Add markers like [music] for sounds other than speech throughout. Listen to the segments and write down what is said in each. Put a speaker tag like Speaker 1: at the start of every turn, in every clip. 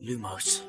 Speaker 1: Lumos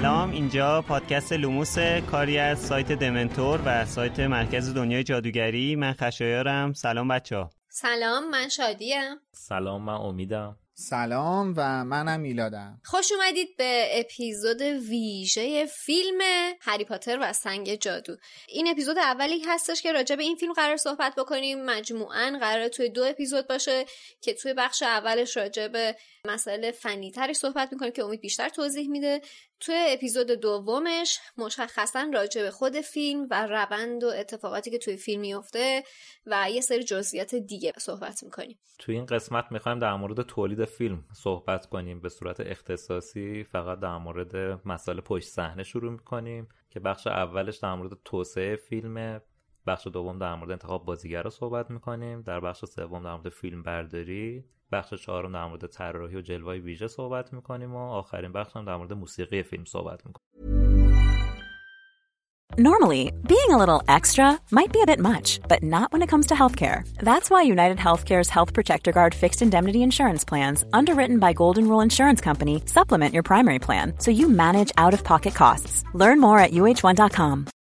Speaker 2: سلام اینجا پادکست لوموس کاری از سایت دمنتور و سایت مرکز دنیای جادوگری. من خشایارم. سلام بچه ها.
Speaker 3: سلام من شادیم.
Speaker 4: سلام من امیدم.
Speaker 5: سلام و منم میلادم
Speaker 3: خوش اومدید به اپیزود ویژه فیلم هری پاتر و سنگ جادو. این اپیزود اولی هستش که راجع به این فیلم قرار صحبت بکنیم. مجموعا قرار توی دو اپیزود باشه که توی بخش اولش راجع به مسائل فنی تری صحبت می‌کنیم که امید بیشتر توضیح میده. توی اپیزود دومش مشخصا راجع به خود فیلم و روند و اتفاقاتی که توی فیلم میفته و یه سری جزئیات دیگه صحبت می‌کنیم.
Speaker 4: توی این قسمت می‌خوایم در مورد تولید فیلم صحبت کنیم. به صورت اختصاصی فقط در مورد مسائل پشت صحنه شروع می‌کنیم که بخش اولش در مورد توسعه فیلم بخش دوم در مورد انتخاب بازیگر رو صحبت می‌کنیم در بخش سوم در مورد فیلم برداری بخش چهارم در مورد طراحی و جلوه ویژه صحبت می‌کنیم و آخرین بخش هم در مورد موسیقی فیلم صحبت می‌کنیم
Speaker 6: Normally, being a little extra might be a bit much, but not when it comes to healthcare. That's why United Healthcare's Health Protector Guard fixed indemnity insurance plans, underwritten by Golden Rule Insurance Company, supplement your primary plan so you manage out of pocket costs. Learn more at uh1.com.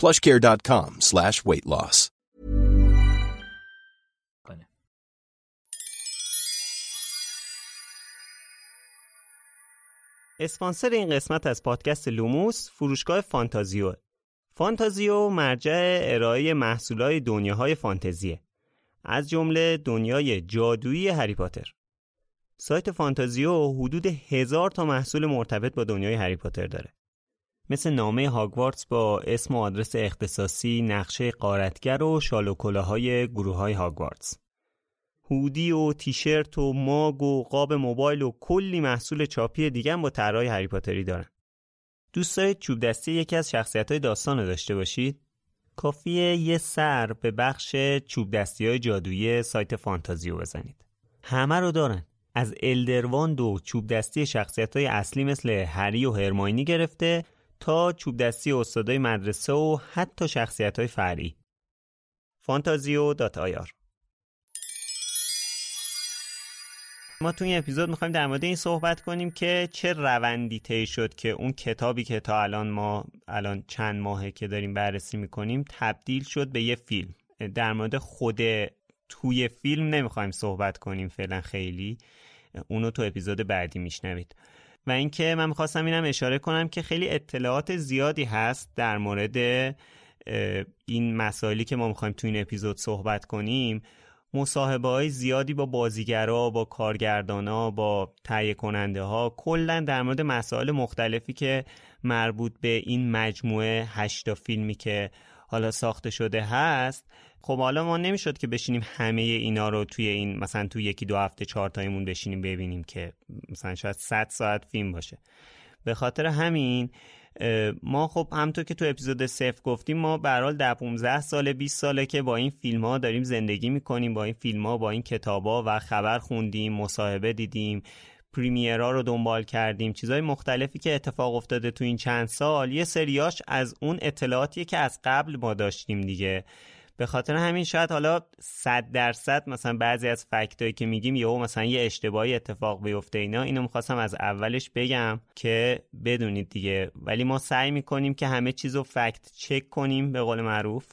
Speaker 7: plushcare.com slash weight loss.
Speaker 2: اسپانسر این قسمت از پادکست لوموس فروشگاه فانتازیو. فانتازیو مرجع ارائه محصولات دنیاهای فانتزیه. از جمله دنیای جادویی هری پاتر. سایت فانتازیو حدود هزار تا محصول مرتبط با دنیای هری پاتر داره. مثل نامه هاگوارتس با اسم و آدرس اختصاصی، نقشه قارتگر و شال و کلاهای گروه های هاگوارتس. هودی و تیشرت و ماگ و قاب موبایل و کلی محصول چاپی دیگه با طرحهای هری پاتری دارن. دوست دارید چوب دستی یکی از شخصیت های داستان رو داشته باشید؟ کافیه یه سر به بخش چوب دستی های جادویی سایت فانتازیو بزنید. همه رو دارن. از الدرواند و چوب دستی شخصیت های اصلی مثل هری و هرماینی گرفته تا چوب دستی استادای مدرسه و حتی شخصیت های فرعی. فانتازیو دات آیار ما تو این اپیزود می‌خوایم در مورد این صحبت کنیم که چه روندی طی شد که اون کتابی که تا الان ما الان چند ماهه که داریم بررسی می‌کنیم تبدیل شد به یه فیلم. در مورد خود توی فیلم نمی‌خوایم صحبت کنیم فعلا خیلی. اونو تو اپیزود بعدی میشنوید. و اینکه من می‌خواستم اینم اشاره کنم که خیلی اطلاعات زیادی هست در مورد این مسائلی که ما می‌خوایم تو این اپیزود صحبت کنیم. مصاحبه های زیادی با بازیگرا با کارگردانا با تهیه کننده ها کلا در مورد مسائل مختلفی که مربوط به این مجموعه هشتا فیلمی که حالا ساخته شده هست خب حالا ما نمی‌شد که بشینیم همه اینا رو توی این مثلا توی یکی دو هفته چهار تایمون بشینیم ببینیم که مثلا شاید 100 ساعت فیلم باشه. به خاطر همین ما خب همطور که تو اپیزود صفر گفتیم ما برحال در 15 سال 20 ساله که با این فیلم ها داریم زندگی می‌کنیم با این فیلم ها با این کتاب ها و خبر خوندیم مصاحبه دیدیم. پریمیرها رو دنبال کردیم. چیزهای مختلفی که اتفاق افتاده تو این چند سال یه سریاش از اون اطلاعاتی که از قبل ما داشتیم دیگه. به خاطر همین شاید حالا صد درصد مثلا بعضی از فکتایی که میگیم یهو مثلا یه اشتباهی اتفاق بیفته اینا. اینو می‌خواستم از اولش بگم که بدونید دیگه. ولی ما سعی می‌کنیم که همه چیز رو فکت چک کنیم به قول معروف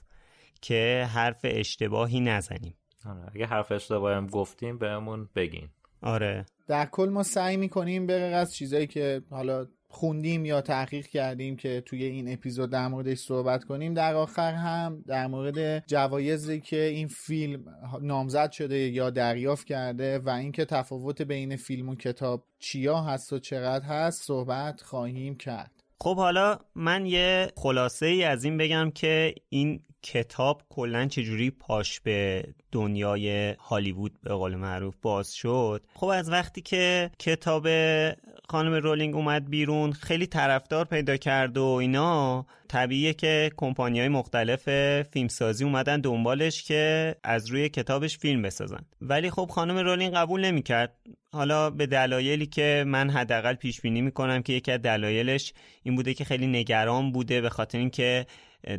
Speaker 2: که حرف اشتباهی نزنیم.
Speaker 4: آره اگه حرف اشتباهی هم گفتیم بهمون بگین.
Speaker 2: آره.
Speaker 5: در کل ما سعی می‌کنیم به از چیزایی که حالا خوندیم یا تحقیق کردیم که توی این اپیزود در موردش صحبت کنیم در آخر هم در مورد جوایزی که این فیلم نامزد شده یا دریافت کرده و اینکه تفاوت بین فیلم و کتاب چیا هست و چقدر هست صحبت خواهیم کرد.
Speaker 2: خب حالا من یه خلاصه ای از این بگم که این کتاب کلا چجوری پاش به دنیای هالیوود به قول معروف باز شد. خب از وقتی که کتاب خانم رولینگ اومد بیرون خیلی طرفدار پیدا کرد و اینا. طبیعیه که کمپانی های مختلف فیلمسازی اومدن دنبالش که از روی کتابش فیلم بسازن. ولی خب خانم رولینگ قبول نمی‌کرد. حالا به دلایلی که من حداقل پیش بینی می‌کنم که یکی از دلایلش این بوده که خیلی نگران بوده به خاطر اینکه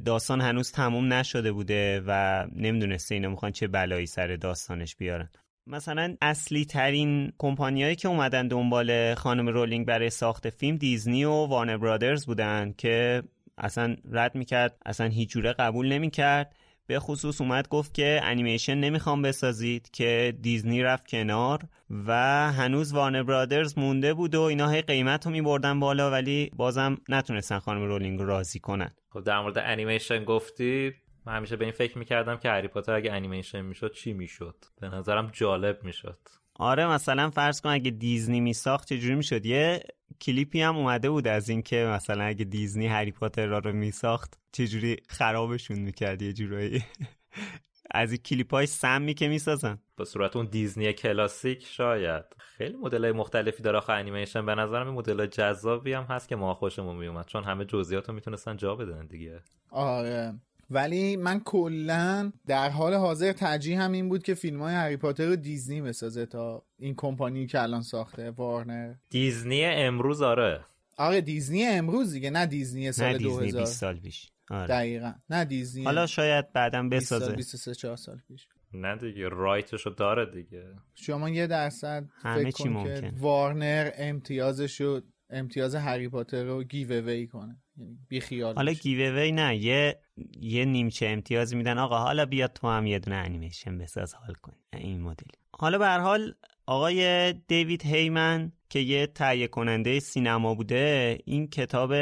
Speaker 2: داستان هنوز تموم نشده بوده و نمی‌دونسته اینا می‌خوان چه بلایی سر داستانش بیارن. مثلا اصلی ترین کمپانیایی که اومدن دنبال خانم رولینگ برای ساخت فیلم دیزنی و Warner Brothers بودن که اصلا رد می‌کرد اصلا هیچ جوره قبول نمی‌کرد. به خصوص اومد گفت که انیمیشن نمی‌خوام بسازید که دیزنی رفت کنار و هنوز Warner Brothers مونده بود و اینا هی قیمت رو میبردن بالا ولی بازم نتونستن خانم رولینگ رو راضی کنن.
Speaker 4: خب در مورد انیمیشن گفتی؟ من همیشه به این فکر می‌کردم که هری پاتر اگه انیمیشن می‌شد چی می‌شد؟ به نظرم جالب می‌شد.
Speaker 2: آره مثلا فرض کن اگه دیزنی میساخت چجوری می‌شد؟ یه کلیپی هم اومده بود از اینکه مثلا اگه دیزنی هری پاتر را رو میساخت چجوری خرابشون می‌کرد یه جورایی. [laughs] از این کلیپ های سمی که می‌سازن.
Speaker 4: به صورت اون دیزنی کلاسیک شاید. خیلی مدل های داره آخه انیمیشن. به نظرم این مدل جذابی هم هست که ما خوشمون میومد چون همه جزئیات رو می‌تونستن جا بدن دیگه.
Speaker 5: آره. ولی من کلا در حال حاضر ترجیح هم این بود که فیلم های هری پاتر رو دیزنی بسازه تا این کمپانی که الان ساخته وارنر.
Speaker 4: دیزنی امروز آره.
Speaker 5: آره دیزنی امروز دیگه نه دیزنی سال
Speaker 2: نه دیزنی
Speaker 5: 2000
Speaker 2: 20 سال پیش. آره.
Speaker 5: دقیقا. نه دیزنی
Speaker 2: حالا شاید بعدم
Speaker 5: 20 سال
Speaker 2: بسازه.
Speaker 5: 23 4 سال پیش.
Speaker 4: نه دیگه رایتشو داره دیگه.
Speaker 5: شما یه درصد
Speaker 2: همه
Speaker 5: فکر
Speaker 2: چی
Speaker 5: کن
Speaker 2: ممکن.
Speaker 5: که وارنر امتیازشو امتیاز هری پاتر رو گیو اوی کنه. یعنی بی خیال
Speaker 2: حالا
Speaker 5: بشه.
Speaker 2: گیووی نه یه یه نیمچه امتیازی میدن. آقا حالا بیا تو هم یه دونه انیمیشن بساز حال کن. این مدل. حالا به هر حال آقای دیوید هیمن که یه تهیه کننده سینما بوده این کتاب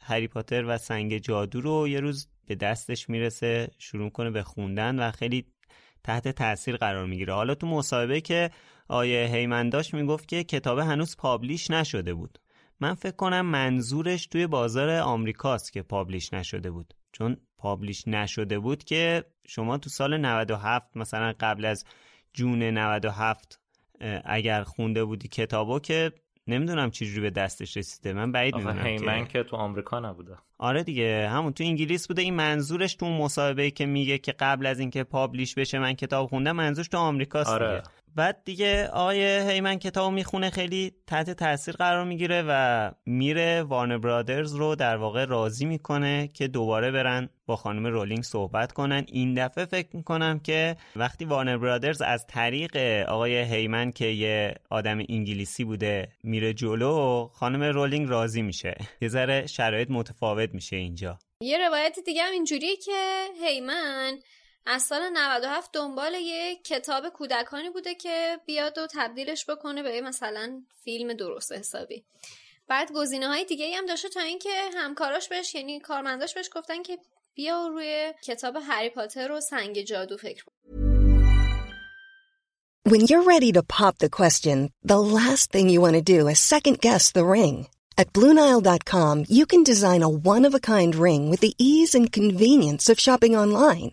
Speaker 2: هری پاتر و سنگ جادو رو یه روز به دستش می‌رسه شروع کنه به خوندن و خیلی تحت تاثیر قرار می‌گیره. حالا تو مصاحبه که آیه هیمن داشت می‌گفت که کتاب هنوز پابلیش نشده بود. من فکر کنم منظورش توی بازار آمریکاست که پابلیش نشده بود. چون پابلیش نشده بود که شما تو سال 97 مثلا قبل از جون 97 اه، اگر خونده بودی کتابو که نمی‌دونم چجوری به دستش رسیده. من بعید می‌دونم که
Speaker 4: که تو آمریکا نبوده
Speaker 2: آره دیگه همون تو انگلیس بوده. این منظورش تو اون مصاحبه که میگه که قبل از اینکه پابلیش بشه من کتاب خوندم منظورش تو آمریکاست
Speaker 4: آره.
Speaker 2: دیگه. بعد دیگه آقای هیمن کتاب می‌خونه خیلی تحت تاثیر قرار می‌گیره و میره وارنر برادرز رو در واقع راضی می‌کنه که دوباره برن با خانم رولینگ صحبت کنن. این دفعه فکر می‌کنم که وقتی وارنر برادرز از طریق آقای هیمن که یه آدم انگلیسی بوده میره جلو خانم رولینگ راضی میشه. یه ذره شرایط متفاوت میشه اینجا.
Speaker 3: یه روایت دیگه هم اینجوریه که هیمن از سال 97 دنبال یه کتاب کودکانی بوده که بیاد و تبدیلش بکنه به مثلا فیلم درست حسابی بعد گزینه های دیگه هم داشته تا اینکه همکاراش بهش یعنی کارمنداش بهش گفتن که بیا روی کتاب هری پاتر و سنگ جادو فکر
Speaker 1: When you're ready to pop the question, the last thing you want to do is second guess the ring. At Bluenile.com, you can design a one of a kind ring with the ease and convenience of shopping online.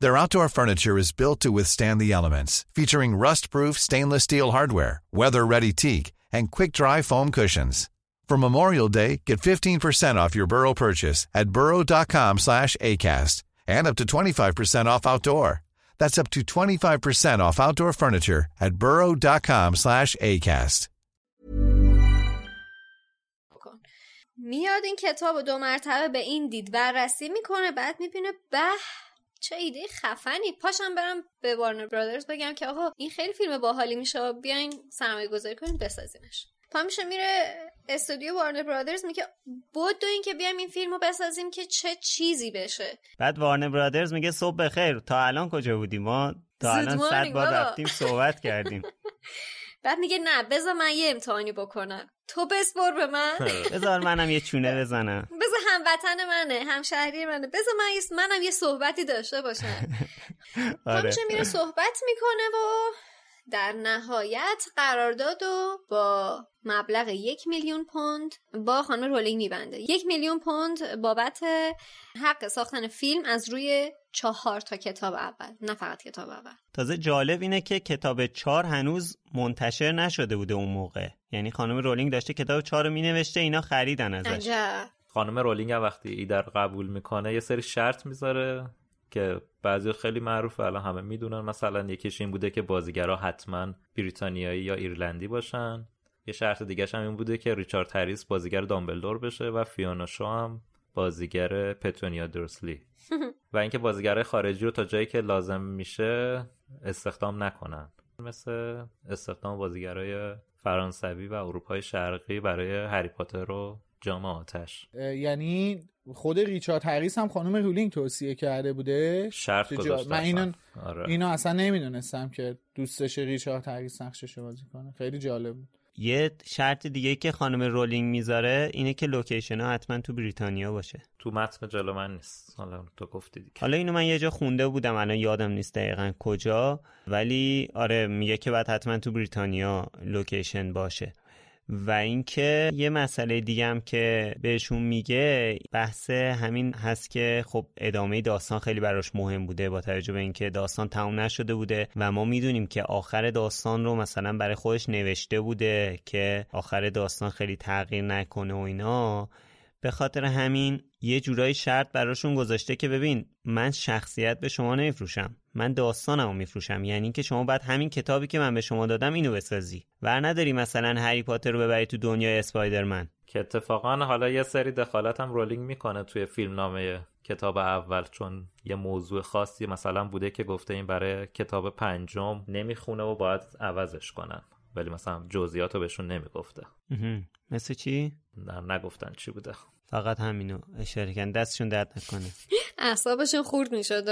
Speaker 8: Their outdoor furniture is built to withstand the elements, featuring rust-proof stainless steel hardware, weather-ready teak, and quick-dry foam cushions. For Memorial Day, get 15% off your Burrow purchase at burrow.com slash ACAST and up to 25% off outdoor. That's up to 25% off outdoor furniture at burrow.com slash ACAST.
Speaker 3: میاد این کتاب دو مرتبه به این دید بررسی میکنه بعد میبینه به چه ایده خفنی. پاشم برم به وارنر برادرز بگم که آقا این خیلی فیلم باحالی میشه بیاین سرمایه گذاری کنیم بسازیمش. پا میشه میره استودیو وارنر برادرز میگه بود دو این که بیایم این فیلمو بسازیم که چه چیزی بشه.
Speaker 2: بعد وارنر برادرز میگه صبح بخیر. تا الان کجا بودیم؟ ما تا الان صد بار رفتیم صحبت کردیم. [laughs]
Speaker 3: بعد میگه نه بذار من یه امتحانی بکنم. تو بسپر به من.
Speaker 2: بذار منم یه چونه بزنم.
Speaker 3: بذار هموطن منه همشهری منه. بذار من منم یه صحبتی داشته باشم. [laughs] آره. میره صحبت می‌کنه و در نهایت قرارداد و با مبلغ یک میلیون پوند با خانم رولینگ میبنده. یک میلیون پوند بابت حق ساختن فیلم از روی چهار تا کتاب اول نه فقط کتاب اول.
Speaker 2: تازه جالب اینه که کتاب چهار هنوز منتشر نشده بوده اون موقع. یعنی خانم رولینگ داشته کتاب چهار رو مینوشته اینا خریدن ازش.
Speaker 4: خانم رولینگ وقتی اینو قبول می‌کنه یه سری شرط می‌ذاره. که بعضی خیلی معروفه الان همه می‌دونن. مثلا یکیش این بوده که بازیگرا حتما بریتانیایی یا ایرلندی باشن. یه شرط دیگه هم این بوده که ریچارد هریس بازیگر دامبلدور بشه و فیونا شو هم بازیگر پتونیا درسلی. [laughs] و اینکه بازیگرای خارجی رو تا جایی که لازم میشه استخدام نکنن. مثل استخدام بازیگرای فرانسوی و اروپای شرقی برای هری پاتر و جام آتش.
Speaker 5: یعنی خود ریچارد هریس هم خانم رولینگ توصیه کرده بوده؟
Speaker 4: شرط گذاشته
Speaker 5: من اینو آره. اینو اصلا نمی‌دونستم که دوستش ریچارد هریس نقشش بازی کنه. خیلی جالب بود.
Speaker 2: یه شرط دیگه که خانم رولینگ می‌ذاره اینه که لوکیشن ها حتما تو بریتانیا باشه.
Speaker 4: تو متن جلو من نیست. حالا تو گفتی دیگه.
Speaker 2: حالا اینو من یه جا خونده بودم الان یادم نیست دقیقا کجا. ولی آره میگه که باید حتما تو بریتانیا لوکیشن باشه. و اینکه یه مسئله دیگه هم که بهشون میگه بحث همین هست که خب ادامه داستان خیلی براش مهم بوده با توجه به اینکه داستان تموم نشده بوده و ما می‌دونیم که آخر داستان رو مثلا برای خودش نوشته بوده که آخر داستان خیلی تغییر نکنه و اینا. به خاطر همین یه جورایی شرط براشون گذاشته که ببین من شخصیت به شما نمیفروشم. من داستانم رو میفروشم. یعنی که شما باید همین کتابی که من به شما دادم اینو بسازی. ور نداری مثلا هری پاتر رو ببری تو دنیای اسپایدرمن.
Speaker 4: که اتفاقا حالا یه سری دخالت هم رولینگ می‌کنه توی فیلم نامه کتاب اول چون یه موضوع خاصی مثلا بوده که گفته این برای کتاب پنجم نمی‌خونه و باید عوضش کنن. ولی مثلا جزئیات رو بهشون نمی‌گفته.
Speaker 2: مثل چی؟
Speaker 4: نه نگفتن چی بوده.
Speaker 2: فقط همینو اشاره کن دستشون درد نکنه. [laughs]
Speaker 3: اعصابشون خورد می‌شد.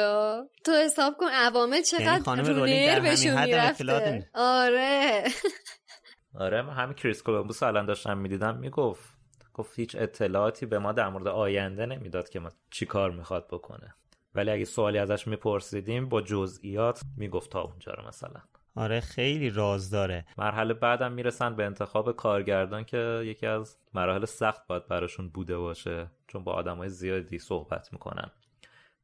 Speaker 3: تو حساب کن عوامل یعنی چقدر رو نربشون می‌رفته. آره. [laughs]
Speaker 4: آره من همین کریس کولومبوس الان داشتم می‌دیدم می‌گفت. گفت هیچ اطلاعاتی به ما در مورد آینده نمی‌داد که ما چی کار می‌خواد بکنه. ولی اگه سوالی ازش میپرسیدیم با جزئیات می‌گفت تا اونجا رو مثلا.
Speaker 2: آره خیلی راز داره.
Speaker 4: مرحله بعدم می‌رسن به انتخاب کارگردان که یکی از مراحل سخت باید براشون بوده باشه. چون با آدمای زیادی صحبت می‌کنن.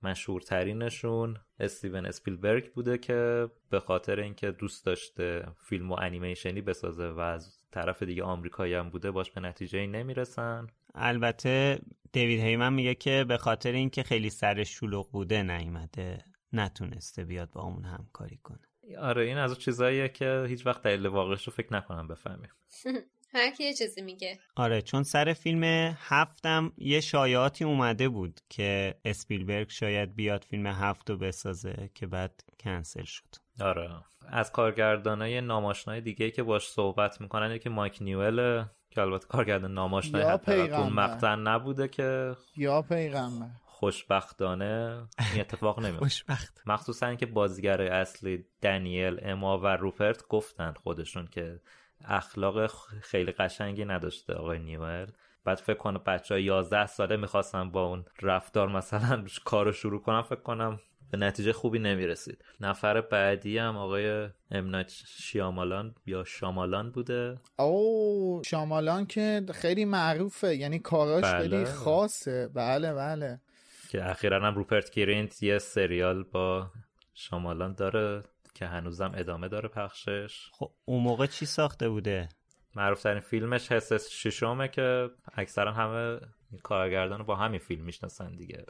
Speaker 4: مشهورترینشون استیون اسپیلبرگ بوده که به خاطر اینکه دوست داشته فیلم و انیمیشنی بسازه و از طرف دیگه آمریکایی هم بوده باش به نتیجه نمی‌رسن.
Speaker 2: البته دیوید هیمن میگه که به خاطر اینکه خیلی سرش شلوغ بوده نیومده نتونسته بیاد با اون همکاری کنه.
Speaker 4: آره این از چیزاییه که هیچ وقت دلیل واقعش رو فکر نکنم بفهمیم. [laughs]
Speaker 3: هر کی یه چیزی میگه.
Speaker 2: آره چون سر فیلم هفتم یه شایعاتی اومده بود که اسپیلبرگ شاید بیاد فیلم هفت رو بسازه که بعد کنسل شد.
Speaker 4: آره. از کارگردانای ناماشنای دیگه که باش صحبت می‌کنن یکی مایک نیول که البته کارگردان ناماشنای حتی مقطع نبوده که
Speaker 5: یا پیغمبر.
Speaker 4: خوشبختانه این اتفاق نمیفته خوشبخت. مخصوصا اینکه بازیگر اصلی دنیل اما و روپرت گفتن خودشون که اخلاق خیلی قشنگی نداشته آقای نیول بعد فکر کنم بچه ها 11 ساله می‌خواستن با اون رفتار مثلا کارو شروع کنم فکر کنم به نتیجه خوبی نمی‌رسید. نفر بعدی هم آقای امنایت شیامالان یا شامالان بوده.
Speaker 5: او شامالان که خیلی معروفه یعنی کاراش
Speaker 4: بله.
Speaker 5: خیلی خاصه. بله بله.
Speaker 4: که اخیرا هم روپرت گرینت یه سریال با شامالان داره که هنوزم ادامه داره پخشش.
Speaker 2: خب اون موقع چی ساخته بوده؟
Speaker 4: معروف ترین فیلمش حس ششمه که اکثرا همه کارگردان با همین فیلم می‌شناسن دیگه.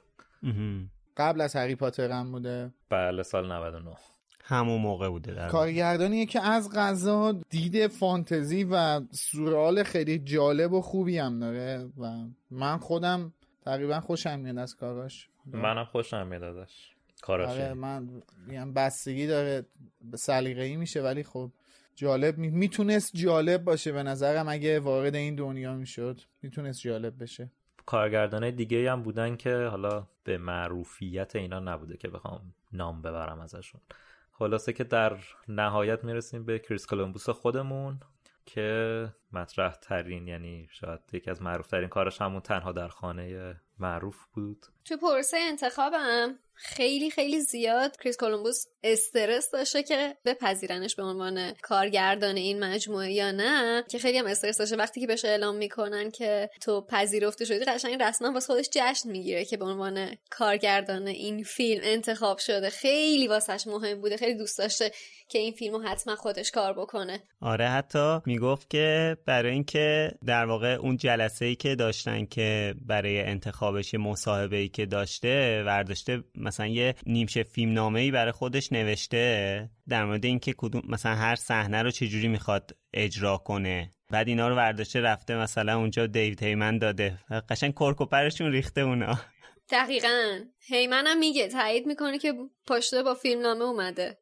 Speaker 5: قبل از هری پاتر هم بوده.
Speaker 4: بله سال 99
Speaker 2: همون موقع بوده در.
Speaker 5: کارگردانیه که از غذا دید فانتزی و سورال خیلی جالب و خوبی هم داره و من خودم تقریبا خوشم میاد از کاراش.
Speaker 4: منم خوشم میاد ازش. کاراش.
Speaker 5: آره من میگم بستگی داره. سلیقه‌ای میشه ولی خب جالب می... می‌تونست جالب باشه به نظرم. اگه وارد این دنیا می‌شد می‌تونست جالب بشه.
Speaker 4: کارگردانه دیگه هم بودن که حالا به معروفیت اینا نبوده که بخوام نام ببرم ازشون. خلاصه که در نهایت می‌رسیم به کریس کولومبوس خودمون. که مطرح ترین یعنی شاید یکی از معروف ترین کارش همون تنها در خانه معروف بود.
Speaker 3: تو پروسه انتخابم خیلی خیلی زیاد کریس کولومبوس استرس داشته که بپذیرنش به عنوان کارگردان این مجموعه یا نه که خیلی هم استرس داشته. وقتی که بهش اعلام می‌کنن که تو پذیرفته شدی قشنگ رسما واسه خودش جشن می‌گیره که به عنوان کارگردان این فیلم انتخاب شده. خیلی واسش مهم بوده خیلی دوست داشته که این فیلمو حتما خودش کار بکنه.
Speaker 2: آره حتی می‌گفت که برای اینکه در واقع اون جلسه ای که داشتن که برای انتخابش مصاحبه ای که داشته ورداشته مثلا یه نیمشه فیلم نامه ای برای خودش نوشته در مورد اینکه کدوم مثلا هر صحنه رو چجوری می‌خواد اجرا کنه. بعد اینا رو ورداشته رفته مثلا اونجا دیوید هیمن داده. قشنگ کرکوپرشون ریخته اونا.
Speaker 3: دقیقا. هیمنم میگه تایید می‌کنه که پاشته با فیلم نامه اومده.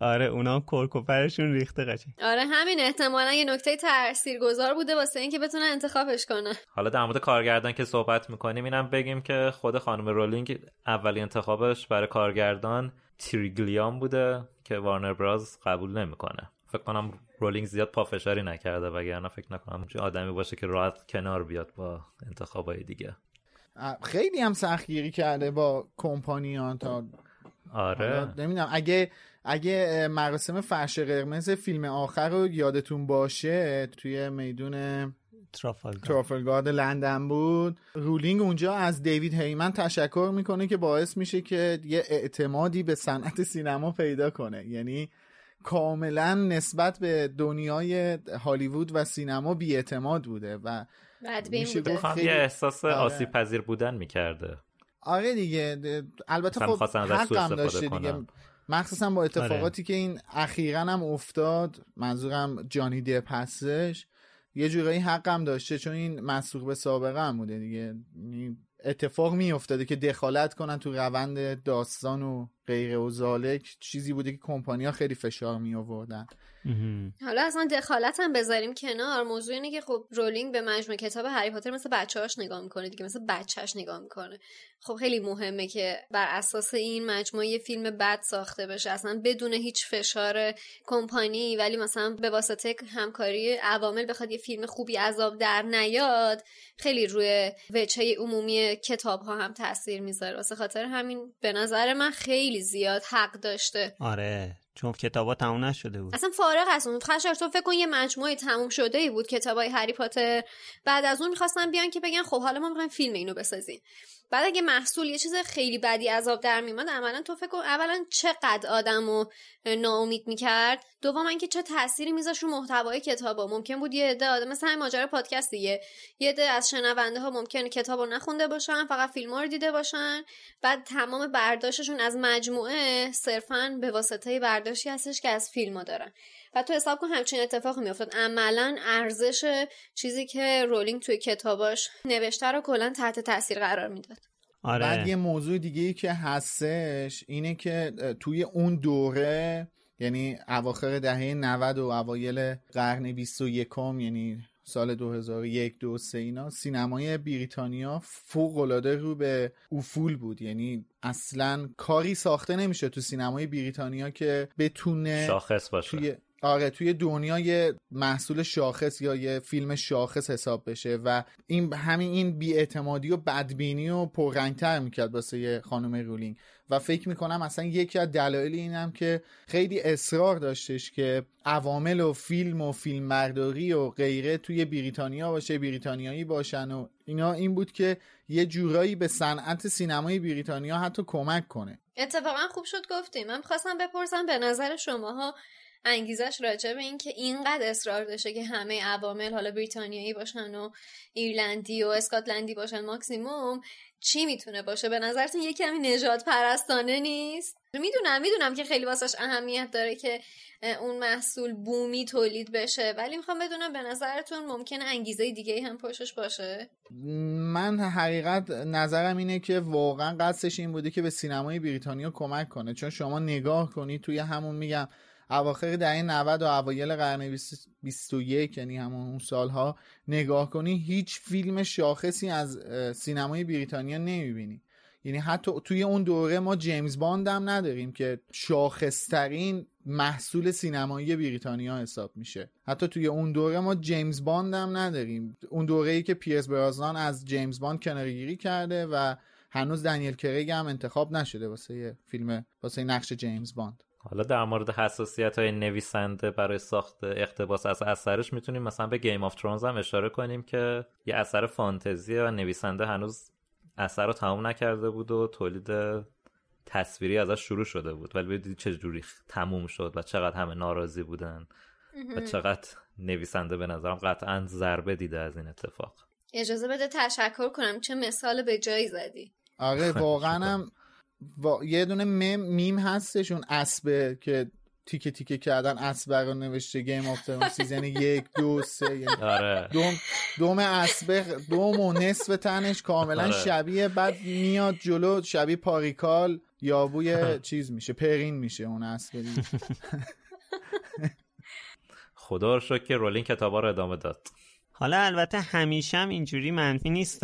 Speaker 2: آره اونا کرکوپرشون ریخته قشنگ.
Speaker 3: آره همین. احتمالا یه نکته تاثیرگذار بوده واسه اینکه بتونه انتخابش کنه
Speaker 4: حالا در مورد کارگردان که صحبت می‌کنیم اینم بگیم که خود خانم رولینگ اولی انتخابش برای کارگردان تریگلیان بوده که وارنر براز قبول نمی‌کنه. فکر کنم رولینگ زیاد پافشاری نکرده وگرنه فکر نکنم چه آدمی باشه که راحت کنار بیاد با انتخابای دیگه.
Speaker 5: خیلی هم سختگیری کرده با کمپانیان تا
Speaker 4: آره.
Speaker 5: نمی‌دونم. اگه اگه مراسم فرش قرمز فیلم آخر رو یادتون باشه توی میدون ترافلگارد لندن بود. رولینگ اونجا از دیوید هیمن تشکر می‌کنه که باعث میشه که یه اعتمادی به صنعت سینما پیدا کنه. یعنی کاملا نسبت به دنیای هالیوود و سینما بیاعتماد بوده و
Speaker 3: میشه
Speaker 4: گفت خیلی... یه احساس آره. آسیب پذیر بودن می‌کرده.
Speaker 5: آره دیگه البته خب حقم داشته دیگه. مخصوصا با اتفاقاتی آره. که این اخیرا هم افتاد منظورم جانی دپ هستش یه جورایی حقم داشته چون این مسئول به سابقه هم بوده دیگه. اتفاق می افتاده که دخالت کنن تو روند داستان و غیر و زالک چیزی بوده که کمپانیا خیلی فشار می آوردن
Speaker 3: حالا اصلا دخالت هم بذاریم کنار. موضوع اینه که خب رولینگ به مجموع کتاب هری پاتر مثل بچه‌هاش نگاه می‌کنه دیگه مثل بچهش نگاه می‌کنه. خب خیلی مهمه که بر اساس این مجموعه یه فیلم بد ساخته بشه. اصلا بدون هیچ فشار کمپانی ولی مثلا به واسطه همکاری عوامل بخواد یه فیلم خوبی عذاب در نیاد خیلی روی وجهه عمومی کتاب ها هم تاثیر می‌ذاره. واسه خاطر همین به نظر من خیلی زیاد حق داشته.
Speaker 2: آره چون کتابا تموم نشده بود.
Speaker 3: اصلا فارغ از اون خشر تو فکر کن یه مجموعه تموم شده ای بود کتابای هری پاتر. بعد از اون می‌خواستن بیان که بگن خب حالا ما می‌خوایم فیلم اینو بسازیم. بعد اگه محصول یه چیز خیلی بدی عذاب در میومد عملا تو فکر کن اولا چقدر آدم رو ناامید می‌کرد. دوم اینکه چه تأثیری میذاش رو محتوای کتابا. ممکن بود یه عده آدم مثلا ماجرا پادکست دیگه. یه عده از شنونده ها ممکنه کتاب رو نخونده باشن فقط فیلم رو دیده باشن. بعد تمام برداشتشون از مجموعه صرفا به واسطه برداشتی هستش که از فیلم دارن. و تو حساب کن همچین اتفاقی میافتاد. عملا ارزش چیزی که رولینگ توی کتاباش نوشته رو کلا تحت تاثیر قرار می‌داد.
Speaker 2: آره.
Speaker 5: بعد یه موضوع دیگه ای که هستش اینه که توی اون دوره یعنی اواخر دهه 90 و اوایل قرن 21 یعنی سال 2001 دو سه اینا سینمای بریتانیا فوق العاده رو به افول بود. یعنی اصلا کاری ساخته نمیشه تو سینمای بریتانیا که بتونه
Speaker 4: شاخص باشه.
Speaker 5: توی آره توی دنیا یه محصول شاخص یا یه فیلم شاخص حساب بشه و این همین این بیاعتمادی و بدبینی و پررنگتر می‌کرد واسه خانم رولینگ. و فکر می‌کنم اصلا یکی از دلایل اینم که خیلی اصرار داشتش که عوامل و فیلم و فیلم مرداری و غیره توی بریتانیا باشه بریتانیایی باشن و اینا این بود که یه جورایی به صنعت سینمای بریتانیا حتی کمک کنه.
Speaker 3: اتفاقا خوب شد گفتیم من خواستم بپرسم به نظر شماها انگیزش راجع به این که اینقدر اصرار داشته که همه عوامل حالا بریتانیایی باشن و ایرلندی و اسکاتلندی باشن ماکسیموم چی می‌تونه باشه؟ به نظرتون یه کمی نجات پرستانه نیست؟ می‌دونم می‌دونم که خیلی واسش اهمیت داره که اون محصول بومی تولید بشه ولی می‌خوام بدونم به نظرتون ممکنه انگیزه دیگه هم پشتش باشه؟
Speaker 5: من حقیقت نظرم اینه که واقعا قصدش این بوده که به سینمای بریتانیا کمک کنه. چون شما نگاه کنید توی همون میگم اواخر دهه 90 و اوایل قرن 21 یعنی همون اون سالها نگاه کنی هیچ فیلم شاخصی از سینمای بریتانیا نمی‌بینی. یعنی حتی توی اون دوره ما جیمز باند هم نداریم که شاخصترین محصول سینمایی بریتانیا حساب میشه. حتی توی اون دوره ما جیمز باند هم نداریم. اون دوره ای که پیرس برازنان از جیمز باند کناره‌گیری کرده و هنوز دنیل کریگ هم انتخاب نشده واسه فیلم واسه نقش جیمز باند.
Speaker 4: حالا در مورد حساسیت های نویسنده برای ساخت اقتباس از اثرش می‌تونیم مثلا به Game of Thrones هم اشاره کنیم که یه اثر فانتزیه و نویسنده هنوز اثر رو تمام نکرده بود و تولید تصویری ازش شروع شده بود. ولی دیدید چه جوری تموم شد و چقدر همه ناراضی بودن و چقدر نویسنده به نظرم قطعا ضربه دیده از این اتفاق.
Speaker 3: اجازه بده تشکر کنم چه مثال به جایی زدی.
Speaker 5: آره واقعا هم یه دونه میم, میم هستش اون اسبه که تیکه تیکه کردن اسبه رو نوشته گیم آف ترون سیزن یک دو سه یعنی
Speaker 4: آره.
Speaker 5: دوم دوم اسبه دوم و نصف تنش کاملا آره. شبیه بعد میاد جلو شبیه پاریکال یابوی چیز میشه پرین میشه اون اسبه
Speaker 4: خدا رو شکر که رولین کتابا رو ادامه داد.
Speaker 2: حالا البته همیشه هم اینجوری منفی نیست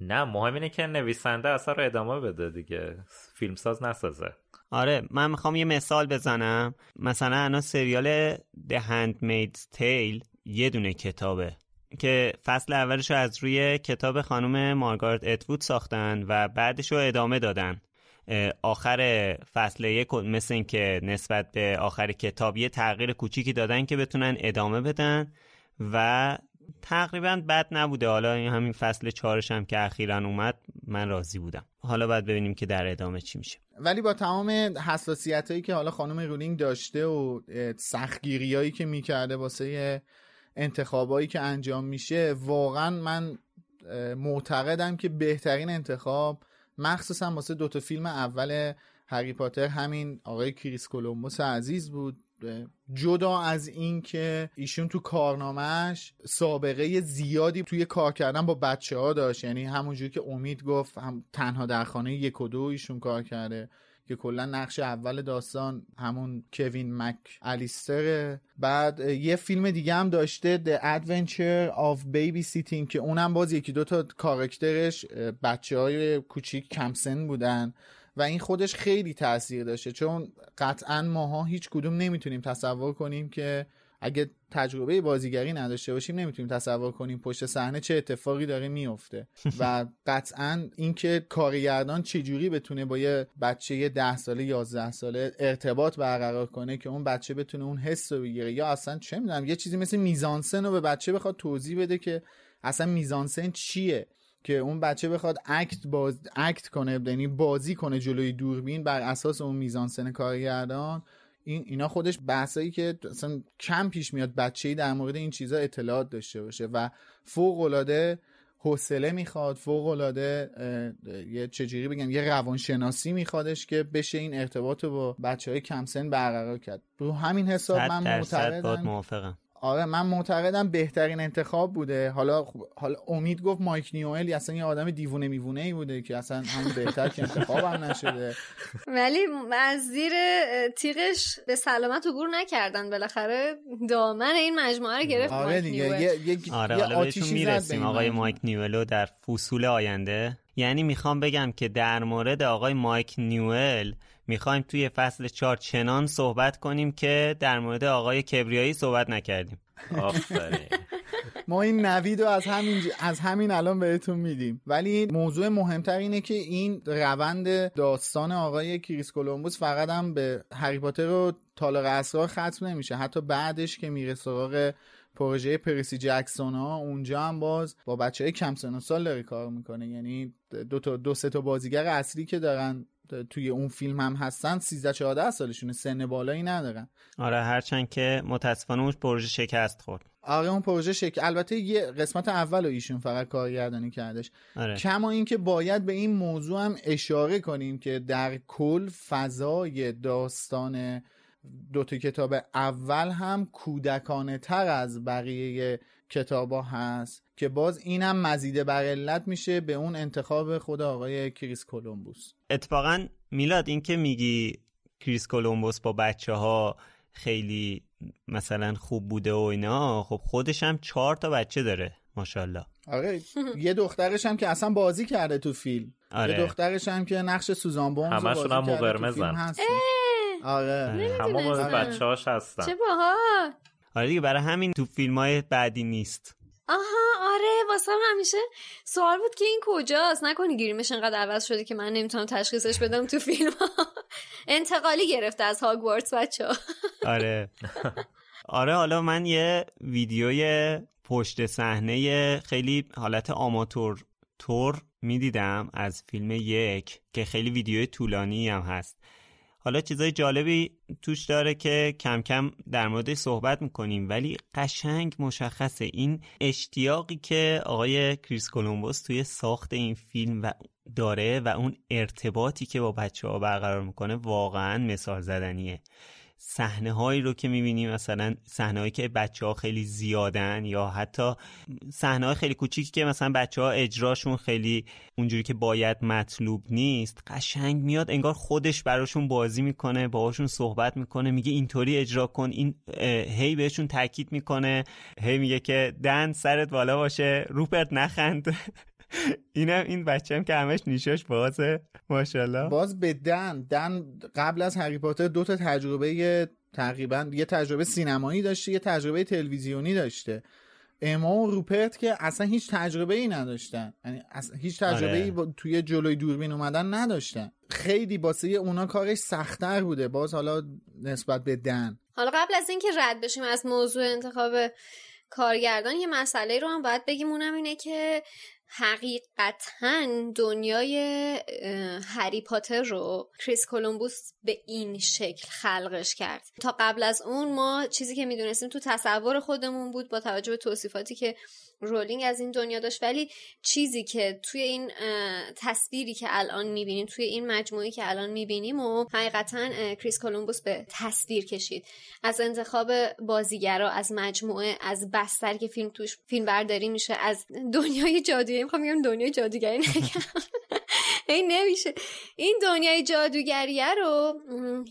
Speaker 4: نه مهم اینه که نویسنده اثر رو ادامه بده دیگه. فیلمساز نسازه.
Speaker 2: آره من می‌خوام یه مثال بزنم. مثلا انا سریال The Handmaid's Tale یه دونه کتابه که فصل اولش رو از روی کتاب خانم مارگارت اتوود ساختن و بعدش رو ادامه دادن. آخر فصل یک مثل این که نسبت به آخر کتاب یه تغییر کوچیکی دادن که بتونن ادامه بدن و تقریبا بد نبوده. حالا این همین فصل چهارش هم که اخیرا اومد من راضی بودم. حالا باید ببینیم که در ادامه چی میشه.
Speaker 5: ولی با تمام حساسیت هایی که حالا خانم رولینگ داشته و سختگیری هایی که می‌کرده واسه انتخابایی که انجام میشه واقعا من معتقدم که بهترین انتخاب مخصوصا واسه دوتا فیلم اول هری پاتر همین آقای کریس کولومبوس عزیز بود. جدا از این که ایشون تو کارنامهش سابقه زیادی توی کار کردن با بچه ها داشت. یعنی همونجوری که امید گفت هم تنها در خانه یک و دو ایشون کار کرده که کلا نقش اول داستان همون کوین مک الیستر. بعد یه فیلم دیگه هم داشته The Adventure of Babysitting که اونم باز یکی دو تا کارکترش بچه های کوچیک کمسن بودن. و این خودش خیلی تاثیر داشته. چون قطعا ماها هیچ کدوم نمی‌تونیم تصور کنیم که اگه تجربه بازیگری نداشته باشیم نمی‌تونیم تصور کنیم پشت صحنه چه اتفاقی داره میفته. [laughs] و قطعا اینکه کارگردان چجوری بتونه با یه بچه 10 ساله 11 ساله ارتباط برقرار کنه که اون بچه بتونه اون حس رو بگیره. یا اصلا چه می‌دونم یه چیزی مثل میزانسن رو به بچه بخواد توضیح بده که اصلا میزانسن چیه. که اون بچه بخواد اکت باز اکت کنه یعنی بازی کنه جلوی دوربین بر اساس اون میزانسن کارگردان این اینا خودش بحثایی که اصلا کم پیش میاد بچه‌ای در مورد این چیزا اطلاعات داشته باشه و فوق العاده حوصله می‌خواد فوق العاده یه چجوری بگم یه روانشناسی میخوادش که بشه این ارتباط رو با بچه های کم سن برقرار کرد. رو همین حساب من
Speaker 2: معتقدم
Speaker 5: آره من معتقدم بهترین انتخاب بوده. حالا حالا امید گفت مایک نیوئل اصلا یه آدم دیوونه میوونه ای بوده که اصلا همون بهتر که انتخاب هم نشده.
Speaker 3: ولی از زیر تیغش به سلامت عبور نکردن. بالاخره دامن این مجموعه رو گرفت
Speaker 2: آره
Speaker 3: دیگه
Speaker 2: یه, یه, آره یه آتیشی می‌رسیم. آقای مایک نیولو در فصول آینده. یعنی می‌خوام بگم که در مورد آقای مایک نیوئل می‌خوایم توی فصل چهار چنان صحبت کنیم که در مورد آقای کبریایی صحبت نکردیم.
Speaker 4: آفرین.
Speaker 5: ما این نوید رو از همین از همین الان بهتون میدیم. ولی موضوع مهمتر اینه که این روند داستان آقای کریس کولومبوس فقط هم به هری پاتر رو تالار اسرار ختم نمیشه. حتی بعدش که میره سراغ پروژه پرسی جکسون ها اونجا هم باز با بچه های کم سن و سال داره کار می‌کنه. یعنی دو تا دو سه تا بازیگر اصلی که دارن توی اون فیلم هم هستن 13 14 سالشونه سن بالایی ندارن.
Speaker 2: آره هرچند که متاسفانه اون پروژه شکست خورد.
Speaker 5: آره اون پروژه شکل البته یه قسمت اول ایشون فقط کارگردانی کردش.
Speaker 2: آره.
Speaker 5: کما اینکه باید به این موضوع هم اشاره کنیم که در کل فضای داستان دو تا کتاب اول هم کودکانه تر از بقیه کتابا هست که باز اینم مزیده بر علت میشه به اون انتخاب خود آقای کریس کولومبوس.
Speaker 2: اتفاقا میلاد این که میگی کریس کولومبوس با بچه ها خیلی مثلا خوب بوده و اینا خب خودش هم چهار تا بچه داره ماشاءالله
Speaker 5: آره یه دخترش هم که اصلا بازی کرده تو فیلم
Speaker 2: آره.
Speaker 5: یه دخترش هم که نقش سوزان بونز
Speaker 4: همشون
Speaker 5: بازی
Speaker 4: هم
Speaker 5: کرده تو
Speaker 4: مقرمزن.
Speaker 5: فیلم هست. آره
Speaker 4: تمام
Speaker 3: نمی‌دونستم.
Speaker 4: بچه هاش هستن
Speaker 3: چه باحال
Speaker 2: آره دیگه برای همین تو فیلم های بعدی نیست
Speaker 3: آها آره واسه همیشه سوال بود که این کجاست؟ نکنی گیریمش انقدر عوض شده که من نمی‌تونم تشخیصش بدم تو فیلم انتقالی گرفته از هاگوارتس بچه
Speaker 2: آره. آره حالا من یه ویدیوی پشت صحنه خیلی حالت آماتور تور می‌دیدم از فیلم یک که خیلی ویدیو طولانی هم هست. حالا چیزای جالبی توش داره که کم کم در موردش صحبت می‌کنیم ولی قشنگ مشخصه این اشتیاقی که آقای کریس کولومبوس توی ساخت این فیلم و داره و اون ارتباطی که با بچه ها برقرار می‌کنه واقعا مثال زدنیه. صحنه هایی رو که می‌بینیم مثلا صحنه هایی که بچه ها خیلی زیادن یا حتی صحنه های خیلی کوچیکی که مثلا بچه ها اجراشون خیلی اونجوری که باید مطلوب نیست قشنگ میاد انگار خودش براشون بازی می‌کنه باهاشون صحبت می‌کنه میگه اینطوری اجرا کن این هی بهشون تاکید می‌کنه هی میگه که دن سرت بالا باشه روپرت نخند. [laughs] اینم این بچه هم که همش نیشاش بازه. ماشاءالله.
Speaker 5: باز به دن. دن قبل از هری پاتر دو تا تجربه تقریبا یه تجربه سینمایی داشته یه تجربه تلویزیونی داشته. اما و روپرت که اصلا هیچ تجربه ای نداشتن. یعنی اصلا هیچ تجربه ای
Speaker 2: آره.
Speaker 5: توی جلوی دوربین اومدن نداشتن. خیلی باسه اونا کارش سختتر بوده. باز حالا نسبت به دن.
Speaker 3: حالا قبل از اینکه رد بشیم از موضوع انتخاب کارگردان یه مسئله رو هم باید بگیم. اونم اینه که حقیقتا دنیای هری پاتر رو کریس کولومبوس به این شکل خلقش کرد. تا قبل از اون ما چیزی که می‌دونستیم تو تصور خودمون بود با توجه به توصیفاتی که رولینگ از این دنیا داشت. ولی چیزی که توی این تصویری که الان می‌بینیم توی این مجموعه‌ای که الان می‌بینیم و حقیقتا کریس کولومبوس به تصویر کشید. از انتخاب بازیگرا از مجموعه از بستر که فیلم توش فیلم برداری میشه از دنیای جادویی می‌خوام بگم دنیای جادوگری نگم. [laughs] این نمیشه. این دنیای جادوگریه رو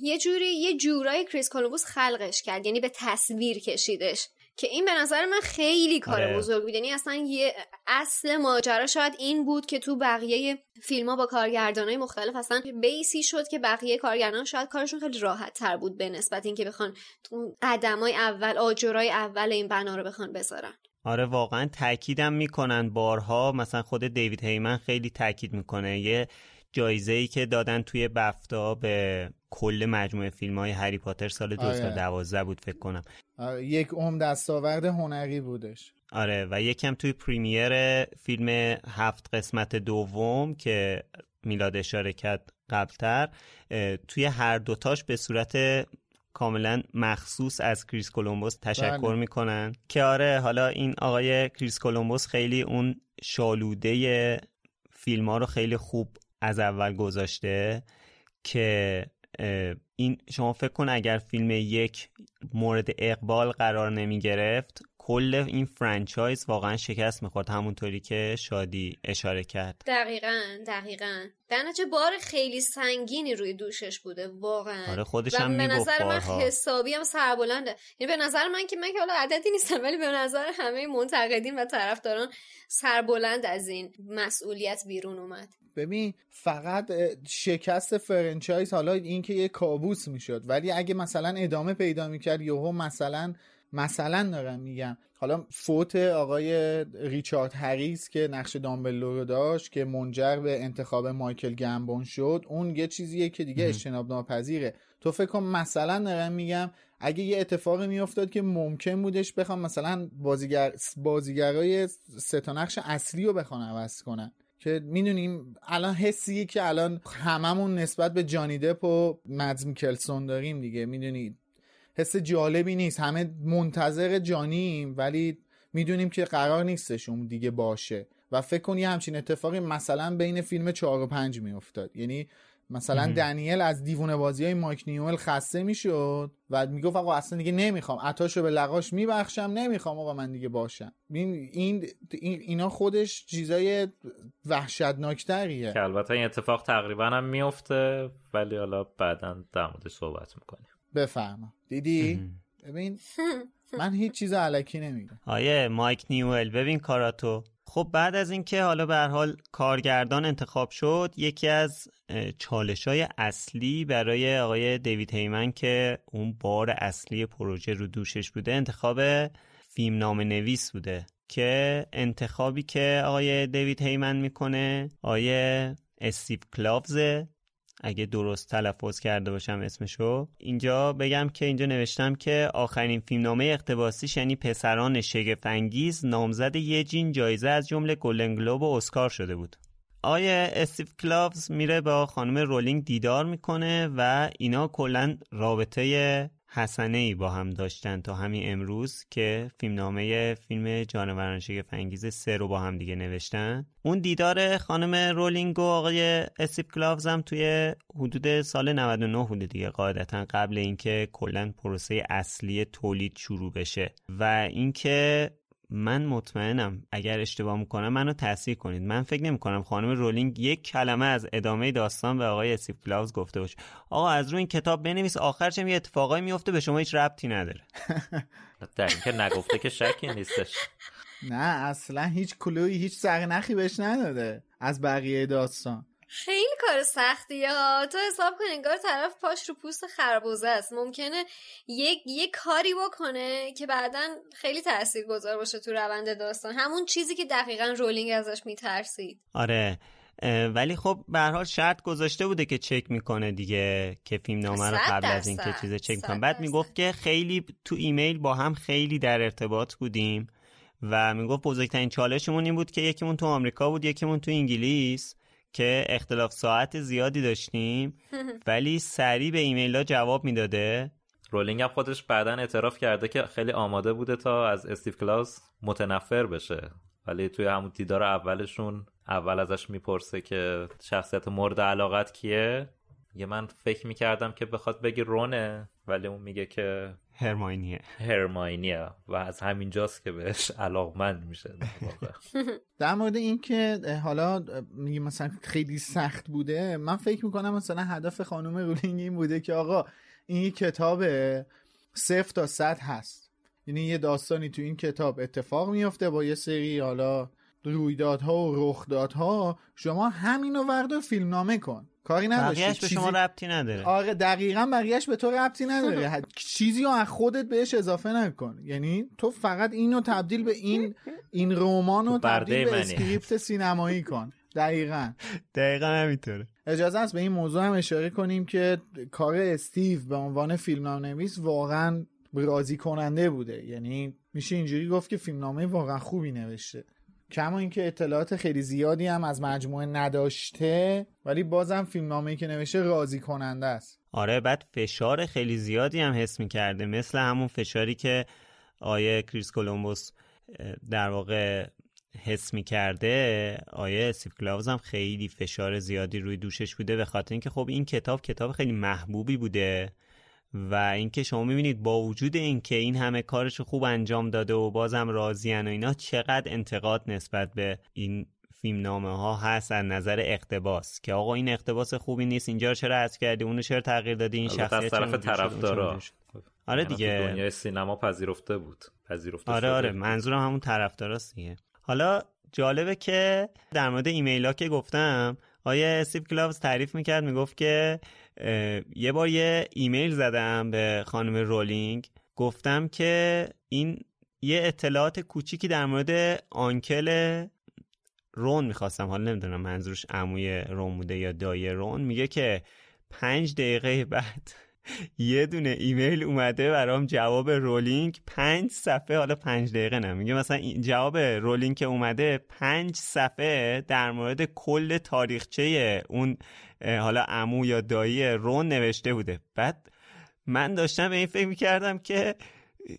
Speaker 3: یه جوری یه جورای کریس کولومبوس خلقش کرد. یعنی به تصویر کشیدش. که این به نظر من خیلی کار
Speaker 2: آره.
Speaker 3: بزرگ بود. یعنی اصلا یه اصل ماجرا شاید این بود که تو بقیه فیلم ها با کارگردانای مختلف اصلا بیسی شد که بقیه کارگردان شاید کارشون خیلی راحت تر بود به نسبت اینکه بخوان تو قدمای اول آجرای اول این بنا رو بخوان بذارن.
Speaker 2: آره واقعا تاکیدم می‌کنن بارها. مثلا خود دیوید هیمن خیلی تاکید می‌کنه. یه جایزه ای که دادن توی بفتا به کل مجموعه فیلم های هری پاتر سال
Speaker 5: آره.
Speaker 2: 2012 بود فکر کنم.
Speaker 5: آره، یک عمر دستاورد هنری بودش
Speaker 2: آره و یکم توی پریمیر فیلم هفت قسمت دوم که میلاد اشاره کرد قبلتر توی هر دوتاش به صورت کاملا مخصوص از کریس کولومبوس تشکر
Speaker 5: بله.
Speaker 2: می‌کنن که آره حالا این آقای کریس کولومبوس خیلی اون شالوده فیلم ها رو خیلی خوب از اول گذاشته که این شما فکر کن اگر فیلم یک مورد اقبال قرار نمی گرفت کل این franchise واقعا شکست می‌خورد همونطوری که شادی اشاره کرد.
Speaker 3: دقیقا دقیقا. در بار خیلی سنگینی روی دوشش بوده واقعا.
Speaker 2: آره خودش هم به
Speaker 3: نظر من حسابی هم سربلنده. یعنی به نظر من که من که حالا عددی نیستم ولی به نظر همه منتقدین و طرفداران سربلند از این مسئولیت بیرون اومد.
Speaker 5: ببین فقط شکست franchise حالا این که یه کابوس می‌شد ولی اگه مثلا ادامه پیدا می‌کرد یهو مثلا مثلا دارم میگم. حالا فوت آقای ریچارد هریس که نقش دامبلدور رو داشت که منجر به انتخاب مایکل گمبون شد اون یه چیزیه که دیگه اجتناب ناپذیره. تو فکر کن مثلا دارم میگم اگه یه اتفاقی میافتاد که ممکن بودش بخوام مثلا بازیگر بازیگرای سه تا نقش اصلی رو بخوان عوض کنن. که می‌دونیم الان حسیه که الان هممون نسبت به جانی دپ و مدز میکلسون داریم دیگه. می‌دونید حس جالبی نیست. همه منتظر جانیم ولی می‌دونیم که قرار نیستش اون دیگه باشه. و فکر کنی همچین اتفاقی مثلا بین فیلم 4 و 5 میافتاد. یعنی مثلا دنیل از دیوونه بازی های مایک نیومل خسته می‌شد و می‌گفت آقا اصلا دیگه نمی‌خوام. عطاشو به لقاش میبخشم نمی‌خوام آقا من دیگه باشم. این این اینا خودش چیزای وحشتناکتریه.
Speaker 4: که البته این اتفاق تقریبا هم میفته ولی حالا بعدا در موردش صحبت می‌کنیم.
Speaker 5: بفهمم دیدی؟ ببین [laughs] من هیچ چیز علکی نمیگم.
Speaker 2: آیه مایک نیوئل ببین کاراتو. خب بعد از اینکه حالا به حال کارگردان انتخاب شد یکی از چالش های اصلی برای آقای دیوید هیمن که اون بار اصلی پروژه رو دوشش بوده انتخاب فیلم نام نویس بوده که انتخابی که آقای دیوید هیمن می‌کنه آقای استیو کلاوزه. اگه درست تلفظ کرده باشم اسمشو. اینجا بگم که اینجا نوشتم که آخرین فیلمنامه اقتباسیش یعنی پسران شگفنگیز نامزد یه جین جایزه از جمله گلدن گلوب و اسکار شده بود. آقای استیو کلاوز میره با خانم رولینگ دیدار می‌کنه و اینا کلا رابطه حسنه ای با هم داشتن تا همین امروز که فیلمنامه فیلم جانوران شگفت سه رو با هم دیگه نوشتن. اون دیدار خانم رولینگ و آقای استیو کلاوز هم توی حدود سال 99 بوده دیگه قاعدتا قبل اینکه کلا پروسه اصلی تولید شروع بشه. و اینکه من مطمئنم اگر اشتباه می‌کنم منو تصحیح کنید. من فکر نمی کنم خانم رولینگ یک کلمه از ادامه داستان به آقای اسیف کلاوز گفته باشه. آقا از روی این کتاب بنویس آخرش یه اتفاقایی میفته به شما هیچ ربطی نداره. [laughs]
Speaker 4: در اینکه نگفته که شکی نیستش.
Speaker 5: نه اصلا هیچ کلوی هیچ سرنخی بهش نداده از بقیه داستان.
Speaker 3: خیلی کار سختیه ها. تو حساب کن انگار طرف پاش رو پوست خربوزه است. ممکنه یک یک کاری بکنه که بعدا خیلی تاثیر گذار باشه تو روند داستان. همون چیزی که دقیقا رولینگ ازش میترسید.
Speaker 2: آره. ولی خب به هر حال شرط گذاشته بوده که چک می‌کنه دیگه که فیلم نامه رو قبل از اینکه چیز چک می‌کنه. بعد می‌گفت که خیلی تو ایمیل با هم خیلی در ارتباط بودیم و می‌گفت بزرگترین چالشمون این بود که یکیمون تو آمریکا بود یکیمون تو انگلیس. که اختلاف ساعت زیادی داشتیم [laughs] ولی سریع به ایمیل ها جواب می‌داده.
Speaker 4: رولینگ هم خودش بعدا اعتراف کرده که خیلی آماده بوده تا از استیو کلاوس متنفر بشه. ولی توی همون دیدار اولشون اول ازش می‌پرسه که شخصیت مورد علاقت کیه. یه من فکر می‌کردم که بخواد بگه رونه ولی اون میگه که
Speaker 2: هرماینیه.
Speaker 4: هرماینیه و از همینجاست که بهش علاقمند میشه. [laughs]
Speaker 5: در مورد این که حالا میگه مثلا خیلی سخت بوده من فکر می‌کنم مثلا هدف خانم رولینگ این بوده که آقا این کتاب صفر تا صد هست. یعنی یه داستانی تو این کتاب اتفاق میفته با یه سری حالا رویدادها و رخدادها. شما همینو وردار فیلمنامه کن. کاری نداشتی.
Speaker 2: بقیهش به شما ربطی نداره.
Speaker 5: آره دقیقا بقیهش به تو ربطی نداره. [laughs] چیزی رو از خودت بهش اضافه نکن. یعنی تو فقط اینو تبدیل به این این رمان رو تبدیل به script سینمایی کن. دقیقا.
Speaker 2: دقیقا همینطوره.
Speaker 5: اجازه است به این موضوع هم اشاره کنیم که کار استیو به عنوان فیلمنامه نویس واقعا راضی کننده بوده. یعنی میشه اینجوری گفت که فیلمنامه واقعا خوبی نوشته. کما اینکه اطلاعات خیلی زیادی هم از مجموعه نداشته ولی بازم فیلمنامه‌ای که نوشته راضی کننده است.
Speaker 2: آره بعد فشار خیلی زیادی هم حس می‌کرده مثل همون فشاری که آیه کریس کولومبوس در واقع حس می‌کرده. آیه سیف کلاوز هم خیلی فشار زیادی روی دوشش بوده به خاطر اینکه خب این کتاب کتاب خیلی محبوبی بوده. و اینکه شما می‌بینید با وجود اینکه این همه کارش خوب انجام داده و بازم راضیان و اینا چقدر انتقاد نسبت به این فیلم نامه ها هست از نظر اقتباس که آقا این اقتباس خوبی نیست اینجا رو چرا حذف کردی؟ اونو چرا تغییر دادی؟ این شخصیت
Speaker 4: طرف طرفدارا.
Speaker 2: آره
Speaker 4: یعنی
Speaker 2: دیگه.
Speaker 4: دنیای سینما پذیرفته بود. پذیرفته
Speaker 2: آره آره. منظورم همون طرفداراست دیگه. حالا جالبه که در مورد ایمیل ها که گفتم آقای استیو کلاوز تعریف می‌کرد می‌گفت که یه بار یه ایمیل زدم به خانم رولینگ. گفتم که این یه اطلاعات کوچیکی در مورد uncle رون می‌خواستم. حالا نمی‌دونم منظورش عموی رون بوده یا دایی رون. میگه که پنج دقیقه بعد [laughs] یه دونه ایمیل اومده برام جواب رولینگ پنج صفحه. حالا پنج دقیقه نه. میگه مثلا جواب رولینگ که اومده پنج صفحه در مورد کل تاریخچه اون حالا عمو یا دایی رون نوشته بوده. بعد من داشتم به این فکر می‌کردم که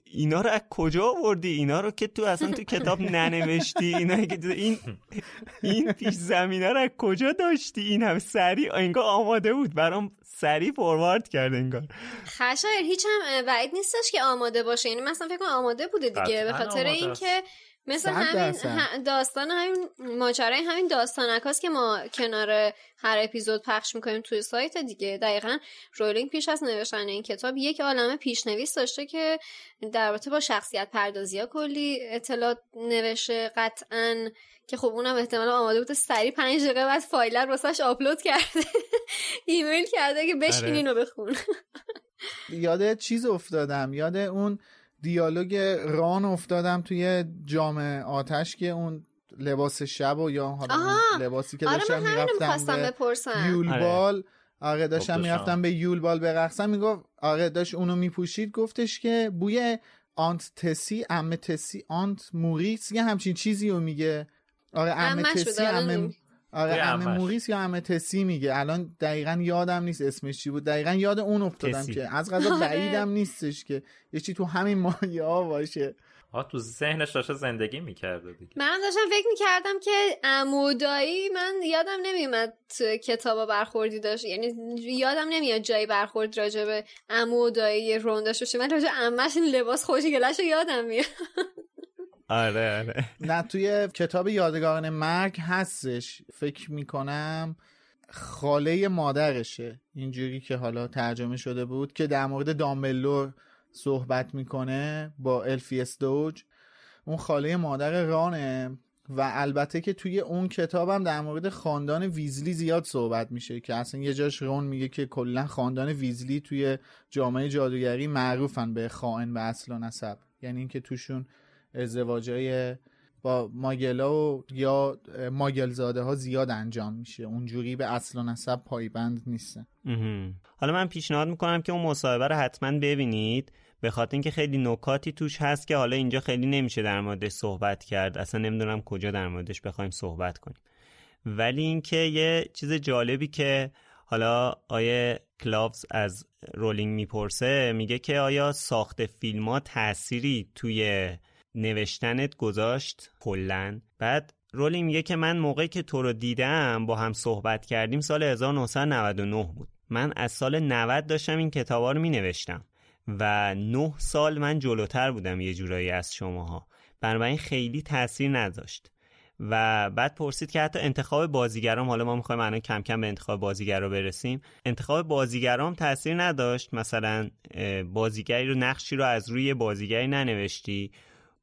Speaker 2: اینا رو از کجا آوردی؟ اینا رو که تو اصلا تو کتاب ننوشتی؟ اینا این این پیش زمینه رو از کجا داشتی؟ این هم سریع انگار آماده بود. برام سریع فوروارد کرد انگار.
Speaker 3: خشایر هیچ هم بعید نیستش که آماده باشه. یعنی مثلا فکر کنم آماده بوده دیگه. به خاطر اینکه مثل همین داستان همین ماجرای همین داستانک هاست که ما کنار هر اپیزود پخش می‌کنیم توی سایت دیگه. دقیقا رولینگ پیش از نوشتن این کتاب یک عالمه پیشنویس داشته که در رابطه با شخصیت پردازی ها کلی اطلاعات نوشته قطعا که خب اونم احتمالا آماده بوده سریع پنج دقیقه بعد فایلر واسش آپلود کرده. [laughs] ایمیل کرده که بشین
Speaker 2: آره.
Speaker 3: اینو بخون. [laughs]
Speaker 5: یاد چیز افتادم. یاد اون دیالوگ ران افتادم توی جام آتش که اون لباس شب و یا حالا. لباسی که
Speaker 3: آره
Speaker 5: داشتم
Speaker 3: من همینو
Speaker 5: می‌رفتم به
Speaker 3: بپرسم.
Speaker 5: یولبال آره. داشتم
Speaker 4: خب،
Speaker 5: می‌رفتم به یولبال برقصم. می‌گفت آره داشت اونو میپوشید. گفتش که بوی آنت تسی ام تسی آنت موریس یه همچین چیزی رو میگه. آره ام
Speaker 3: عمش بود،
Speaker 5: تسی
Speaker 3: آره،
Speaker 5: ام آره
Speaker 4: یه
Speaker 5: ام
Speaker 4: عمش.
Speaker 5: موریس یا ام تسی میگه. الان دقیقا یادم نیست اسمش چی بود. دقیقا یاد اون افتادم
Speaker 2: تسی.
Speaker 5: که از غذا [laughs]
Speaker 3: آره.
Speaker 5: بعیدم نیستش که. یه چی تو همین مایه ها باشه.
Speaker 4: آه تو ذهنش داشته زندگی می‌کرده دیگه.
Speaker 3: منم داشتم فکر می‌کردم که عمودایی من یادم نمیومد تو کتابا برخوردی داشت. یعنی یادم نمیاد جایی برخورد راجع به عمودایی رون داشته باشه. من راجع امش این لباس خوشگلش رو یادم میاد.
Speaker 2: آره آره.
Speaker 5: نه توی کتاب یادگاران مرگ هستش. فکر می‌کنم خاله مادرشه. اینجوری که حالا ترجمه شده بود که در مورد دامبلور صحبت می‌کنه با الفیس دوج. اون خاله مادر رانه و البته که توی اون کتابم در مورد خاندان ویزلی زیاد صحبت میشه که اصلا یه جاش رون میگه که کلا خاندان ویزلی توی جامعه جادوگری معروفن به خائن به اصل و نسب. یعنی اینکه توشون ازدواجای با ماگلا و یا ماگلزاده ها زیاد انجام میشه. اونجوری به اصل و نسب پایبند نیستن.
Speaker 2: حالا من پیشنهاد می‌کنم که اون مصاحبه رو حتما ببینید. به خاطر اینکه خیلی نکاتی توش هست که حالا اینجا خیلی نمیشه در موردش صحبت کرد. اصلا نمی‌دونم کجا در موردش بخوایم صحبت کنیم. ولی اینکه یه چیز جالبی که حالا آیه کلاوز از رولینگ می‌پرسه میگه که آیا ساخت فیلم ها تأثیری توی نوشتنت گذاشت کلا. بعد رولینگ میگه که من موقعی که تو رو دیدم با هم صحبت کردیم سال 1999 بود. من از سال 90 داشتم این کتابا رو می نوشتم و نه سال من جلوتر بودم یه جورایی از شماها. بنابراین خیلی تاثیر نذاشت و بعد پرسید که حتی انتخاب بازیگرام حالا ما می‌خوایم الان کم کم به انتخاب بازیگرا برسیم انتخاب بازیگرام تاثیر نداشت؟ مثلا بازیگری رو نقشی رو از روی بازیگری ننوشتی؟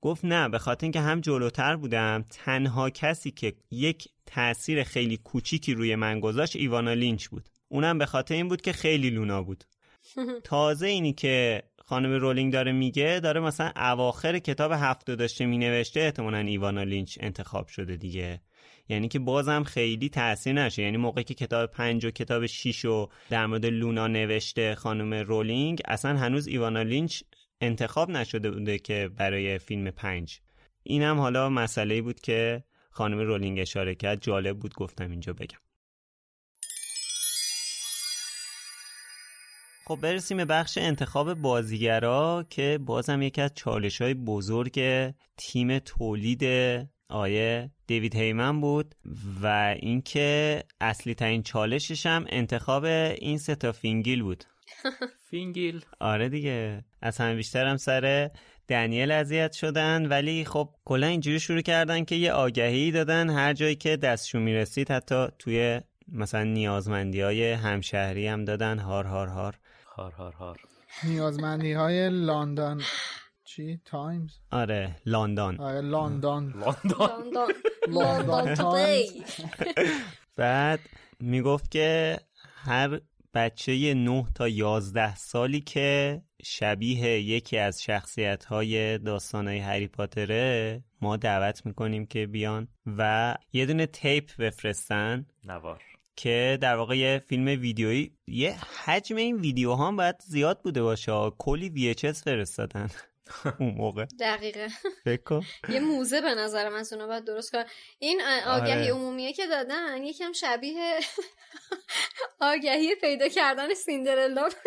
Speaker 2: گفت نه به خاطر اینکه هم جلوتر بودم. تنها کسی که یک تاثیر خیلی کوچیکی روی من گذاشت ایوانا لینچ بود. اونم به خاطر این بود که خیلی لونا بود. [laughs] تازه اینی که خانم رولینگ داره میگه داره مثلا اواخر کتاب هفته داشته مینوشته احتمالا ایوانا لینچ انتخاب شده دیگه. یعنی که بازم خیلی تاثیر نشه. یعنی موقعی که کتاب پنج و کتاب شیش و در مورد لونا نوشته خانم رولینگ اصلا هنوز ایوانا لینچ انتخاب نشده بوده که برای فیلم پنج. اینم حالا مسئله بود که خانم رولینگ اشاره کرد. جالب بود گفتم اینجا بگم. خب برسیم به بخش انتخاب بازیگرا که بازم یکی از چالش های بزرگ تیم تولید آقای دیوید هیمن بود و اینکه اصلی ترین چالشش هم انتخاب این ستا فینگیل بود. [laughs]
Speaker 4: فینگیل.
Speaker 2: آره دیگه. از همه بیشتر هم سر دنیل اذیت شدن. ولی خب کلا اینجوری شروع کردن که یه آگهی دادن هر جایی که دستشون می‌رسید. حتی توی مثلا نیازمندی های همشهری هم دادن. هار هار هار.
Speaker 4: هار هار هار.
Speaker 5: نیازمندی های لندن. چی؟ تایمز؟
Speaker 2: آره لندن.
Speaker 5: آره لندن.
Speaker 3: لندن.
Speaker 5: لندن. [laughs] [laughs]
Speaker 2: بعد می‌گفت که هر بچه 9 تا 11 سالی که شبیه یکی از شخصیت های داستان های هری پاتره ما دعوت می‌کنیم که بیان و یه دونه تیپ بفرستن
Speaker 4: نوار.
Speaker 2: که در واقع یه فیلم ویدیویی یه حجم این ویدیو ها باید زیاد بوده باشه کلی VHS فرستادن. [laughs] اون موقع. کن.
Speaker 3: یه موزه به نظر من اونو باید درست کنم. این آگهی
Speaker 2: آره.
Speaker 3: عمومیه که دادن یکم شبیه [laughs] آگهی پیدا کردن سیندرلا. [laughs]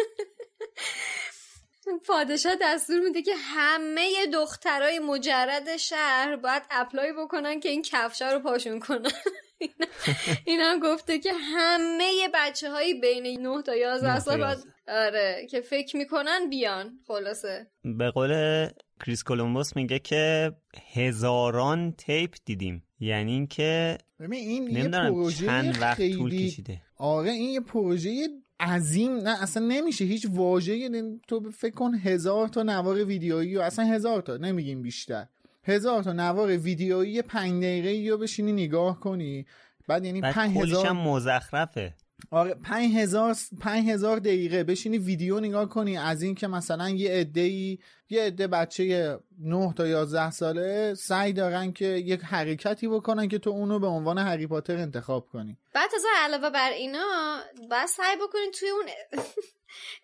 Speaker 3: پادشاه دستور میده که همه دخترای مجرد شهر باید اپلای بکنن که این کفشا رو پاشون کنن. این هم گفته که همه بچه های بین 9 تا 11
Speaker 2: نه تا
Speaker 3: سال باید
Speaker 2: 11.
Speaker 3: آره که فکر می‌کنن بیان خلاصه.
Speaker 2: به قول کریس کولومبوس میگه که هزاران تیپ دیدیم. یعنی اینکه
Speaker 5: ببین این یه
Speaker 2: نمی‌دونم
Speaker 5: پروژه
Speaker 2: چند وقت طول
Speaker 5: خیلی
Speaker 2: کشیده.
Speaker 5: آره این یه پروژه عظیم. نه اصلا نمیشه هیچ واژه تو فکر کن هزار تا نوار ویدیویی و اصلا هزار تا نمیگیم بیشتر. هزار تا نوار ویدیویی پنج دقیقه رو بشینی نگاه کنی. بعد یعنی
Speaker 2: بعد
Speaker 5: پنج هزار
Speaker 2: هم مزخرفه.
Speaker 5: آره 5000 5000 دقیقه. بشینی ویدیو نگاه کنی از این که مثلا یه عده‌ای یه عده بچه 9 تا 11 ساله سعی دارن که یک حرکتی بکنن که تو اونو به عنوان هری پاتر انتخاب کنی.
Speaker 3: بعد تازه علاوه بر اینا باید سعی بکنی توی اون [laughs]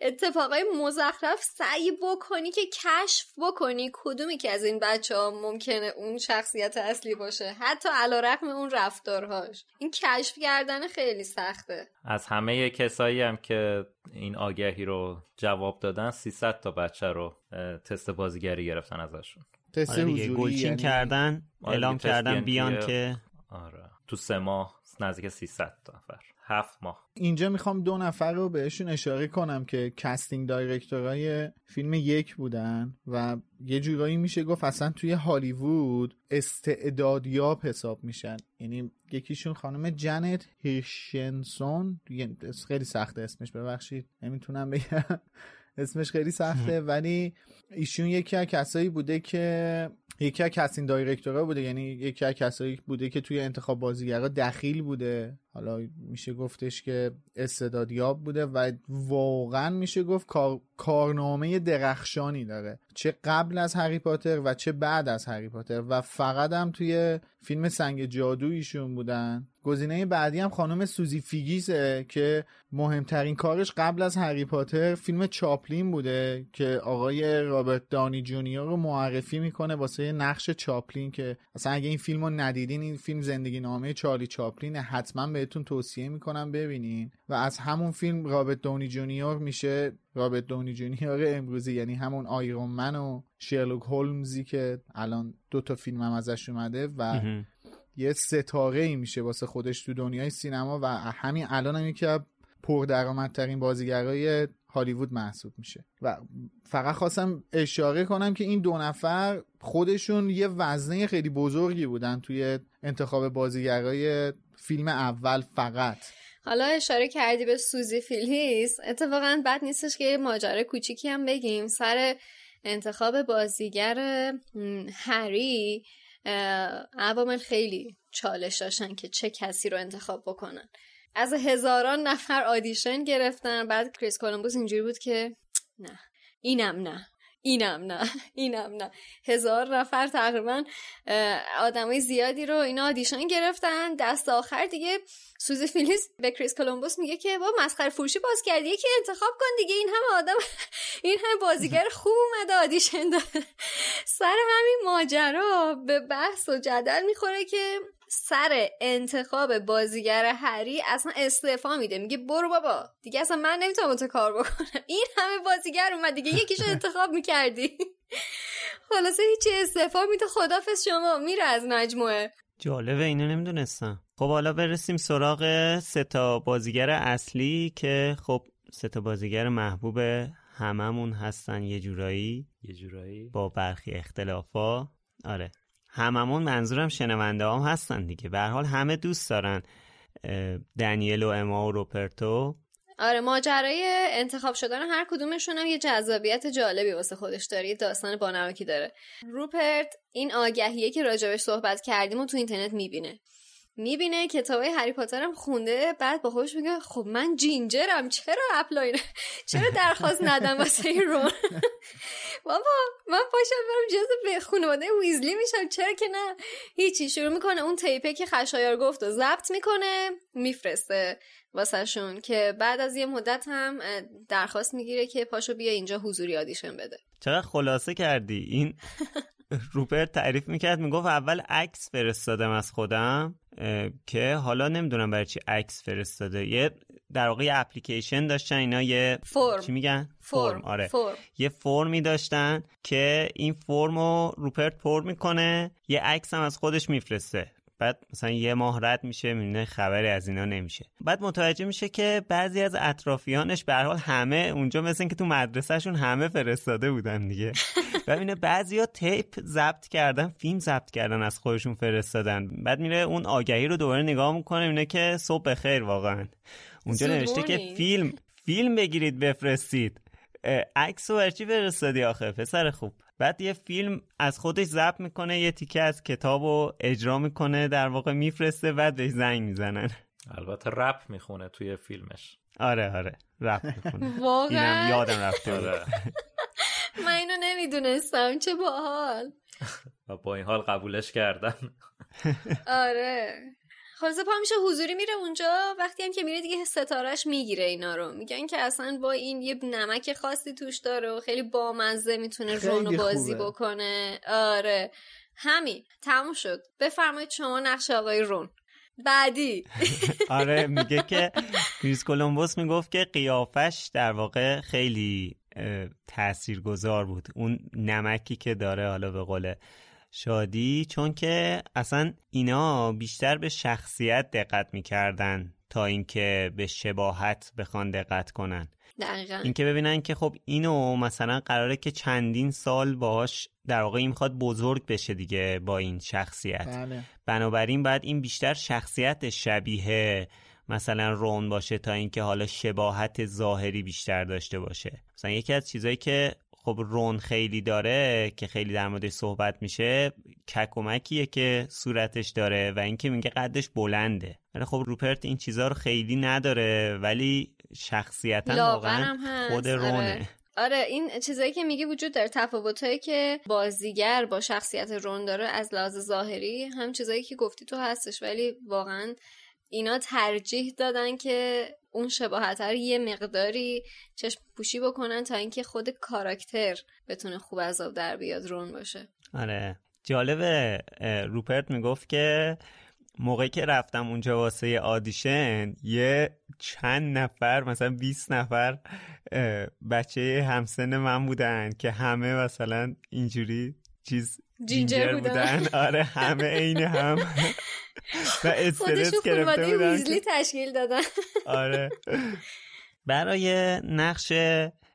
Speaker 3: اتفاقای مزخرف سعی بکنی که کشف بکنی کدومی که از این بچه ها ممکنه اون شخصیت اصلی باشه. حتی علا رقم اون رفتارهاش. این کشف کردن خیلی سخته.
Speaker 4: از همه کسایی هم که این آگهی رو جواب دادن 300 تا بچه رو تست بازیگری گرفتن ازشون.
Speaker 5: تست
Speaker 2: آره
Speaker 5: حضوری
Speaker 2: گلچین
Speaker 5: یعنی
Speaker 2: کردن
Speaker 4: آره
Speaker 2: اعلام کردن بیان که
Speaker 4: آره تو سه ماه نزدیک 300 تا نفر. هفت ماه.
Speaker 5: اینجا می‌خوام دو نفر رو بهشون اشاره کنم که casting director ای فیلم یک بودن و یه جورایی میشه گفت اصلا توی هالیوود استعدادیاب حساب میشن. یعنی یکیشون خانم جنت هیرشنسون خیلی سخته اسمش ببخشید. نمی‌تونم بگم. [laughs] اسمش خیلی سخته [laughs] ولی ایشون یکی از کسایی بوده که یکی از کسین دایرکتورا بوده یعنی یکی از کسایی بوده که توی انتخاب بازیگرا دخیل بوده. حالا میشه گفتش که استعدادیاب بوده و واقعا میشه گفت کار... کارنامه درخشانی داره. چه قبل از هری پاتر و چه بعد از هری پاتر. و فقط هم توی فیلم سنگ جادو ایشون بودن. گزینه بعدی هم خانم سوزی فیگیسه که مهمترین کارش قبل از هری پاتر فیلم چاپلین بوده که آقای رابرت دانی جونیور رو معرفی می‌کنه واسه نقش چاپلین که اصلا اگه این فیلم رو ندیدین این فیلم زندگی نامه چارلی چاپلین حتما بهتون توصیه می‌کنم ببینین. و از همون فیلم رابرت دونی جونیور میشه رابرت دونی جونیور امروزی یعنی همون Iron Man و شرلوک هولمزی که الان دو تا فیلم هم ازش اومده و یه ستاره ای میشه واسه خودش تو دنیای سینما و همین الان هم یکی از پردرآمدترین بازیگرای هالیوود محسوب میشه. و فقط خواستم اشاره کنم که این دو نفر خودشون یه وزنه خیلی بزرگی بودن توی انتخاب بازیگرای فیلم اول فقط.
Speaker 3: حالا اشاره کردی به سوزی فیلیس اتفاقا بد نیستش که یه ماجرا کوچیکی هم بگیم. سر انتخاب بازیگر هری عوامل خیلی چالش داشتن که چه کسی رو انتخاب بکنن. از هزاران نفر audition گرفتن بعد کریس کولومبوس اینجوری بود که نه اینم نه. اینم نه اینم نه. هزار نفر تقریبا آدمای زیادی رو اینا audition گرفتن. دست آخر دیگه سوزی فیگیس به کریس کولومبوس میگه که بابا مسخره فروشی باز کردی یکی انتخاب کن دیگه. این همه آدم این همه بازیگر خوب اومده آدیشن داده سر همین ماجرا به بحث و جدل می‌خوره که سر انتخاب بازیگر هری اصلا استعفا میده. میگه برو بابا. دیگه اصلا من نمی‌تونم تو کار بکنم. این همه بازیگر اومد دیگه. یکیشو [laughs] انتخاب می‌کردی. خلاصه هیچی استعفا میده. خدافز شما. میره از مجموعه.
Speaker 2: جالبه اینو نمی‌دونستم. خب حالا برسیم سراغ سه تا بازیگر اصلی که خب سه تا بازیگر محبوب هممون هستن. یه جورایی
Speaker 4: یه جورایی.
Speaker 2: با برخی اختلافا. آره. هممون منظورم شنونده هم هستن دیگه. به حال همه دوست دارن دنیل و اما و روپرتو.
Speaker 3: آره ماجرای انتخاب شدن هر کدومشون هم یه جذابیت جالبی واسه خودش داره یه داستان بانمکی داره. روپرت این آگهیه که راجبش صحبت کردیم و تو اینترنت می‌بینه. می‌بینه کتاب هری پاتر هم خونده بعد با خودش میگه خب من ginger م چرا apply نه؟ [laughs] چرا درخواست ندم واسه رون [laughs] بابا من پاشم برم جزء خانواده ویزلی میشم چرا که نه؟ هیچی شروع می‌کنه اون tape ه که خشایار گفت و ضبط می‌کنه میفرسته واسهشون که بعد از یه مدت هم درخواست می‌گیره که پاشو بیا اینجا حضوری audition بده.
Speaker 2: چقدر خلاصه کردی. این [laughs] روپرت تعریف می‌کرد می‌گفت اول عکس فرستادم از خودم. که حالا نمی‌دونم برای چی عکس فرستاده. یه در واقع یه اپلیکیشن داشتن اینا یه
Speaker 3: فرم.
Speaker 2: چی میگن؟
Speaker 3: فرم.
Speaker 2: آره.
Speaker 3: فرم.
Speaker 2: یه فرمی داشتن که این فرم رو روپرت پر می‌کنه یه عکس هم از خودش میفرسته. بعد مثلا یه ماه رد میشه می‌بینه خبری از اینا نمیشه. بعد متوجه میشه که بعضی از اطرافیانش به حال همه اونجا مثل که تو مدرسهشون همه فرستاده بودن دیگه. [laughs] ببینه بعضیا تیپ ضبط کردن فیلم ضبط کردن از خودشون فرستادن. بعد میره اون آگهی رو دوباره نگاه می‌کنه اینه که صبح بخیر واقعا. اونجا نوشته که فیلم فیلم بگیرید بفرستید. عکس و هرچی فرستادی آخه پسر خوب. بعد یه فیلم از خودش ضبط می‌کنه یه تیکه از کتاب رو اجرا می‌کنه در واقع میفرسته بعد بهش زنگ می‌زنن.
Speaker 4: البته رپ می‌خونه توی فیلمش.
Speaker 2: آره آره رپ می‌خونه. [laughs]
Speaker 3: واقعا؟
Speaker 2: یادم رفته
Speaker 4: آره. [laughs]
Speaker 3: من اینو نمی‌دونستم چه باحال. [laughs]
Speaker 4: و با این حال قبولش کردن
Speaker 3: آره. خلاصه پا میشه حضوری میره اونجا وقتی هم که میره دیگه ستارش می‌گیره اینا رو. میگن که اصلا با این یه نمک خاصی توش داره و خیلی بامزه می‌تونه رونو بازی
Speaker 5: خوبه.
Speaker 3: بکنه. آره. همین. تموم شد. بفرمایید شما نقش آقای رون. بعدی. [laughs]
Speaker 2: آره میگه که کریس کولومبوس می‌گفت که قیافش در واقع خیلی تأثیر گذار بود. اون نمکی که داره حالا به قول شادی چون که اصلا اینا بیشتر به شخصیت دقت می‌کردن تا اینکه به شباهت بخوان دقت کنن.
Speaker 3: دقیقا.
Speaker 2: اینکه ببینن که خب اینو مثلا قراره که چندین سال باهاش در واقع این می‌خواد بزرگ بشه دیگه با این شخصیت.
Speaker 5: بله.
Speaker 2: بنابراین بعد این بیشتر شخصیت شبیه مثلا رون باشه تا اینکه حالا شباهت ظاهری بیشتر داشته باشه. مثلا یکی از چیزایی که خب رون خیلی داره که خیلی در موردش صحبت میشه ککومکیه که صورتش داره و اینکه میگه قدش بلنده. ولی خب روپرت این چیزها رو خیلی نداره ولی شخصیتا واقعا خود رونه.
Speaker 3: آره. آره این چیزایی که میگه وجود داره تفاوتایی که بازیگر با شخصیت رون داره از لحاظ ظاهری هم چیزایی که گفتی تو هستش ولی واقعا اینا ترجیح دادن که اون شباهت رو یه مقداری چشم پوشی بکنن تا اینکه خود کاراکتر بتونه خوب از در بیاد رون باشه.
Speaker 2: آره. جالبه روپرت می‌گفت که موقعی که رفتم اونجا واسه آدیشن یه چند نفر مثلا 20 نفر بچه همسن من بودن که همه مثلا اینجوری چیز
Speaker 3: جینجر بودن,
Speaker 2: بودن. آره همه عین هم. [laughs] و استرس گرفته بودن
Speaker 3: ویزلی تشکیل دادن.
Speaker 2: آره. برای نقش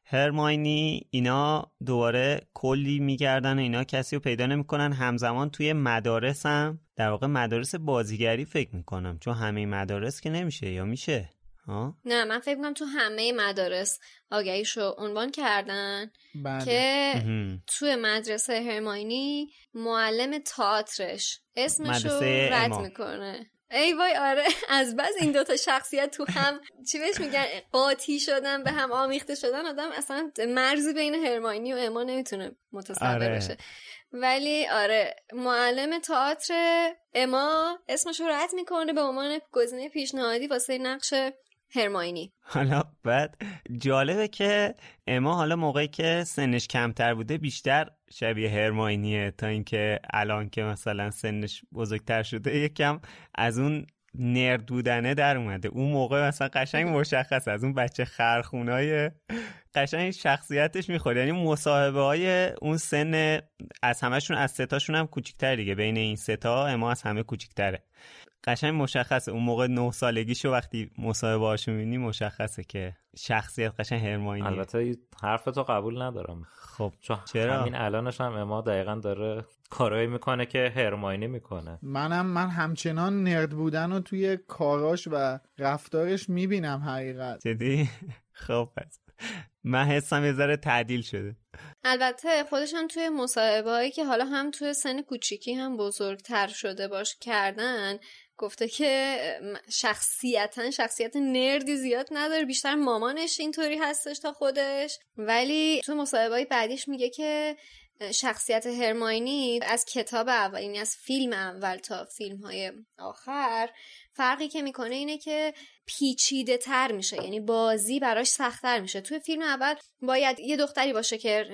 Speaker 2: هرماینی اینا دوباره کلی میگردن و اینا کسی رو پیدا نمی‌کنن. همزمان توی مدارس هم در واقع مدارس بازیگری فکر می‌کنم چون همه مدارس که نمیشه یا میشه. ها؟
Speaker 3: نه من فکر می‌کنم تو همه مدارس آگهیشو عنوان کردن
Speaker 5: بله.
Speaker 3: که توی مدرسه هرماینی معلم تئاترش اسمشو رد می‌کنه ای وای آره از بس این دوتا شخصیت تو هم [laughs] چی بهش میگن قاطی شدن به هم آمیخته شدن آدم اصلا مرزی بین هرماینی و اما نمی‌تونه متصور
Speaker 2: آره.
Speaker 3: بشه ولی آره معلم تئاتر اما اسمش رو رد می‌کنه به عنوان گزینه پیشنهادی واسه نقش هرماینی.
Speaker 2: حالا بعد جالبه که اما حالا موقعی که سنش کمتر بوده بیشتر شبیه هرماینیه تا اینکه الان که مثلا سنش بزرگتر شده یکم از اون نرد بودنه در اومده. اون موقع مثلا قشنگ مشخص از اون بچه خرخونای قشنگ شخصیتش می‌خوره. یعنی مصاحبه های اون سن از همشون از ستاشون هم کوچیکتر دیگه. بین این ستا اما از همه کوچیکتره. قشنگ مشخصه. اون موقع نه سالگیشو وقتی مصاحبه هاشو می‌بینی مشخصه که شخصیت قشنگ هرماینی
Speaker 4: البته حرف تو قبول ندارم.
Speaker 2: خب
Speaker 4: چون
Speaker 2: چرا؟
Speaker 4: همین الانش هم اما دقیقا داره کارایی می‌کنه که هرماینی می‌کنه.
Speaker 5: منم من همچنان نرد بودن و توی کاراش و رفتارش می‌بینم حقیقت.
Speaker 2: جدی؟ [laughs] خب پس من حسم یه ذره تعدیل شده.
Speaker 3: البته خودش هم توی مصاحبه هایی که حالا هم توی سن کوچیکی هم بزرگتر شده باش کردن گفته که شخصیتا شخصیت نردی زیاد نداره بیشتر مامانش اینطوری هستش تا خودش. ولی تو مصاحبه بعدیش میگه که شخصیت هرماینی از کتاب اول یعنی از فیلم اول تا فیلم های آخر فرقی که می‌کنه اینه که پیچیده تر میشه. یعنی بازی براش سختتر میشه. توی فیلم اول باید یه دختری باشه که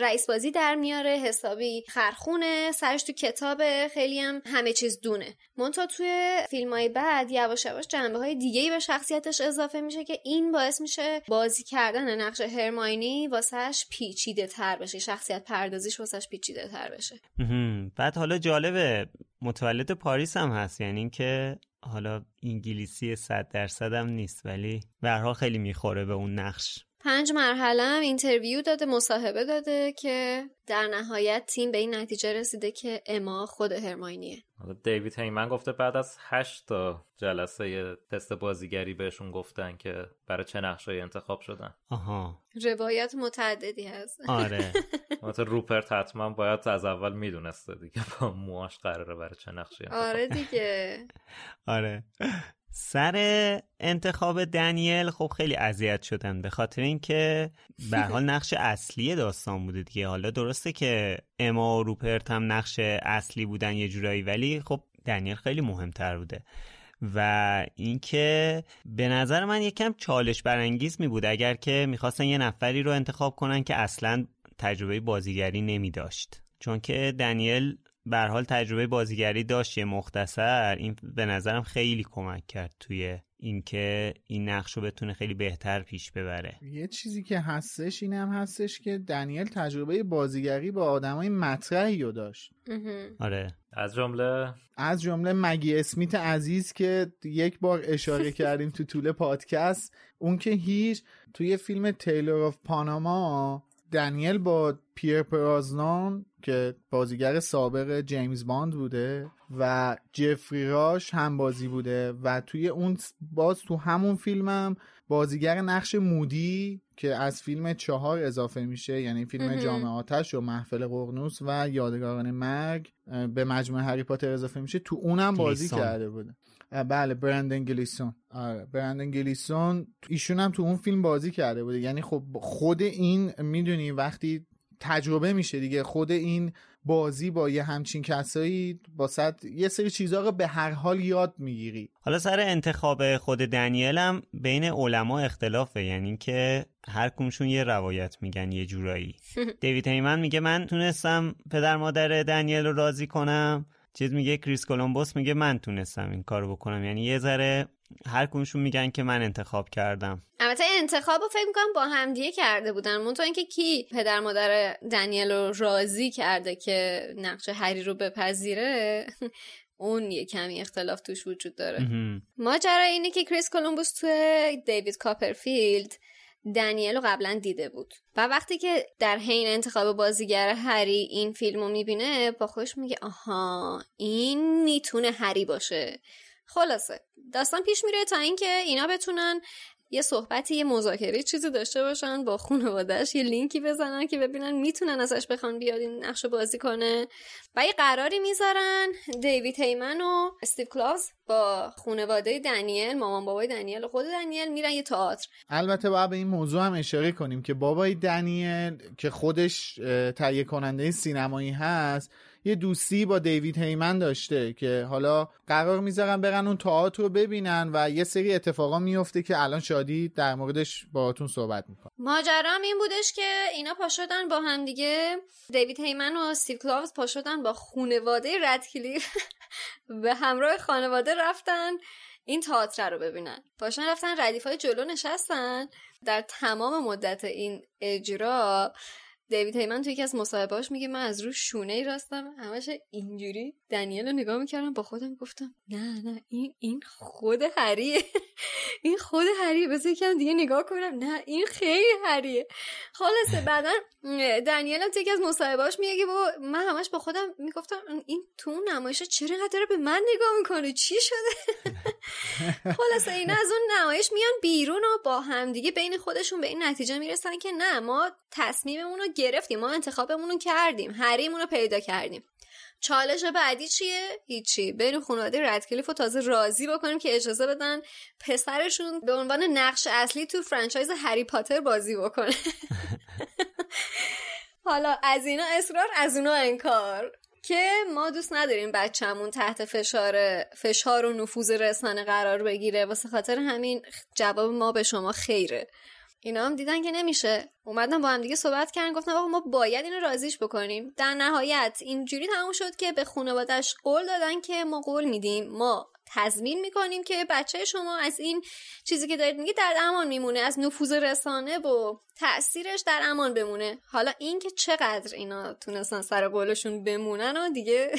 Speaker 3: رئیس بازی در میاره حسابی خرخونه سرش تو کتاب خیلی هم همه چیز دونه. منتها توی فیلم های بعد یواش یواش جنبه های دیگه ای به شخصیتش اضافه میشه که این باعث میشه بازی کردن نقش هرماینی واسهش پیچیده تر بشه. شخصیت پردازیش واسهش پیچیده تر بشه
Speaker 2: بعد حالا جالبه متولد پاریس هم هست. یعنی اینکه حالا انگلیسی صد درصد هم نیست ولی به خیلی می‌خوره به اون نقش.
Speaker 3: پنج مرحله هم interview داده مصاحبه داده که در نهایت تیم به این نتیجه رسیده که اما خود هرماینیه.
Speaker 4: دیوید هیمن گفته بعد از هشت تا جلسه تست بازیگری بهشون گفتن که برای چه نقشایی انتخاب شدن.
Speaker 2: آها.
Speaker 3: روایت متعددی هست.
Speaker 2: آره. [laughs]
Speaker 4: مثلا روپرت حتما باید از اول می‌دونسته دیگه با موهاش قراره برای چه نقشی انتخاب
Speaker 3: آره دیگه. [laughs]
Speaker 2: آره. سر انتخاب دنیل خب خیلی اذیت شدن به خاطر اینکه به حال نقش اصلی داستان بوده دیگه. حالا درسته که اما و روپرت هم نقش اصلی بودن یه جورایی ولی خب دنیل خیلی مهمتر بوده. و اینکه به نظر من یکم چالش برانگیز می بود اگر که می‌خواستن یه نفری رو انتخاب کنن که اصلا تجربه بازیگری نمی داشت. چون که دنیل به حال تجربه بازیگری داشت یه مختصر. این به نظرم خیلی کمک کرد توی اینکه این نقش رو بتونه خیلی بهتر پیش ببره.
Speaker 5: یه چیزی که هستش این هم هستش که دنیل تجربه بازیگری با آدمای مطرحی رو داشت.
Speaker 2: آره.
Speaker 4: از جمله؟
Speaker 5: از جمله مگی اسمیت عزیز که یک بار اشاره [laughs] کردیم تو طول پادکست. اون که هیچ توی فیلم Tailor of Panama دنیل با پیرس برازنان که بازیگر سابق جیمز باند بوده و جفری راش هم بازی بوده و توی اون باز تو همون فیلمم بازیگر نقش مودی که از فیلم چهار اضافه میشه یعنی فیلم جام آتش و محفل ققنوس و یادگاران مرگ به مجموعه هری پاتر اضافه میشه تو اونم بازی. کرده بوده بله برندن گلیسون آره برندن گلیسون ایشون هم تو اون فیلم بازی کرده بوده. یعنی خب خود این می‌دونی وقتی تجربه میشه دیگه خود این بازی با یه همچین کسایی با صد یه سری چیزها رو به هر حال یاد می‌گیری.
Speaker 2: حالا سر انتخاب خود دنیل هم بین علما اختلافه. یعنی که هر کمشون یه روایت میگن یه جورایی. [laughs] دیوید هیمن میگه من تونستم پدر مادر دنیل رو راضی کنم چیز میگه کریس کولومبوس میگه من تونستم این کارو بکنم. یعنی یه ذره هر کمشون میگن که من انتخاب کردم.
Speaker 3: البته انتخاب رو فکر می‌کنم با همدیگه کرده بودن. منتها اینکه کی پدر مادر دنیل رو راضی کرده که نقش هری رو بپذیره [laughs] اون یه کمی اختلاف توش وجود داره. ماجرا اینه که کریس کولومبوس تو دیوید کاپرفیلد دنیل رو قبلا دیده بود. و وقتی که در حین انتخاب بازیگر هری این فیلم رو می‌بینه با خودش میگه آها این می‌تونه هری باشه. خلاصه داستان پیش میره تا اینکه اینا بتونن یه صحبتی یه مذاکره چیزی داشته باشن با خانوادهش یه لینکی بزنن که ببینن می‌تونن ازش بخوان بیاد این نقش بازی کنه. و یه قراری می‌ذارن دیوید هیمن و استیو کلاوز با خانواده دنیل مامان بابای دنیل و خود دنیل میرن یه تئاتر.
Speaker 5: البته باید به این موضوع هم اشاره کنیم که بابای دنیل که خودش تهیه کننده سینمایی هست یه دوستی با دیوید هیمن داشته که حالا قرار می‌ذارن برن اون تئاتر رو ببینن و یه سری اتفاقا میفته که الان شادی در موردش باهاتون صحبت می‌کنه.
Speaker 3: ماجرا هم این بودش که اینا پا شدن با هم دیگه. دیوید هیمن و استیو کلاوز پا شدن با خانواده ردکلیف [laughs] به همراه خانواده رفتن این تئاتر رو ببینن. پاشن رفتن ردیف های جلو نشستن. در تمام مدت این اجرا دیوید هیمن توی یکی از مصاحبهاش میگه من از رو شونه ای راستم. همش اینجوری دنیل رو نگاه می‌کردم با خودم گفتم نه نه این این خود هریه [laughs] این خود هریه بذار یکم دیگه نگاه کنم. نه این خیلی هریه خلاصه بعدا دنیل هم یکی از مصاحبهاش میگه با من همش با خودم می‌گفتم این تو نمایش چرا قدر به من نگاه می‌کنه؟ چی شده؟ [laughs] خلاصه این از اون نمایش میان بیرون و با هم دیگه بین خودشون به این نتیجه می‌رسن که نه ما تصمیممون رو گرفتیم ما انتخابمون رو کردیم حریمون رو پیدا کردیم. چالش بعدی چیه؟ هیچی. بریم خانواده ردکلیف رو تازه راضی بکنیم که اجازه بدن پسرشون به عنوان نقش اصلی تو فرانچایز هری پاتر بازی بکنه. [laughs] حالا از اینا اصرار از اونا انکار. که ما دوست نداریم بچهمون تحت فشار فشار و نفوذ رسانه قرار بگیره. واسه خاطر همین جواب ما به شما خیره. اینا هم دیدن که نمیشه. اومدن با هم دیگه صحبت کردن گفتن آقا ما باید اینو رازیش بکنیم. در نهایت اینجوری تموم شد که به خانوادش قول دادن که ما قول میدیم. ما تضمین می‌کنیم که بچه شما از این چیزی که دارید میگه در امان میمونه از نفوذ رسانه و تاثیرش در امان بمونه. حالا اینکه چقدر اینا تونستن سر قولشون بمونن و دیگه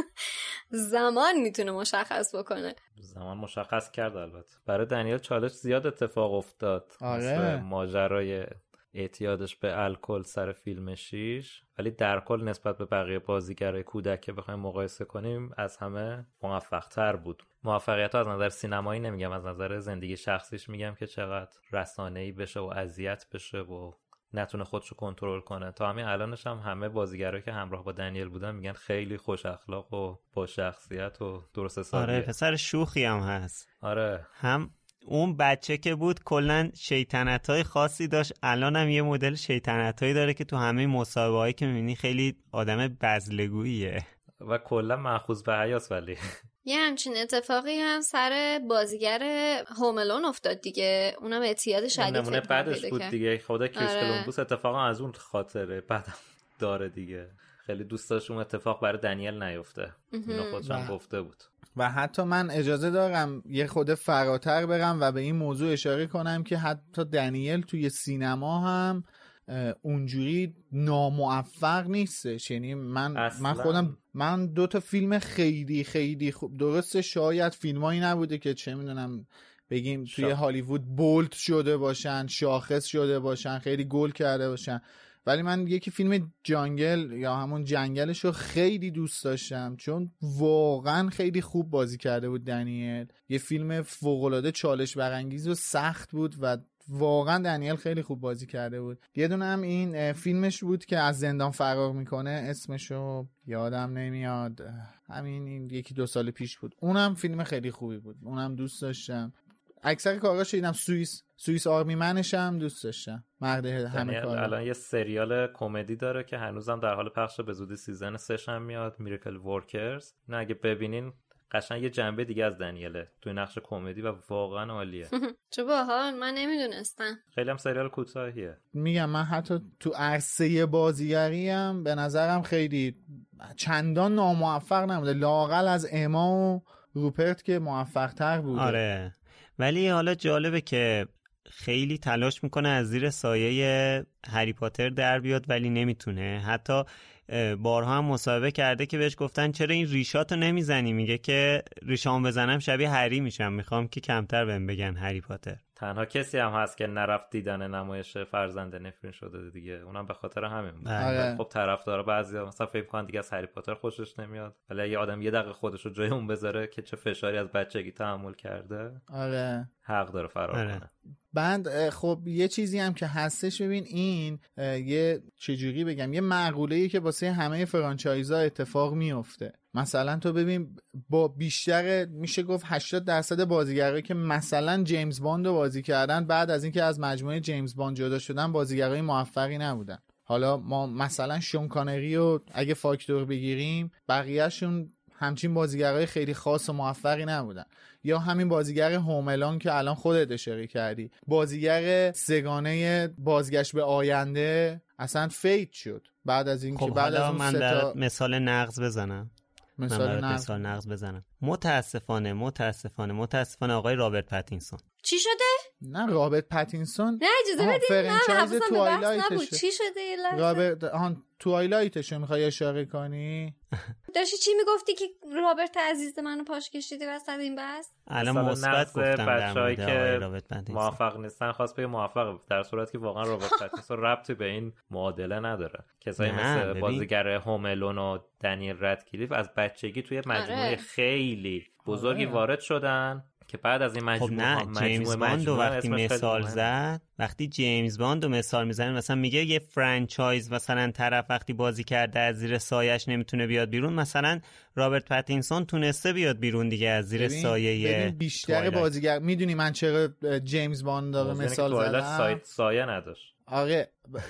Speaker 3: [laughs] زمان می‌تونه مشخص بکنه.
Speaker 4: زمان مشخص کرد البته. برای دنیل چالش زیاد اتفاق افتاد.
Speaker 5: آره.
Speaker 4: ماجرای اعتیادش به الکل سر فیلم شیش ولی در کل نسبت به بقیه بازیگرای کودک که بخوایم مقایسه کنیم از همه موفق تر بود. موفقیت از نظر سینمایی نمیگم از نظر زندگی شخصیش میگم که چقدر رسانه ای بشه و اذیت بشه و نتونه خودشو کنترل کنه. تا همین الانش هم همه بازیگرایی که همراه با دنیل بودن میگن خیلی خوش اخلاق و با شخصیت و درست حسابیه.
Speaker 2: آره پسر شوخی هم هست.
Speaker 4: آره.
Speaker 2: هم اون بچه که بود کلا شیطنت های خاصی داشت الان هم یه مدل شیطنت هایی داره که تو همه مصاحبه هایی که می‌بینی خیلی آدم بزلگوییه.
Speaker 4: و کلا مأخوذ به حیاس ولی.
Speaker 3: یه همچین اتفاقی هم سر بازیگر هوملون افتاد دیگه اونم اعتیاد شدید
Speaker 4: نمونه بعدش بود
Speaker 3: کرد.
Speaker 4: دیگه خدا کریس
Speaker 3: آره.
Speaker 4: کلمبوس اتفاقا از اون خاطره بعدم داره دیگه خیلی دوست داشت اون اتفاق برای دنیل نیفته اینو خودش هم گفته بود
Speaker 5: و حتی من اجازه دارم یه خود فراتر برم و به این موضوع اشاره کنم که حتی دنیل توی سینما هم اونجوری ناموفق نیستش یعنی من
Speaker 4: اصلاً.
Speaker 5: من خودم من دو تا فیلم خیلی خیلی خوب درسته شاید فیلمایی نبوده که چه می‌دونم بگیم توی
Speaker 4: شا-
Speaker 5: هالیوود بولد شده باشن شاخص شده باشن خیلی گل کرده باشن. ولی من یکی فیلم جانگل یا همون جنگلش رو خیلی دوست داشتم چون واقعا خیلی خوب بازی کرده بود دنیل. یه فیلم فوقالعاده چالش برانگیز و سخت بود و واقعا دنیل خیلی خوب بازی کرده بود. یه دونه هم این فیلمش بود که از زندان فرار می‌کنه. اسمشو یادم نمیاد. همین این یکی دو سال پیش بود. اونم فیلم خیلی خوبی بود. اونم دوست داشتم. اکثر کاراش دیدم. Swiss Swiss Army Man ش هم دوست داشتم. مرد همه
Speaker 4: دنیل
Speaker 5: کار
Speaker 4: الان یه سریال کمدی داره که هنوزم در حال پخش به زودی season سه‌ش هم میاد. Miracle Workers نه اگه ببینین قشنگ یه جنبه دیگه از دنیله توی نقش کمدی و واقعا عالیه. [laughs]
Speaker 3: چه باحال من نمی‌دونستم.
Speaker 4: خیلی هم سریال کوتاهیه.
Speaker 5: میگم من حتی تو عرصه بازیگری هم به نظرم خیلی چندان ناموفق نبوده. لاقل از اما و روپرت که موفق تر بوده.
Speaker 2: آره. ولی حالا جالبه که خیلی تلاش می‌کنه از زیر سایه هری پاتر در بیاد ولی نمی‌تونه. حتی بارها هم مصاحبه کرده که بهش گفتن چرا این ریشاتو نمی‌زنی؟ میگه که ریشام بزنم شبیه هری میشم. می‌خوام که کمتر بهم بگن هری پاتر.
Speaker 4: تنها کسی هم هست که نرفت دیدن نمایش فرزند نفرین شده دیگه. اونم به خاطر همین بود.
Speaker 5: آره.
Speaker 4: خب طرفدارا بعضیا مثلا فکر کنن دیگه از هری پاتر خوشش نمیاد. ولی اگه آدم یه دقیقه خودش رو جای اون بذاره که چه فشاری از بچگی تحمل کرده
Speaker 5: آره.
Speaker 4: حق داره فرار
Speaker 2: آره.
Speaker 4: کنه.
Speaker 5: بعد اه، خب یه چیزی هم که هستش ببین این یه چجوری بگم یه مقوله که واسه همه franchise ها اتفاق میفته مثلا تو ببین با بیشتر میشه گفت 80 درصد بازیگرایی که مثلا جیمز باند رو بازی کردن بعد از اینکه از مجموعه جیمز باند جدا شدن بازیگرای موفقی نبودن. حالا ما مثلا شون کانری رو اگه فاکتور بگیریم بقیهشون همچین بازیگرای خیلی خاص و موفقی نبودن. یا همین بازیگر Home Alone که الان خودت اشاره کردی. بازیگر سه‌گانه بازگشت به آینده اصلا fade شد. بعد از اینکه
Speaker 2: خب
Speaker 5: بعد از اون
Speaker 2: من
Speaker 5: سه
Speaker 2: در
Speaker 5: تا
Speaker 2: مثال نقض بزنم.
Speaker 5: مثال نقض
Speaker 2: مثال نقض بزنم. متاسفانه متاسفانه متاسفانه آقای رابرت پتینسون.
Speaker 3: چی شده؟
Speaker 5: نه رابرت پتینسون.
Speaker 3: نه اجازه بدید نه حواسم به بحث نبود. چی شده
Speaker 5: رابرت آهان Twilight شو می‌خوای اشاره کنی
Speaker 3: داشتی چی می‌گفتی که رابرت عزیز منو پاش کشیدی وسط این بحث
Speaker 2: الان مثال
Speaker 4: نقض
Speaker 2: گفتم در
Speaker 4: که موفق نیستن خواست بگه موفق در صورتی که واقعا رابرت [laughs] پتینسون ربطی به این معادله نداره کسایی مثل. بازیگر Home Alone و دنیل ردکلیف از بچگی توی مجموعه
Speaker 3: آره.
Speaker 4: خیلی بزرگی
Speaker 5: آره.
Speaker 4: وارد شدن که بعد از این
Speaker 2: خب
Speaker 4: مجموعه
Speaker 2: نه
Speaker 4: ها- مجموعه
Speaker 2: جیمز باند وقتی مثال. زد وقتی جیمز باند رو مثال می‌زنه مثلا میگه یه franchise مثلا طرف وقتی بازی کرده از زیر سایش نمی‌تونه بیاد بیرون مثلا رابرت پتینسون تونسته بیاد بیرون دیگه از زیر
Speaker 5: ببین-
Speaker 2: سایه
Speaker 5: ببین بیشتر
Speaker 2: Twilight.
Speaker 5: بازیگر می‌دونی من چرا جیمز باند رو
Speaker 4: که
Speaker 5: مثال زدم
Speaker 4: سایت سایه نداشت
Speaker 5: آره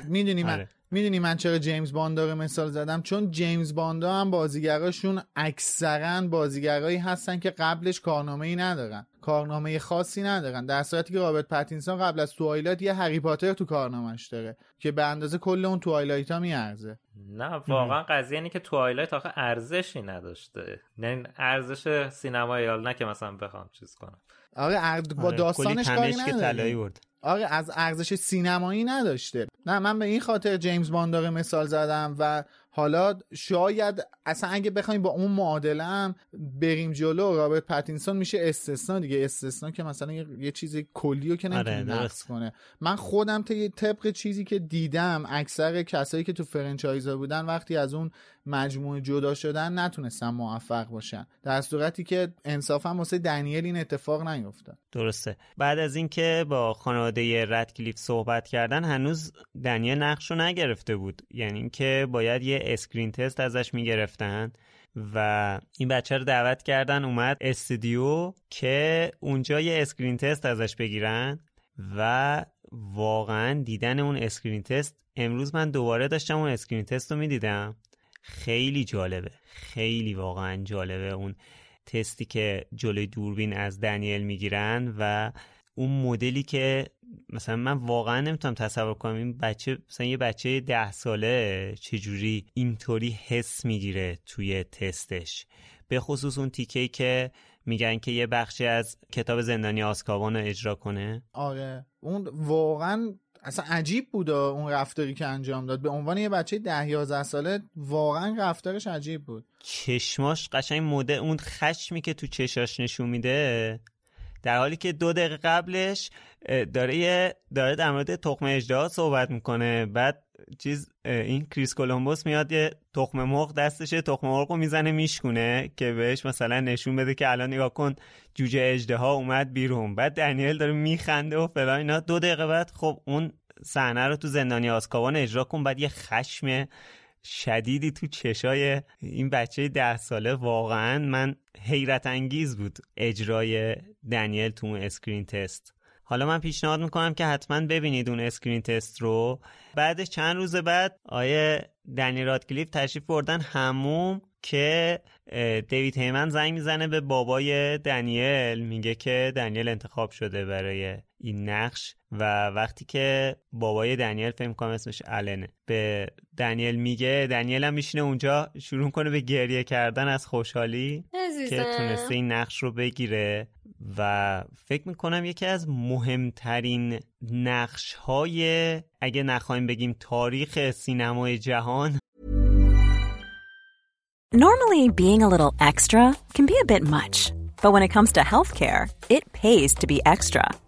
Speaker 5: می‌دونی من
Speaker 2: آره.
Speaker 5: می‌دونی من چرا جیمز باند رو مثال زدم؟ چون جیمز باند هم بازیگراشون اکثرا بازیگرایی هستن که قبلش کارنامه ای ندارن. کارنامه خاصی ندارن. در صورتی که رابرت پتینسون قبل از Twilight یه هری پاتر تو کارنامهش داره که به اندازه کل اون Twilight ها میارزه.
Speaker 4: نه واقعا قضیه اینه که Twilight آخه ارزشی نداشته. نه ارزش سینمایی نه که مثلا بخوام چیز کنم.
Speaker 5: آره ارد- با
Speaker 2: آره،
Speaker 5: داستانش کاری
Speaker 2: برد.
Speaker 5: آره از ارزش سینمایی نداشته. نه من به این خاطر جیمز باند رو مثال زدم و حالا شاید اصلا اگه بخوایم با اون معادله هم بریم جلو رابرت پتینسون میشه استثنا دیگه. استثنا که مثلا یه, یه چیز کلی رو که
Speaker 2: آره،
Speaker 5: نمی‌تونه نقص
Speaker 2: درست.
Speaker 5: کنه. من خودم طی- طبق چیزی که دیدم اکثر کسایی که تو franchise ا بودن وقتی از اون مجموعه جدا شدن نتونستن موفق باشن. در صورتی که انصافا واسه دنیل این اتفاق نیفتاد.
Speaker 2: درسته. بعد از اینکه با خانواده ردکلیف صحبت کردن هنوز دنیل نقش رو نگرفته بود. یعنی اینکه باید یه screen test ازش می‌گرفتن و این بچه رو دعوت کردن اومد استودیو که اونجا یه screen test ازش بگیرن و واقعا دیدن اون screen test. امروز من دوباره داشتم اون screen test رو می‌دیدم. خیلی جالبه. خیلی واقعا جالبه اون تستی که جلوی دوربین از دنیل می‌گیرن و اون مدلی که مثلا من واقعا نمی‌تونم تصور کنم این بچه مثلا یه بچه ده ساله چجوری اینطوری حس می‌گیره توی تستش. به خصوص اون تیکه که میگن که یه بخشی از کتاب زندانی آسکابان رو اجرا کنه.
Speaker 5: آره. اون واقعا اصلا عجیب بود اون رفتاری که انجام داد. به عنوان یه بچه ده یازده ساله واقعا رفتارش عجیب بود.
Speaker 2: چشماش قشنگ مده اون خشمی که تو چشاش نشون میده در حالی که دو دقیقه قبلش داره یه داره در مورد تخم اژدها صحبت می‌کنه. بعد چیز این کریس کولومبوس میاد یه تخم مرغ دستشه تخم مرغ رو می‌زنه میشکونه که بهش مثلا نشون بده که الان نگاه کن جوجه اژدها اومد بیرون. بعد دنیل داره میخنده و فلان اینا. دو دقیقه بعد خب اون صحنه رو تو زندانی آزکابان اجرا کن بعد یه خشم شدیدی تو چشای این بچه ده ساله. واقعا من حیرت انگیز بود اجرای دنیل تو اون screen test. حالا من پیشنهاد می‌کنم که حتما ببینید اون screen test رو. بعدش چند روز بعد آقای دنی رادکلیف تشریف بردن حموم که دیوید هیمن زنگ می‌زنه به بابای دنیل. میگه که دنیل انتخاب شده برای این نقش و وقتی که بابای دنیل فکر کنم اسمش النه به دنیل میگه دنیل هم میشینه اونجا شروع کنه به گریه کردن از خوشحالی که تونسته
Speaker 3: عزیزم
Speaker 2: این نقش رو بگیره و فکر می‌کنم یکی از مهمترین نقش های اگه نخواهیم بگیم تاریخ سینمای جهان.
Speaker 6: Normally, being a little extra can be a bit much, but when it comes to healthcare, it pays to be extra.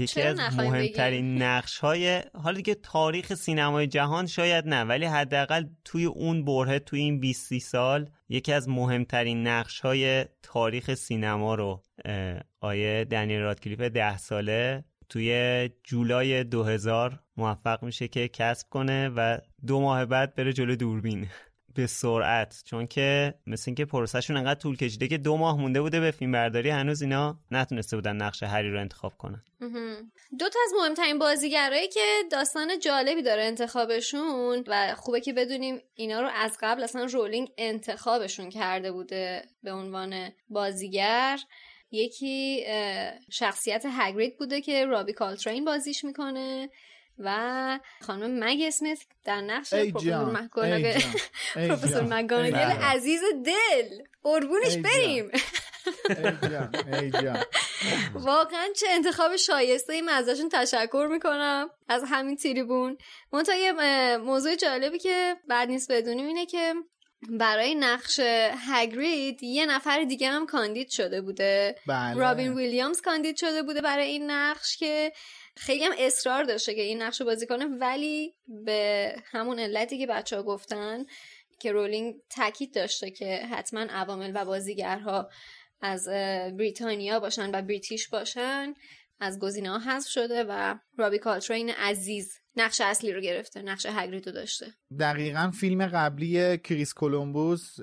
Speaker 2: یکی از مهمترین نقش های حالا دیگه تاریخ سینمای جهان شاید نه ولی حداقل توی اون بره توی این 20 سال یکی از مهمترین نقش های تاریخ سینما رو آیه دنیل رادکلیف ده ساله توی جولای 2000 موفق میشه که کسب کنه و دو ماه بعد بره جلو دوربین. به سرعت چون که مثل اینکه پروسهشون انقدر طول کشیده که دو ماه مونده بوده به فیلم برداری هنوز اینا نتونسته بودن نقش هری رو انتخاب کنن.
Speaker 3: دو تا از مهمترین بازیگرایی که داستان جالبی داره انتخابشون و خوبه که بدونیم اینا رو از قبل اصلا رولینگ انتخابشون کرده بوده به عنوان بازیگر. یکی شخصیت هگرید بوده که رابی کالترین بازیش می‌کنه. و خانم مگ اسمیت در نقش پروفسور مگانگل [laughs] عزیز دل. قربونش بریم. [laughs] واقعا چه انتخاب شایسته ای من ازشون تشکر می‌کنم از همین تریبون. منتها یه موضوع جالبی که بعد نیست بدونیم اینه که برای نقش هگرید یه نفر دیگه هم کاندید شده بوده.
Speaker 5: بله.
Speaker 3: رابین ویلیامز کاندید شده بوده برای این نقش که خیلی هم اصرار داشته که این نقش بازی کنه ولی به همون علتی که بچه ها گفتن که رولینگ تاکید داشته که حتما عوامل و بازیگرها از بریتانیا باشن و British باشن از گزینه ها حذف شده و رابی کلترین عزیز نقش اصلی رو گرفته نقش هگرید رو داشته.
Speaker 5: دقیقا فیلم قبلی کریس کولومبوس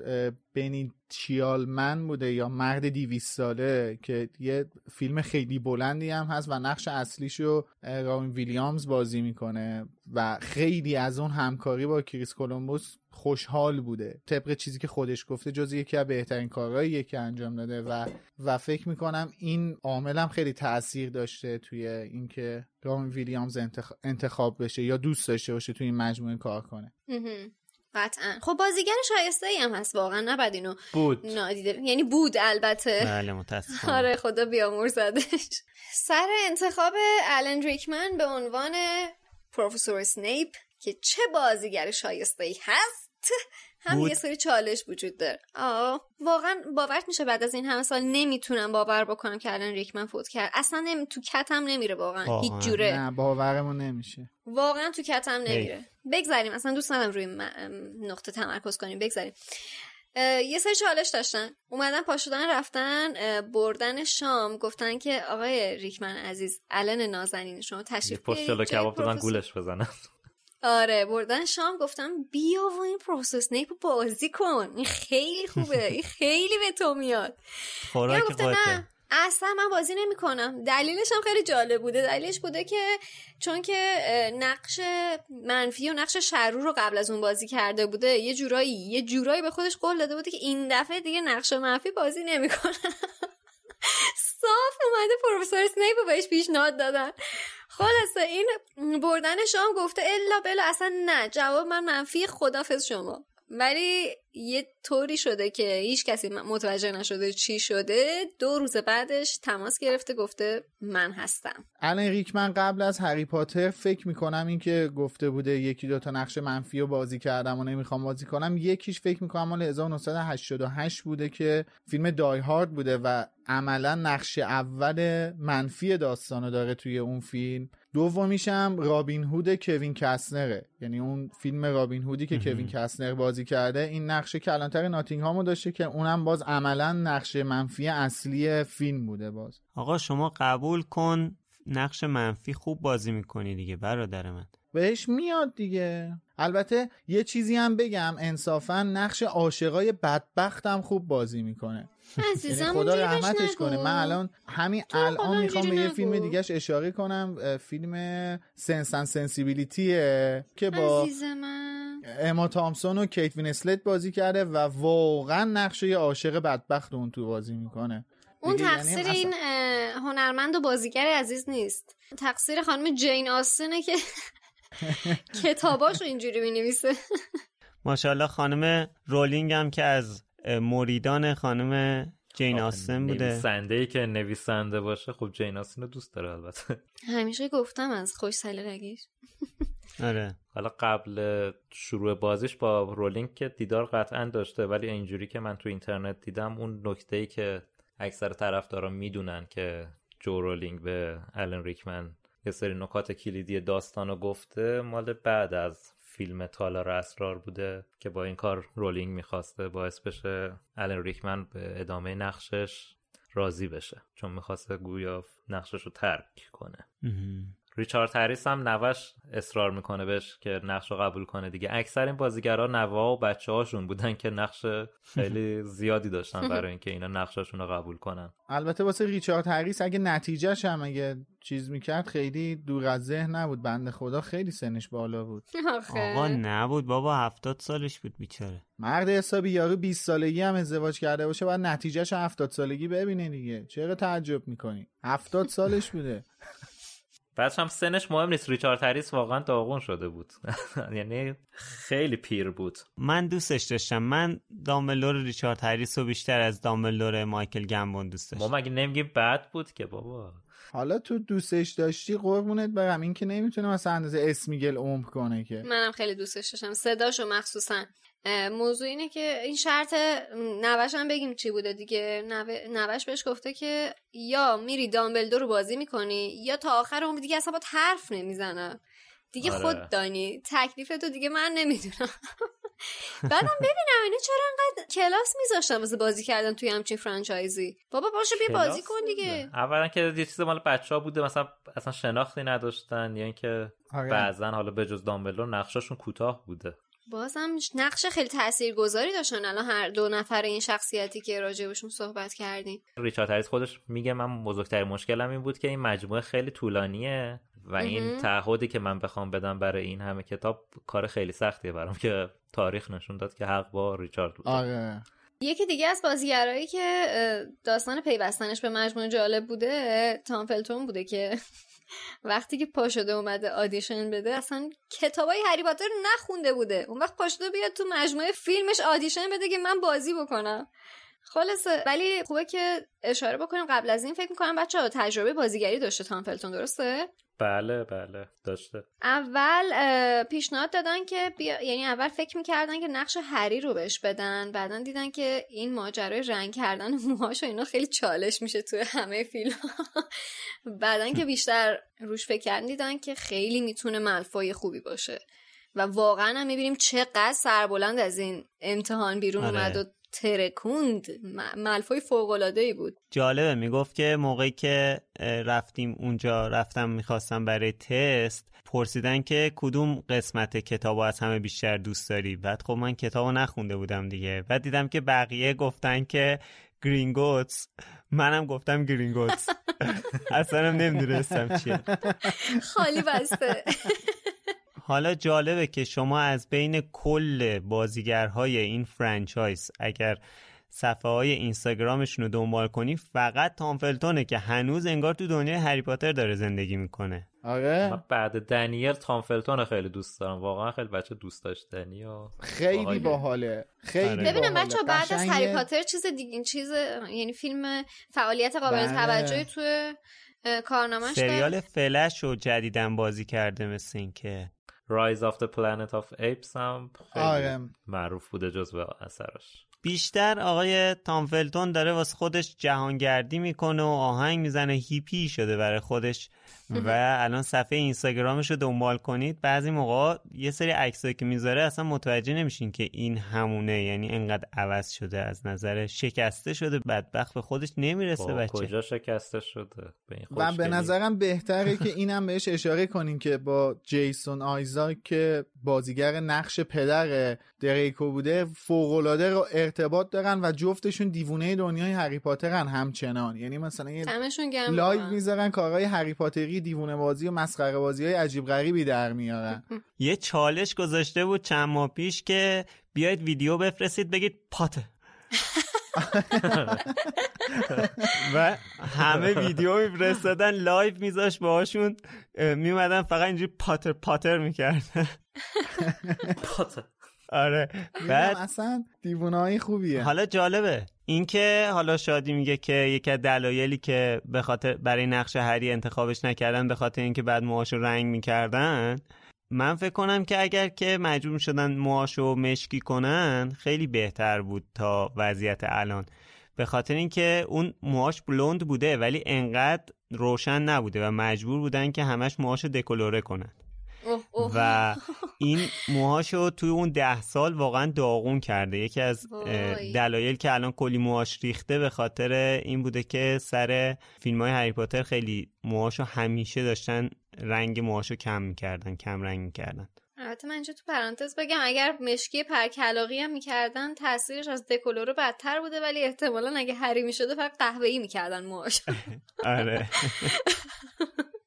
Speaker 5: Bicentennial Man بوده یا مرد دویست ساله که یه فیلم خیلی بلندی هم هست و نقش اصلیشو رابین ویلیامز بازی می‌کنه و خیلی از اون همکاری با کریس کولومبوس خوشحال بوده. طبق چیزی که خودش گفته جز یکی از بهترین کارهایی که انجام داده و و فکر می‌کنم این عامل هم خیلی تاثیر داشته توی اینکه رامین ویلیامز انتخاب بشه یا دوست داشته باشه توی این مجموعه کار کنه.
Speaker 3: قطعا. خب بازیگر شایسته ای هم هست واقعا نباید اینو
Speaker 2: بود.
Speaker 3: نادیده یعنی بود البته.
Speaker 2: بله متاسفم
Speaker 3: آره خدا بیامرزدش. سر انتخاب الن ریکمن به عنوان پروفسور سنیپ که چه بازیگر شایسته ای هست؟ هم یه سری چالش وجود داره. آه واقعا باورت میشه بعد از این همه سال نمی‌تونم باور بکنم که الان ریکمن فوت کرد. اصلا نمی... تو کتم نمیره واقعا هیچ جوره.
Speaker 5: نه باورمون نمیشه.
Speaker 3: واقعا تو کتم نمیره. بگذاریم اصلا دوست ندارم روی نقطه تمرکز کنیم. بگذاریم. یه سری چالش داشتن. اومدن پا شدن رفتن بردن شام. گفتن که آقای ریکمن عزیز الان نازنین شما تشریف
Speaker 4: بیارید کباب دادن گولش بزنن.
Speaker 3: آره بردن شام گفتم بیا و این پروفسور اسنیپ بازی کن. این خیلی خوبه. این خیلی به تو میاد.
Speaker 2: خوراک
Speaker 3: نه اصلا من بازی نمی کنم دلیلش هم خیلی جالب بوده. دلیلش بوده که چون که نقش منفی و نقش شرور رو قبل از اون بازی کرده بوده یه جورایی یه جورایی به خودش قول داده بوده که این دفعه دیگه نقش منفی بازی نمی‌کنه. صاف اومده پروفسور اسنیپ بهش پیشنهاد دادن. خلاصه این بردن شام گفته الا بلا اصلا نه. جواب من منفی خدافز شما. ولی یه طوری شده که هیچ کسی متوجه نشده چی شده. دو روز بعدش تماس گرفته گفته من هستم.
Speaker 5: الان ریکمن قبل از هری پاتر فکر می‌کنم این که گفته بوده یکی دو تا نقش منفی رو بازی کردم و نمی‌خوام بازی کنم. یکیش فکر می‌کنم مال 1988 بوده که فیلم دای هارد بوده و عملا نقش اول منفی داستانو داره توی اون فیلم. دومیشم رابین هود کوین کسنره یعنی اون فیلم رابین هودی که کوین کسنر بازی کرده این نقش کلانتر ناتینگهامو داشته که اونم باز عملا نقش منفی اصلی فیلم بوده باز.
Speaker 2: آقا شما قبول کن نقش منفی خوب بازی می‌کنی دیگه برادر من.
Speaker 5: بهش میاد دیگه. البته یه چیزی هم بگم انصافا نقش عاشقای بدبختم خوب بازی می‌کنه.
Speaker 3: یعنی
Speaker 5: خدا رحمتش کنه. من الان همین الان می‌خوام به یه فیلم دیگهش اشاره کنم فیلم Sense and Sensibility ه که با اما تامسون و کیت وینسلت بازی کرده و واقعا نقش عاشق بدبخت اون تو بازی می‌کنه.
Speaker 3: اون
Speaker 5: یعنی
Speaker 3: تقصیر
Speaker 5: اصلا-
Speaker 3: این اه، هنرمند و بازیگر عزیز نیست. تقصیر خانم جین آستینه که [laughs] کتاباشو اینجوری می‌نویسه.
Speaker 2: ماشاءالله خانم رولینگ هم که از مریدان خانم جین آستن بوده.
Speaker 4: نویسنده ای که نویسنده باشه خب جین آستین رو دوست داره البته.
Speaker 3: همیشه گفتم از خوش سلیقگیش
Speaker 2: آره.
Speaker 4: حالا قبل شروع بازیش با رولینگ که دیدار قطعا داشته ولی اینجوری که من تو اینترنت دیدم اون نکته ای که اکثر طرفدارا می‌دونن که جو رولینگ به الن ریکمن یه سری نکات کلیدی داستان رو گفته مال بعد از فیلم تالار اسرار بوده که با این کار رولینگ می‌خواسته باعث بشه الن ریکمن به ادامه نقشش راضی بشه. چون می‌خواسته گویا نقشش رو ترک کنه. ریچارد هریس هم نوه‌ش اصرار می‌کنه بهش که نقش رو قبول کنه دیگه. اکثر این بازیگرا نوه‌ها و بچه هاشون بودن که نقش خیلی زیادی داشتن [laughs] برای اینکه اینا نقشاشون رو قبول کنن.
Speaker 5: البته واسه ریچارد هریس اگه نتیجهش هم اگه چیز می‌کرد خیلی دور از ذهن نبود. بنده خدا خیلی سنش بالا بود. [laughs]
Speaker 2: آقا نبود بابا هفتاد سالش بود بیچاره.
Speaker 5: مرد حسابی یارو 20 سالگی هم ازدواج کرده باشه باید نتیجهش 70 سالگی ببینه دیگه. چرا تعجب می‌کنی؟ 70 سالش بوده. [laughs]
Speaker 4: بعدش هم سنش مهم نیست. ریچارد هریس واقعا داغون شده بود. [laughs] یعنی خیلی پیر بود.
Speaker 2: من دوستش داشتم. من دامبلور ریچارد هریس رو بیشتر از دامبلور مایکل گمبون دوست
Speaker 4: ما
Speaker 2: داشتم
Speaker 4: مگه نمیگیم بد بود که بابا؟
Speaker 5: حالا تو دوستش داشتی قربونت برم. این که نمی‌تونه مثلا اندازه اسمیگل عمر کنه که.
Speaker 3: منم خیلی دوستش داشتم. صداشو مخصوصا. موضوع اینه که این شرط نوش هم بگیم چی بوده دیگه نوش بهش گفته که یا میری دامبلدور رو بازی می‌کنی یا تا آخر عمر دیگه اصلا با حرف نمی‌زنم دیگه
Speaker 4: آره.
Speaker 3: خود دانی تکلیف تو دیگه من نمی‌دونم [laughs] بعدم ببینم اینا چرا انقدر کلاس میذاشتن واسه بازی کردن توی همچین فرانچایزی بابا باشه بیا بازی کن دیگه.
Speaker 4: اولا که یه چیز مال بچه ها بوده مثلا اصلا شناختی نداشتن یا اینکه
Speaker 5: آره.
Speaker 4: بعضا حالا به جز دامبلور نقشاشون کوتاه بوده
Speaker 3: بازم نقش خیلی تاثیرگذاری داشتن الان هر دو نفر این شخصیتی که راجبشون صحبت کردیم
Speaker 4: ریچارد هریس خودش میگه من بزرگترین مشکلم این بود که این مجموعه خیلی طولانیه و این. تعهدی که من بخوام بدم برای این همه کتاب کار خیلی سختیه برام که تاریخ نشون داد که حق با ریچارد بود.
Speaker 5: آره.
Speaker 3: یکی دیگه از بازیگرایی که داستان پیوستنش به مجموعه جالب بوده تام فلتون بوده که وقتی که پا شده اومده آدیشن بده اصلا کتابای هری پاتر نخونده بوده. اون وقت پا شده بیاد تو مجموعه فیلمش آدیشن بده که من بازی بکنم. خلاصه ولی خوبه که اشاره بکنیم قبل از این فکر می‌کنم بچه ها تجربه بازیگری داشته تام فلتون درسته؟
Speaker 4: بله بله داشته.
Speaker 3: اول پیشنهاد دادن که بیا... یعنی اول فکر می‌کردن که نقش هری رو بهش بدن بعدا دیدن که این ماجرای رنگ کردن موهاش و اینا خیلی چالش میشه توی همه فیلم. [laughs] بعدا که بیشتر روش فکر کردن دیدن که خیلی می‌تونه ملفای خوبی باشه. و واقعا هم می‌بینیم چقدر سربلند از این امتحان بیرون
Speaker 2: آره.
Speaker 3: اومد و ترکوند. ملفای فوق‌العاده‌ای بود.
Speaker 2: جالبه می‌گفت که موقعی که رفتیم اونجا رفتم می‌خواستم برای تست پرسیدن که کدوم قسمت کتاب از همه بیشتر دوست داری. بعد خب من کتابو نخونده بودم دیگه. بعد دیدم که بقیه گفتن که گرینگوتس منم گفتم گرینگوتس [laughs] اصلا نمی‌دونستم چیه.
Speaker 3: خالی بسته.
Speaker 2: حالا جالبه که شما از بین کل بازیگرهای این franchise اگر صفحه های اینستاگرامشون رو دنبال کنی فقط تام فلتونه که هنوز انگار تو دنیای هری پاتر داره زندگی می‌کنه
Speaker 5: آره
Speaker 4: من بعد دنیل تام فلتون خیلی دوست دارم واقعا خیلی بچه دوست داشتنی و
Speaker 5: خیلی. باحاله خیلی
Speaker 2: آره.
Speaker 3: ببینم
Speaker 5: باحاله.
Speaker 3: بچه بعد از. هری پاتر چیز دیگه این چیز یعنی فیلم فعالیت قابل
Speaker 5: بله.
Speaker 3: توجهی توی کارنامه‌اش
Speaker 2: سریال. فلش رو جدیدن بازی کرده مثل این که
Speaker 4: Rise of the Planet of Apes هم خیلی
Speaker 5: آره.
Speaker 4: معروف بوده جز به اثرش.
Speaker 2: بیشتر آقای تام فلتون داره واسه خودش جهانگردی می‌کنه و آهنگ می‌زنه. هیپی شده برای خودش. و الان صفحه اینستاگرامش رو دنبال کنید بعضی موقع یه سری عکسایی که می‌ذاره اصلا متوجه نمیشین که این همونه یعنی انقدر عوض شده از نظر شکسته شده بدبخت به خودش نمی‌رسه بچه
Speaker 4: کجا شکسته شده به این
Speaker 5: و به. نظرم بهتره [laughs] که اینم بهش اشاره کنیم که با جیسون آیزاکس که بازیگر نقش پدر دریکو بوده فوقالعاده رو ارتباط دارن و جفتشون دیوونه دنیای هری پاترن همچنان یعنی مثلا یه
Speaker 3: live.
Speaker 5: می‌ذارن کارهای هری پاتری دیوونه بازی و مسخره بازی های عجیب غریبی در میارن. [laughs]
Speaker 2: یه چالش گذاشته بود چند ماه پیش که بیاید ویدیو بفرستید بگید پاتر [laughs] و همه ویدیو میفرستادن live میذاش باهاشون اه، میومدن فقط اینجوری پاتر پاتر می‌کردن. [laughs]
Speaker 4: پاتر.
Speaker 2: آره.
Speaker 5: بعد اصلا دیوونه خوبیه.
Speaker 2: حالا جالبه. اینکه حالا شادی میگه که یکی از دلایلی که به خاطر برای نقش هری انتخابش نکردن به خاطر اینکه بعد موهاشو رنگ می‌کردن من فکر کنم که اگر که مجبور شدن موهاشو مشکی کنن خیلی بهتر بود تا وضعیت الان. به خاطر اینکه اون موهاش بلوند بوده ولی انقدر روشن نبوده و مجبور بودن که همش موهاشو دکلوره کنن. و این موهاشو توی اون ده سال واقعا داغون کرده. یکی از. دلایل که الان کلی موهاش ریخته به خاطر این بوده که سر فیلم های هری پاتر خیلی موهاشو همیشه داشتن رنگ موهاشو کم می‌کردن کم رنگ می‌کردن.
Speaker 3: البته من اینجا تو پرانتز بگم اگر مشکی پرکلاقی هم می‌کردن تاثیرش از دکولورو بدتر بوده ولی احتمالا اگه هری می‌شده فقط قهوه‌ای می‌کردن موهاش [laughs]
Speaker 2: آره. [laughs]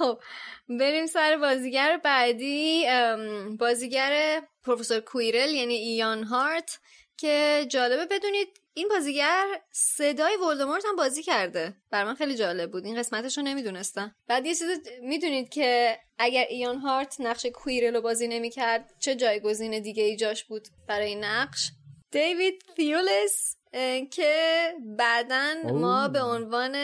Speaker 3: خب بریم سر بازیگر بعدی بازیگر پروفسور کویرل یعنی ایان هارت که جالبه بدونید این بازیگر صدای ولدمورت هم بازی کرده. بر من خیلی جالب بود. این قسمتش رو نمی‌دونستم. بعد یه چیز می‌دونید که اگر ایان هارت نقش کویرل رو بازی نمی‌کرد چه جایگزین دیگه ای جاش بود برای نقش؟ دیوید تیولس اه، که بعدا ما به عنوان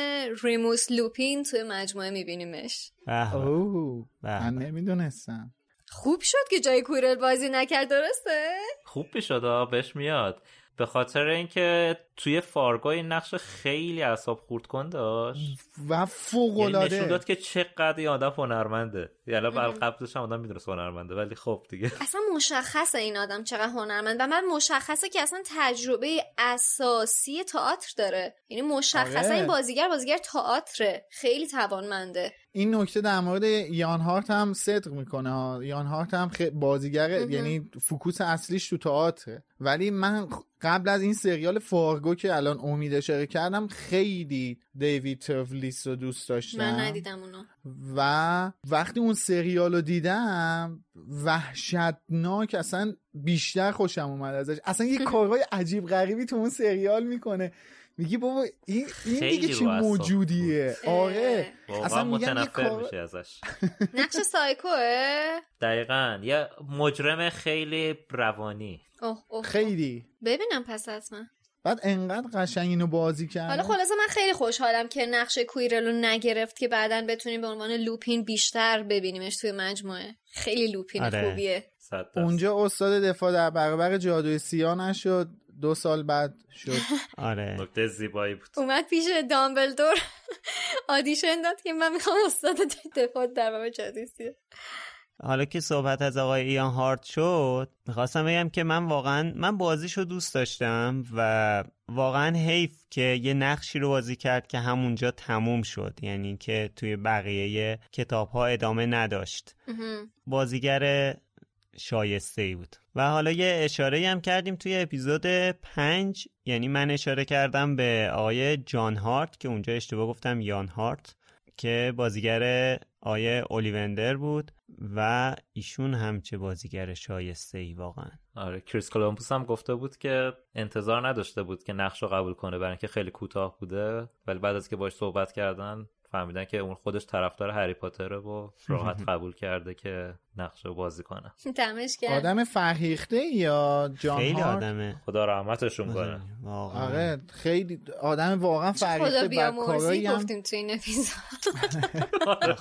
Speaker 3: ریموس لوپین توی مجموعه میبینیمش.
Speaker 5: اوه من. نمی‌دونستم
Speaker 3: خوب شد که جای کویرل بازی نکرد درسته؟
Speaker 4: خوب می‌شد بهش میاد به خاطر اینکه توی فارگو این نقش خیلی اعصاب خورد کن داشت.
Speaker 5: و فوق
Speaker 4: یعنی نشون
Speaker 5: العاده
Speaker 4: داد که چقدر این آدم هنرمنده. یعنی بر قبلش هم آدم می‌دونست هنرمنده ولی خب دیگه. [laughs]
Speaker 3: اصلا مشخصه این آدم چقدر هنرمند. و بعد مشخصه که اصلا تجربه اساسی تئاتر داره. یعنی مشخصه
Speaker 5: آره.
Speaker 3: این بازیگر بازیگر تئاتره. خیلی توانمنده.
Speaker 5: این نکته در مورد یان هارت هم صدق می‌کنه ها. یان هارت هم. بازیگر یعنی focus اصلیش تو تئاتره ولی من قبل از این سریال فارگو که الان امید اشاره کردم خیلی دیوید ترفلیس رو دوست داشتم.
Speaker 3: من ندیدم اونو.
Speaker 5: و وقتی اون سریال رو دیدم وحشتناک اصلا بیشتر خوشم اومد ازش. اصلا یه [laughs] کارهای عجیب غریبی تو اون سریال می‌کنه. میگی بابا این, این دیگه چه
Speaker 4: اعصاب
Speaker 5: موجودیه. آره. اصلا
Speaker 4: متنفر
Speaker 5: کار
Speaker 4: میشه ازش. [laughs]
Speaker 3: نقش سایکوه؟
Speaker 4: دقیقا. یه مجرم خیلی روانی.
Speaker 3: اوه اوه
Speaker 5: خیلی.
Speaker 3: ببینم پس حتما.
Speaker 5: بعد انقدر قشنگ اینو بازی کرد.
Speaker 3: حالا خلاصه من خیلی خوشحالم که نقش کویرل رو نگرفت که بعدا بتونیم به عنوان لوپین بیشتر ببینیمش توی مجموعه. خیلی لوپین
Speaker 2: آره.
Speaker 3: خوبیه.
Speaker 5: اونجا استاد دفاع در برابر جادوی سیاه نشد. دو سال بعد شد. [laughs]
Speaker 2: آره.
Speaker 4: نکته زیبایی بود.
Speaker 3: اومد پیش دامبلدور. [laughs] آدیشن داد که من می‌خوام استاد دفاع در جادویسیه
Speaker 2: حالا که صحبت از آقای ایان هارت شد می‌خواستم بگم که من واقعا من بازیشو دوست داشتم و واقعا حیف که یه نقشی رو بازی کرد که همونجا تموم شد. یعنی که توی بقیه کتاب ها ادامه نداشت. بازیگر شایسته ای بود. و حالا یه اشاره هم کردیم توی اپیزود پنج. یعنی من اشاره کردم به آقای جان هارت که اونجا اشتباه گفتم یان هارت که بازیگر آیه اولیوندر بود و ایشون هم چه بازیگر شایسته ای واقعا.
Speaker 4: آره کریس کولومبوس هم گفته بود که انتظار نداشته بود که نقش رو قبول کنه برای اینکه خیلی کوتاه بوده. ولی بعد از که باش صحبت کردن فهمیدن که اون خودش طرفدار هری پاتره و راحت قبول کرده که نقش رو بازی کنه.
Speaker 3: دمش گرم
Speaker 5: آدم فرهیخته یا جان
Speaker 2: خیلی
Speaker 5: هارت؟
Speaker 2: آدمه
Speaker 4: خدا رحمتشون کنه.
Speaker 2: واقعا.
Speaker 5: آره خیلی آدم واقعا
Speaker 3: خدا
Speaker 5: فرهیخته و
Speaker 3: بیامرزی گفتیم تو این اپیزود. [laughs]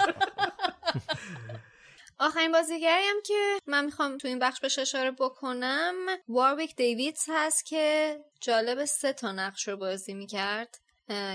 Speaker 3: آخرین بازیگری هم که من می‌خوام تو این بخش بهش اشاره بکنم وارویک دیویس هست که جالب سه تا نقش رو بازی می‌کرد.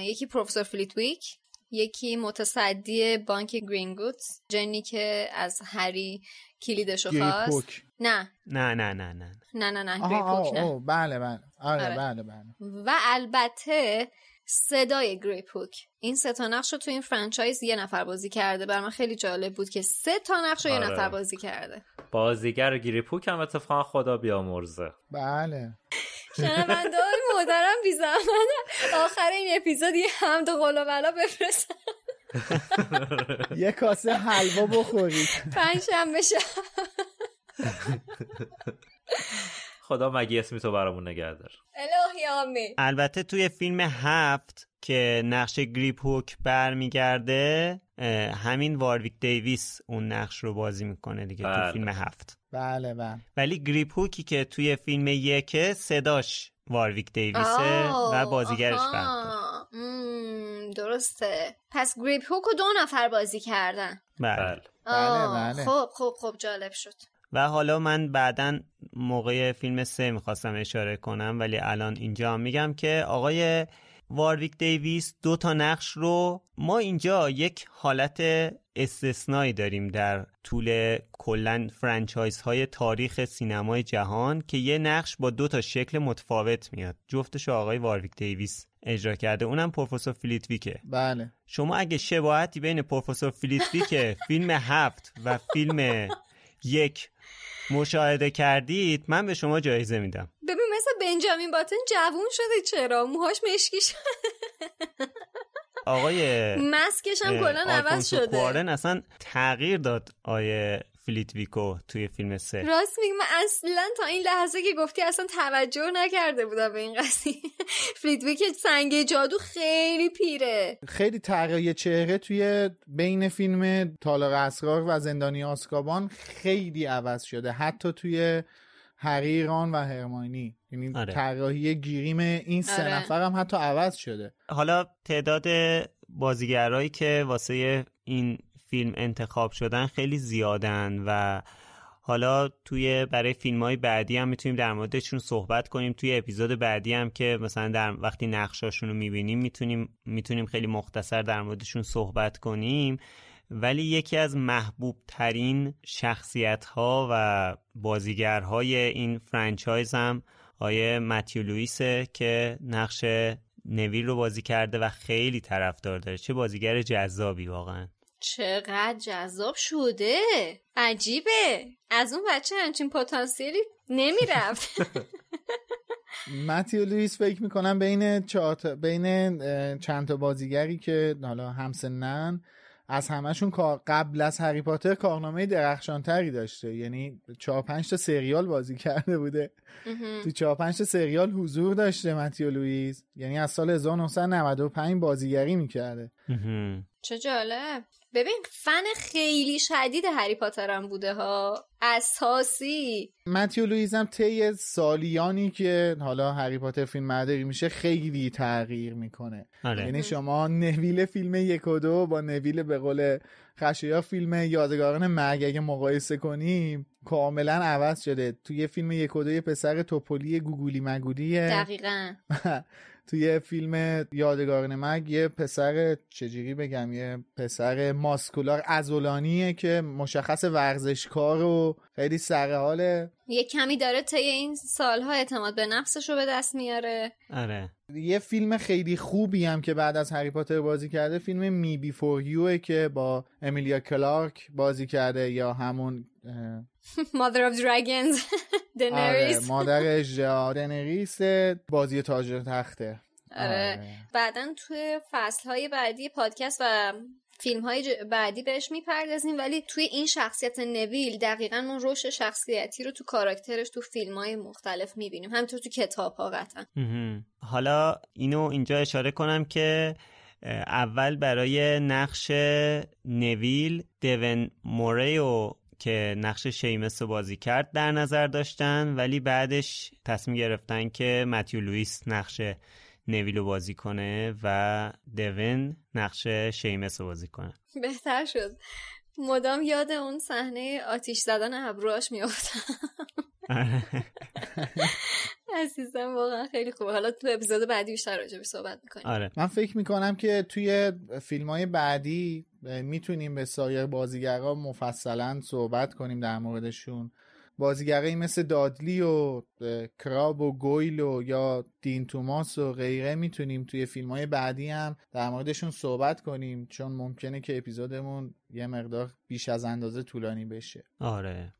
Speaker 3: یکی پروفسور فلیتویک یکی متصدی بانک گرینگوتس جنی که از هری کلیدشو خواست. نه.
Speaker 2: نه نه نه نه
Speaker 3: نه. نه نه
Speaker 5: آه
Speaker 3: نه.
Speaker 5: آه بله بله. آره,
Speaker 3: آره.
Speaker 5: بله بله.
Speaker 3: و البته صدای گریپوک این سه تا نقش رو تو این فرانچایز یه نفر بازی کرده. بر من خیلی جالب بود که سه تا نقش رو یه
Speaker 4: آره.
Speaker 3: نفر بازی کرده.
Speaker 4: بازیگر گریپوک هم اتفاقا خدا بیامرزه.
Speaker 5: بله.
Speaker 3: شنونده های مادرم بی زحمت. آخر این اپیزود یه حمد و قول و بلا بفرستم. [laughs]
Speaker 5: یه کاسه حلوا بخورید
Speaker 3: پنج شنبه شب.
Speaker 4: خدا مگی اسمی تو برامون نگه دار.
Speaker 3: الهی آمین.
Speaker 2: البته توی فیلم هفت که نقش گریپ هوک برمیگرده همین وارویک دیویس اون نقش رو بازی می‌کنه دیگه تو
Speaker 4: بله.
Speaker 2: فیلم هفت.
Speaker 5: بله بله.
Speaker 2: ولی گریپ هوکی که توی فیلم یک صداش وارویک دیویسه و
Speaker 3: آه،
Speaker 2: بازیگرش فرق
Speaker 3: درسته. پس گریپ هوک و دو نفر بازی کردن.
Speaker 2: بله.
Speaker 4: بله.
Speaker 3: آه،
Speaker 5: بله.
Speaker 3: خب خب خب جالب شد.
Speaker 2: و حالا من بعدا موقع فیلم سه می‌خواستم اشاره کنم ولی الان اینجا هم میگم که آقای وارویک دیویس دو تا نقش رو ما اینجا یک حالت استثنایی داریم در طول کلا franchise های تاریخ سینمای جهان که یه نقش با دو تا شکل متفاوت میاد. جفتش آقای وارویک دیویس اجرا کرده اونم پروفسور فلیتویکه
Speaker 5: بله.
Speaker 2: شما اگه شباهتی بین پروفسور فلیتویک [laughs] فیلم هفت و فیلم یک مشاهده کردید من به شما جایزه میدم.
Speaker 3: ببین مثل بنجامین باتن جوون شده چرا؟ موهاش مشکی شده.
Speaker 2: آقای
Speaker 3: ماسکش هم کلا عوض شده.
Speaker 2: کوارون اصلا تغییر داد آقای فلیتویکو توی فیلم سه.
Speaker 3: راست میگم من اصلا تا این لحظه که گفتی اصلا توجه نکرده بودم به این قضیه. [laughs] فلیتویک سنگ جادو خیلی پیره.
Speaker 5: خیلی تغییر چهره توی بین فیلم تالار اسرار و زندانی آزکابان خیلی عوض شده. حتی توی حقیقان و هرمانی یعنی
Speaker 2: آره.
Speaker 5: طراحی گیریم این سه
Speaker 3: آره.
Speaker 5: نفر هم حتی عوض شده
Speaker 2: حالا تعداد بازیگرایی که واسه این فیلم انتخاب شدن خیلی زیادن و حالا توی برای فیلم های بعدی هم می‌تونیم در موردشون صحبت کنیم توی اپیزود بعدی هم که مثلا در وقتی نقشاشون رو می‌بینیم می‌تونیم می‌تونیم خیلی مختصر در موردشون صحبت کنیم ولی یکی از محبوب ترین شخصیت ها و بازیگرهای این فرانچایز هم آیه متیو لوئیسه که نقش نویل رو بازی کرده و خیلی طرفدار داره. چه بازیگر جذابی واقعا.
Speaker 3: چقدر جذاب شده. عجیبه. از اون بچه همچین پتانسیلی نمی‌رفت. [laughs]
Speaker 5: متیو لوئیس فکر می‌کنم بین چهار بین چند تا بازیگری که حالا همسنن از همشون کار قبل از هری پاتر کارنامه درخشانتری داشته. یعنی چهار پنج تا سریال بازی کرده بوده. تو چهار پنج تا سریال حضور داشته متیو لوئیس. یعنی از سال 1995 بازیگری می‌کرده.
Speaker 3: چه جالب. ببین فن خیلی شدید هری پاترم بوده ها. اساسی.
Speaker 5: متیو لوئیس هم طی سالیانی که حالا هری پاتر فیلم برداری میشه خیلی تغییر می‌کنه.
Speaker 2: آره.
Speaker 5: یعنی شما نویل فیلم یک و دو با نویل به قول خشیا فیلم یادگاران مرگ اگه مقایسه کنیم کاملا عوض شده. توی فیلم یک و دو یه پسر توپلی گوگولی مگولیه.
Speaker 3: دقیقا. [laughs]
Speaker 5: توی فیلم یادگاران مرگ یه پسر چجوری بگم یه پسر ماسکولار ازولانیه که مشخص ورزشکار و خیلی سرحاله.
Speaker 3: یه کمی داره طی این سالها اعتماد به نفسش رو به دست میاره.
Speaker 2: آره.
Speaker 5: یه فیلم خیلی خوبی هم که بعد از هری پاتر بازی کرده فیلم می بی فور یوه که با امیلیا کلارک بازی کرده یا همون اه، [laughs]
Speaker 3: Mother of Dragons [laughs]
Speaker 5: آره
Speaker 3: دنریس
Speaker 5: مادر دنریس بازی تاج و تخته.
Speaker 3: آره. بعدا توی فصل های بعدی پادکست و فیلم های ج- بعدی بهش می‌پردازیم ولی توی این شخصیت نویل دقیقا اون رشد شخصیتی رو تو کاراکترش تو فیلم های مختلف می‌بینیم. همینطور تو کتاب ها قطعا.
Speaker 2: حالا اینو اینجا اشاره کنم که اول برای نقش نویل دیون موریو که نقش شیمس رو بازی کرد در نظر داشتن ولی بعدش تصمیم گرفتن که متیو لوئیس نقش نویل رو بازی کنه و دیون نقش شیمس رو بازی کنه.
Speaker 3: بهتر شد. مدام یاد اون صحنه آتیش زدن ابروهاش میافتم. [laughs] عزیزم واقعا خیلی خوبه. حالا تو اپیزود بعدی بیشتر راجع صحبت می‌کنیم.
Speaker 2: آره.
Speaker 5: من فکر می‌کنم که توی فیلم های بعدی می‌تونیم به سایر بازیگرها مفصلا صحبت کنیم در موردشون. بازیگرایی مثل دادلی و کراب و گویل و یا دین توماس و غیره می‌تونیم توی فیلم های بعدی هم در موردشون صحبت کنیم چون ممکنه که اپیزودمون یه مقدار بیش از اندازه طولانی بشه.
Speaker 2: آره.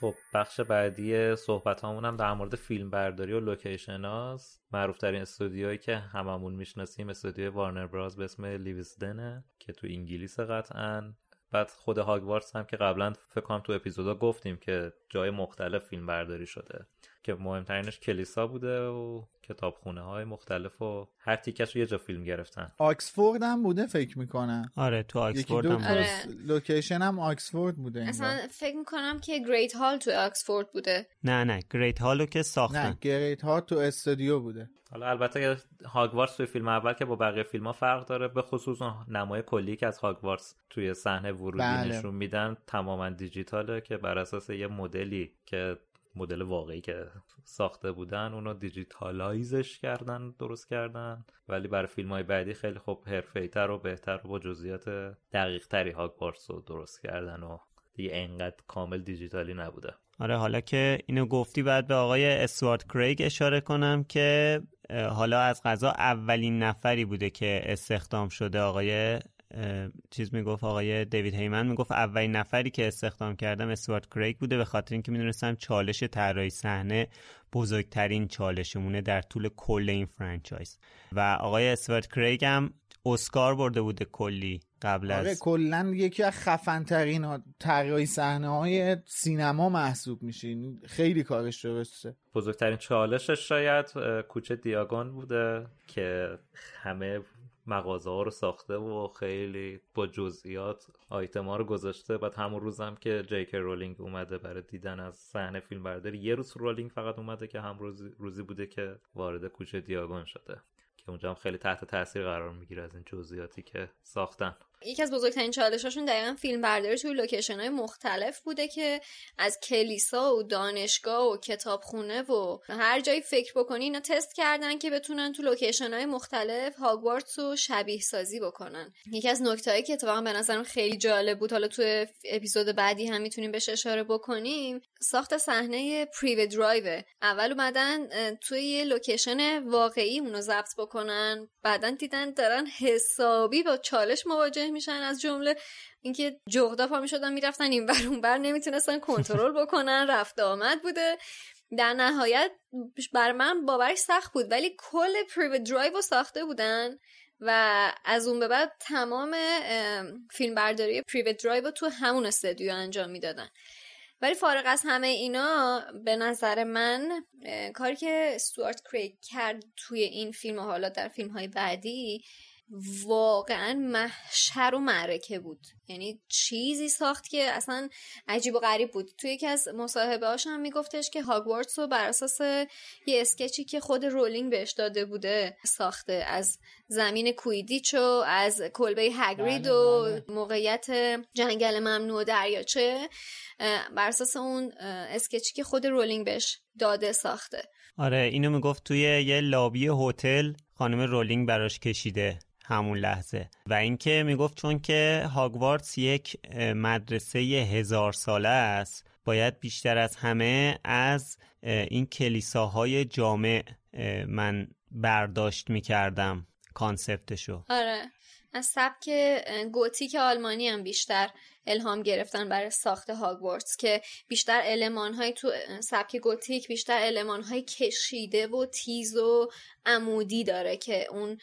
Speaker 4: خب بخش بعدی صحبت هم در مورد فیلم برداری و لوکیشن هاست. معروف ترین استودیوهایی که هممون می‌شناسیم استودیو وارنر براز به اسم لیویسدنه که تو انگلیس قطعا. بعد خود هاگوارتس هم که قبلا فکر کنم تو اپیزودا گفتیم که جای مختلف فیلم برداری شده. که مهمترینش کلیسا بوده و کتابخونه های مختلف و هر تیکش رو یه جا فیلم گرفتن.
Speaker 5: آکسفورد هم بوده فکر می‌کنم.
Speaker 2: آره تو آکسفورد هم
Speaker 3: آره.
Speaker 5: لوکیشن هم آکسفورد بوده
Speaker 3: اصلا فکر می‌کنم که Great Hall تو آکسفورد بوده.
Speaker 2: نه نه Great Hall و که ساختن.
Speaker 5: نه Great Hall تو استودیو بوده.
Speaker 4: حالا البته هاگوارتس توی فیلم اول که با بقیه فیلم ها فرق داره به خصوص نمای کلی که از هاگوارتس توی صحنه ورودی بله. نشون میدن تماما دیجیتاله که بر اساس یه مدلی که مدل واقعی که ساخته بودن اونو دیجیتالایزش کردن درست کردن. ولی برای فیلم های بعدی خیلی خوب تر و بهتر و با جزئیات دقیق تری هاگوارتس رو درست کردن و دیگه انقدر کامل دیجیتالی نبوده.
Speaker 2: آره حالا که اینو گفتی بعد به آقای اسوارد کریگ اشاره کنم که حالا از قضا اولین نفری بوده که استخدام شده آقای چیز می‌گفت آقای دیوید هیمن می‌گفت اولین نفری که استخدام کردم استوارت کریگ بوده به خاطر اینکه می‌دونستم چالش طراحی صحنه بزرگترین چالشمونه در طول کل این فرانچایز. و آقای استوارت کریگ هم اسکار برده بوده کلی قبل
Speaker 5: آره
Speaker 2: از
Speaker 5: کلا یکی از خفن ترین طراحی صحنه های سینما محسوب میشین خیلی کارش درسته.
Speaker 4: بزرگترین چالشش شاید کوچه دیاگون بوده که همه مغازه ها رو ساخته و خیلی با جزئیات آیتم ها رو گذاشته. بعد همون روزم که جی‌کی رولینگ اومده برای دیدن از صحنه فیلم برداری یه روز رولینگ فقط اومده که هم روزی, روزی بوده که وارد کوچه دیاگون شده. که اونجا هم خیلی تحت تاثیر قرار می‌گیره از این جزئیاتی که ساختن.
Speaker 3: یکی از بزرگترین چالش‌هاشون دقیقا فیلم برداری توی لوکیشن های مختلف بوده که از کلیسا و دانشگاه و کتابخونه و هر جایی فکر بکنی اینا تست کردن که بتونن تو لوکیشن های مختلف هاگوارتس رو شبیه سازی بکنن. یکی از نکته که اتفاقا به نظرم خیلی جالب بود حالا تو اپیزود بعدی هم می‌تونیم بهش اشاره بکنیم ساخت صحنه پریوت درایو اول اومدن توی یه لوکیشن واقعی اونو ضبط بکنن بعدا دیدن دارن حسابی با چالش مواجه میشن. از جمله اینکه جغدا پا می‌شدن می‌رفتن این بر اون بر نمی‌تونستن کنترل بکنن. رفت آمد بوده. در نهایت بر من باورش سخت بود ولی کل پریوت درایو رو ساخته بودن و از اون به بعد تمام فیلم برداری پریوت درایو رو تو همون استودیو انجام می‌دادن. ولی فارغ از همه اینا به نظر من کاری که استوارت کریگ کرد توی این فیلم و حالا در فیلم های بعدی واقعا محشر و معرکه بود. یعنی چیزی ساخت که اصلا عجیب و غریب بود. توی یکی از مصاحبه هم میگفتش که هاگوارتس رو بر اساس یه sketch ی که خود رولینگ بهش داده بوده ساخته. از زمین کویدیچ و از کلبه هگرید بله، و بله. موقعیت جنگل ممنوع دریاچه بر اساس اون sketch ی که خود رولینگ بهش داده ساخته.
Speaker 2: آره اینو می‌گفت توی یه لابی هتل خانم رولینگ براش کشیده. همون لحظه. و اینکه می‌گفت چون که هاگوارتس یک مدرسه هزار ساله است باید بیشتر از همه از این کلیساهای جامع من برداشت می‌کردم کانسپتشو.
Speaker 3: آره. از سبک گوتیک آلمانی هم بیشتر الهام گرفتن برای ساخت هاگوارتس که بیشتر علمان های تو سبک گوتیک بیشتر علمان های کشیده و تیز و عمودی داره که اون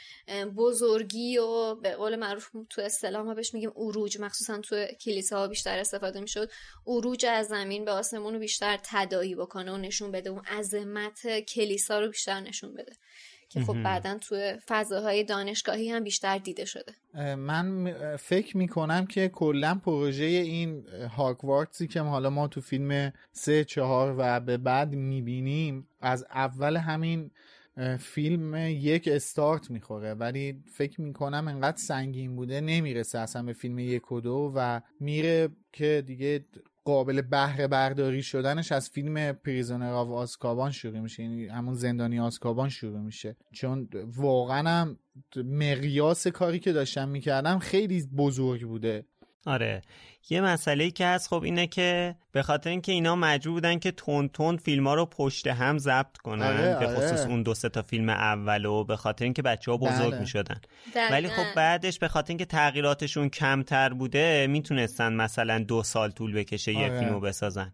Speaker 3: بزرگی و به قول معروف تو اصطلاح ما بهش میگیم اروج مخصوصا تو کلیسا ها بیشتر استفاده می‌شد. اروج از زمین به آسمون رو بیشتر تدایی بکنه و نشون بده اون عظمت کلیسا رو بیشتر نشون بده. که خب بعدا توی فضاهای دانشگاهی هم بیشتر دیده شده.
Speaker 5: من فکر می‌کنم که کلا پروژه این هاگوارتسی که حالا ما تو فیلم سه چهار و به بعد می‌بینیم از اول همین فیلم یک استارت می‌خوره. ولی فکر می‌کنم انقدر سنگین بوده نمی‌رسه اصلا به فیلم یک و دو و میره که دیگه قابل بهره برداری شدنش از فیلم پریزونر آف آسکابان شروع میشه. یعنی همون زندانی آسکابان شروع میشه. چون واقعا هم مقیاس کاری که داشتم می‌کردم خیلی بزرگ بوده.
Speaker 2: آره یه مسئله که هست خب اینه که به خاطر اینکه اینا مجبور بودن که تون تون فیلم ها رو پشت هم ضبط کنن
Speaker 5: آره،
Speaker 2: به
Speaker 5: آره.
Speaker 2: خصوص اون دو سه تا فیلم اولو به خاطر اینکه بچه ها بزرگ
Speaker 5: بله.
Speaker 2: می شدن. ولی خب بعدش به خاطر اینکه تغییراتشون کمتر بوده می‌تونستن مثلا دو سال طول بکشه یه
Speaker 5: آره.
Speaker 2: فیلمو بسازن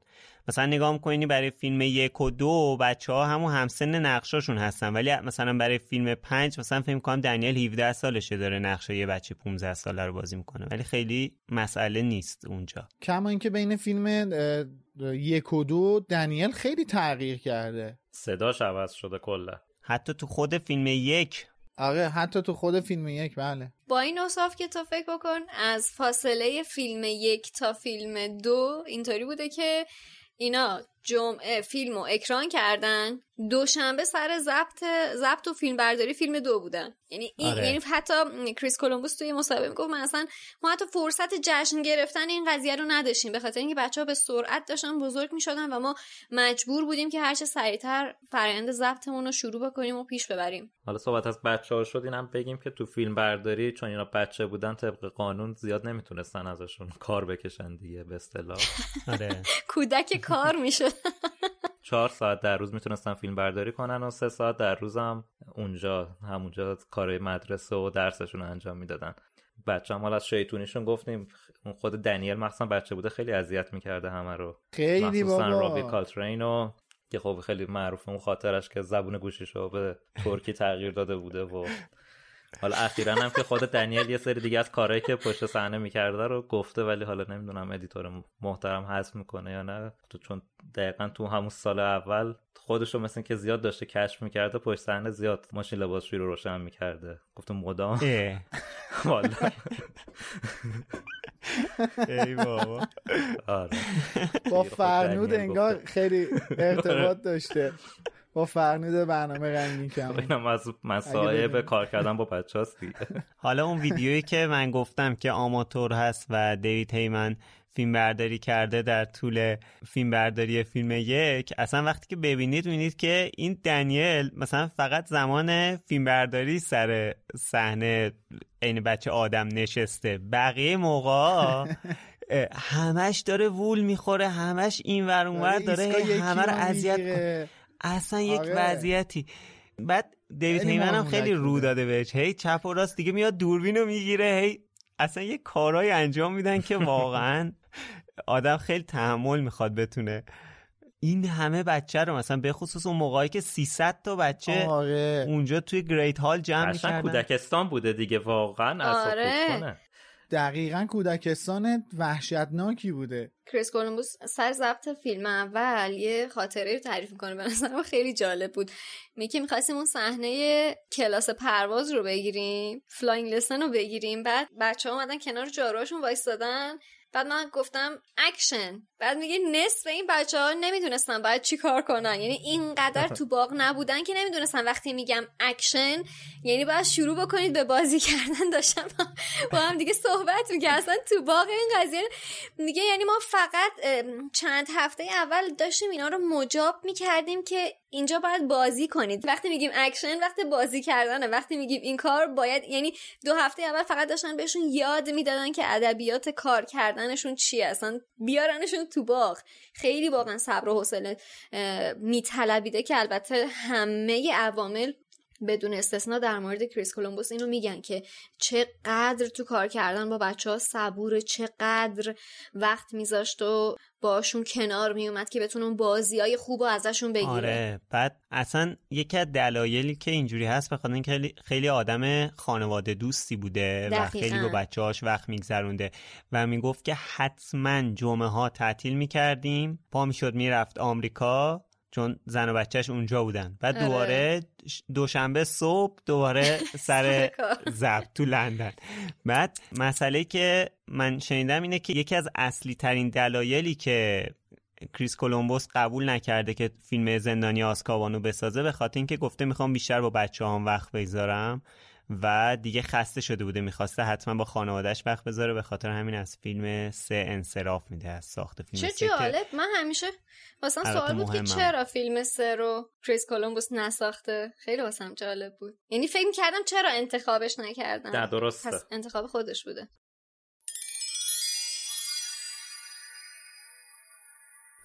Speaker 2: مثلا نگاه می‌کنی برای فیلم یک و دو بچه ها همون همسن نقشاشون هستن. ولی مثلا برای فیلم پنج مثلا فیلم کنم دنیل 17 سالشه داره نقشه یه بچه 15 ساله رو بازی می‌کنه. ولی خیلی مسئله نیست اونجا.
Speaker 5: کما اینکه بین فیلم یک و دو دنیل خیلی تغییر کرده.
Speaker 4: صداش عوض شده کلا.
Speaker 2: حتی تو خود فیلم یک.
Speaker 5: آره حتی تو خود فیلم یک بله.
Speaker 3: با این اوصاف که تو فکر بکن از فاصله فیلم یک تا فیلم دو اینطوری بوده که اینا جمعه فیلم رو اکران کردن دوشنبه سر ضبط ضبط و فیلم برداری فیلم دو بودن. یعنی این
Speaker 2: آره.
Speaker 3: یعنی حتی کریس کولومبوس توی مصاحبه می‌گفت من اصلا ما حتی فرصت جشن گرفتن این قضیه رو نداشتیم به خاطر اینکه بچه ها به سرعت داشتن بزرگ می‌شدن و ما مجبور بودیم که هرچه سریعتر فرآیند ضبطمون رو شروع بکنیم و پیش ببریم.
Speaker 4: حالا صحبت از بچه ها شد اینم بگیم که تو فیلم برداری چون اینا بچه بودن طبق قانون زیاد نمی‌تونستن ازشون کار بکشن دیگه به اصطلاح. [laughs]
Speaker 2: آره. [laughs]
Speaker 3: کودک کار می‌شد.
Speaker 4: چهار ساعت در روز می‌تونستن فیلم برداری کنن و سه ساعت در روزم اونجا همونجا کارهای مدرسه و درسشون انجام می‌دادن بچه هم حالا از شیطونیشون گفتیم اون خود دنیل مخصوصا بچه بوده خیلی اذیت می‌کرده همه رو
Speaker 5: خیلی بابا.
Speaker 4: رابی کالترین و که خب خیلی معروفه اون خاطرش که زبون گوشیشو به ترکی تغییر داده بوده و حالا اخیرا هم که خود دنیل یه سری دیگه از کارهایی که پشت صحنه می‌کرده رو گفته ولی حالا نمی‌دونم ادیتور محترم حذف می‌کنه یا نه. تو چون دقیقا تو همون سال اول خودشو مثل که زیاد داشته کشف می‌کرده پشت صحنه زیاد ماشین لباسشویی رو روشن می‌کرده. گفته مدام. [laughs] والا. [laughs]
Speaker 2: ای بابا.
Speaker 4: آره.
Speaker 5: با
Speaker 4: خود
Speaker 5: فرنود انگار. خیلی ارتباط داشته. با فرنود برنامه رنگین کمان
Speaker 4: اینم از مسایب. کار کردن با بچه دیگه [laughs]
Speaker 2: حالا اون ویدیویی که من گفتم که آماتور هست و دیوید هیمن فیلم برداری کرده در طول فیلم برداری فیلم یک اصلا وقتی که ببینید می‌بینید که این دنیل مثلا فقط زمان فیلم برداری سر صحنه عین بچه آدم نشسته. بقیه موقع [laughs] همش داره وول می‌خوره همش این ور اون ور داره همه رو
Speaker 5: رو
Speaker 2: اذیت اصلا یک
Speaker 5: آره.
Speaker 2: وضعیتی بعد دیوید هیمن هم خیلی رو. داده بهش هی چپ و راست دیگه میاد دوربین رو می‌گیره هی اصلا یه کارهای انجام میدن که واقعا آدم خیلی تحمل می‌خواد بتونه این همه بچه رو مثلا به خصوص اون موقعی که 300 تا بچه
Speaker 5: آره
Speaker 2: اونجا توی گریت هال جمع می‌کردن
Speaker 4: کودکستان بوده دیگه واقعا
Speaker 3: آره.
Speaker 4: کنه.
Speaker 5: دقیقا کودکستان وحشتناکی بوده.
Speaker 3: کریس کلمبوس سر ضبط فیلم اول یه خاطره رو تعریف می‌کنه. به نظرم خیلی جالب بود. میگه می‌خواستیم اون صحنه کلاس پرواز رو بگیریم flying lesson رو بگیریم. بعد بچه ها اومدن کنار جاروهاشون وایستادن. بعد من گفتم اکشن بعد میگه نصف این بچه ها نمی‌دونستن باید چی کار کنن. یعنی اینقدر تو باغ نبودن که نمی‌دونستن. وقتی میگم اکشن یعنی باید شروع بکنید به بازی کردن. داشتم با هم دیگه صحبت میگه اصلا تو باغ این قضیه میگه یعنی ما فقط چند هفته اول داشتیم اینا رو مجاب می‌کردیم که اینجا باید بازی کنید. وقتی میگیم اکشن وقتی بازی کردنه. وقتی میگیم این کار باید یعنی دو هفته اول فقط داشتن بهشون یاد می‌دادن که ادبیات کار کردنشون چیه. اصلا بیارنشون تو باغ. خیلی واقعا صبر و حوصله میطلبیده که البته همه عوامل بدون استثنا در مورد کریس کولومبوس اینو میگن که چقدر تو کار کردن با بچه ها صبوره چقدر وقت میذاشت و باشون کنار میومد که بتونه اون بازی های خوب ازشون بگیره.
Speaker 2: آره بعد اصلا یکی از دلایلی که اینجوری هست بخاطر اینکه خیلی, آدم خانواده دوستی بوده و. خیلی با بچه هاش وقت میگذرونده و می‌گفت که حتما جمعه ها تعطیل می‌کردیم. پا می‌شد می‌رفت آمریکا. چون زن و بچهش اونجا بودن بعد
Speaker 3: آره.
Speaker 2: دوباره دوشنبه صبح دوباره [laughs] سر. ضبط تو لندن بعد مسئله که من شنیدم اینه که یکی از اصلی ترین دلایلی که کریس کولومبوس قبول نکرده که فیلم زندانی آسکابانو بسازه به خاطر اینکه گفته می‌خوام بیشتر با بچه هم وقت بگذارم و دیگه خسته شده بوده می‌خواسته حتما با خانوادهش وقت بذاره. به خاطر همین از فیلم سه انصراف میده از ساخت فیلم
Speaker 3: چه جالب. من همیشه واسم سوال بود که. چرا فیلم سه رو کریس کولومبوس نساخته؟ خیلی واسم جالب بود. یعنی فکر کردم چرا انتخابش نکردن
Speaker 4: نه، درسته.
Speaker 3: پس انتخاب خودش بوده.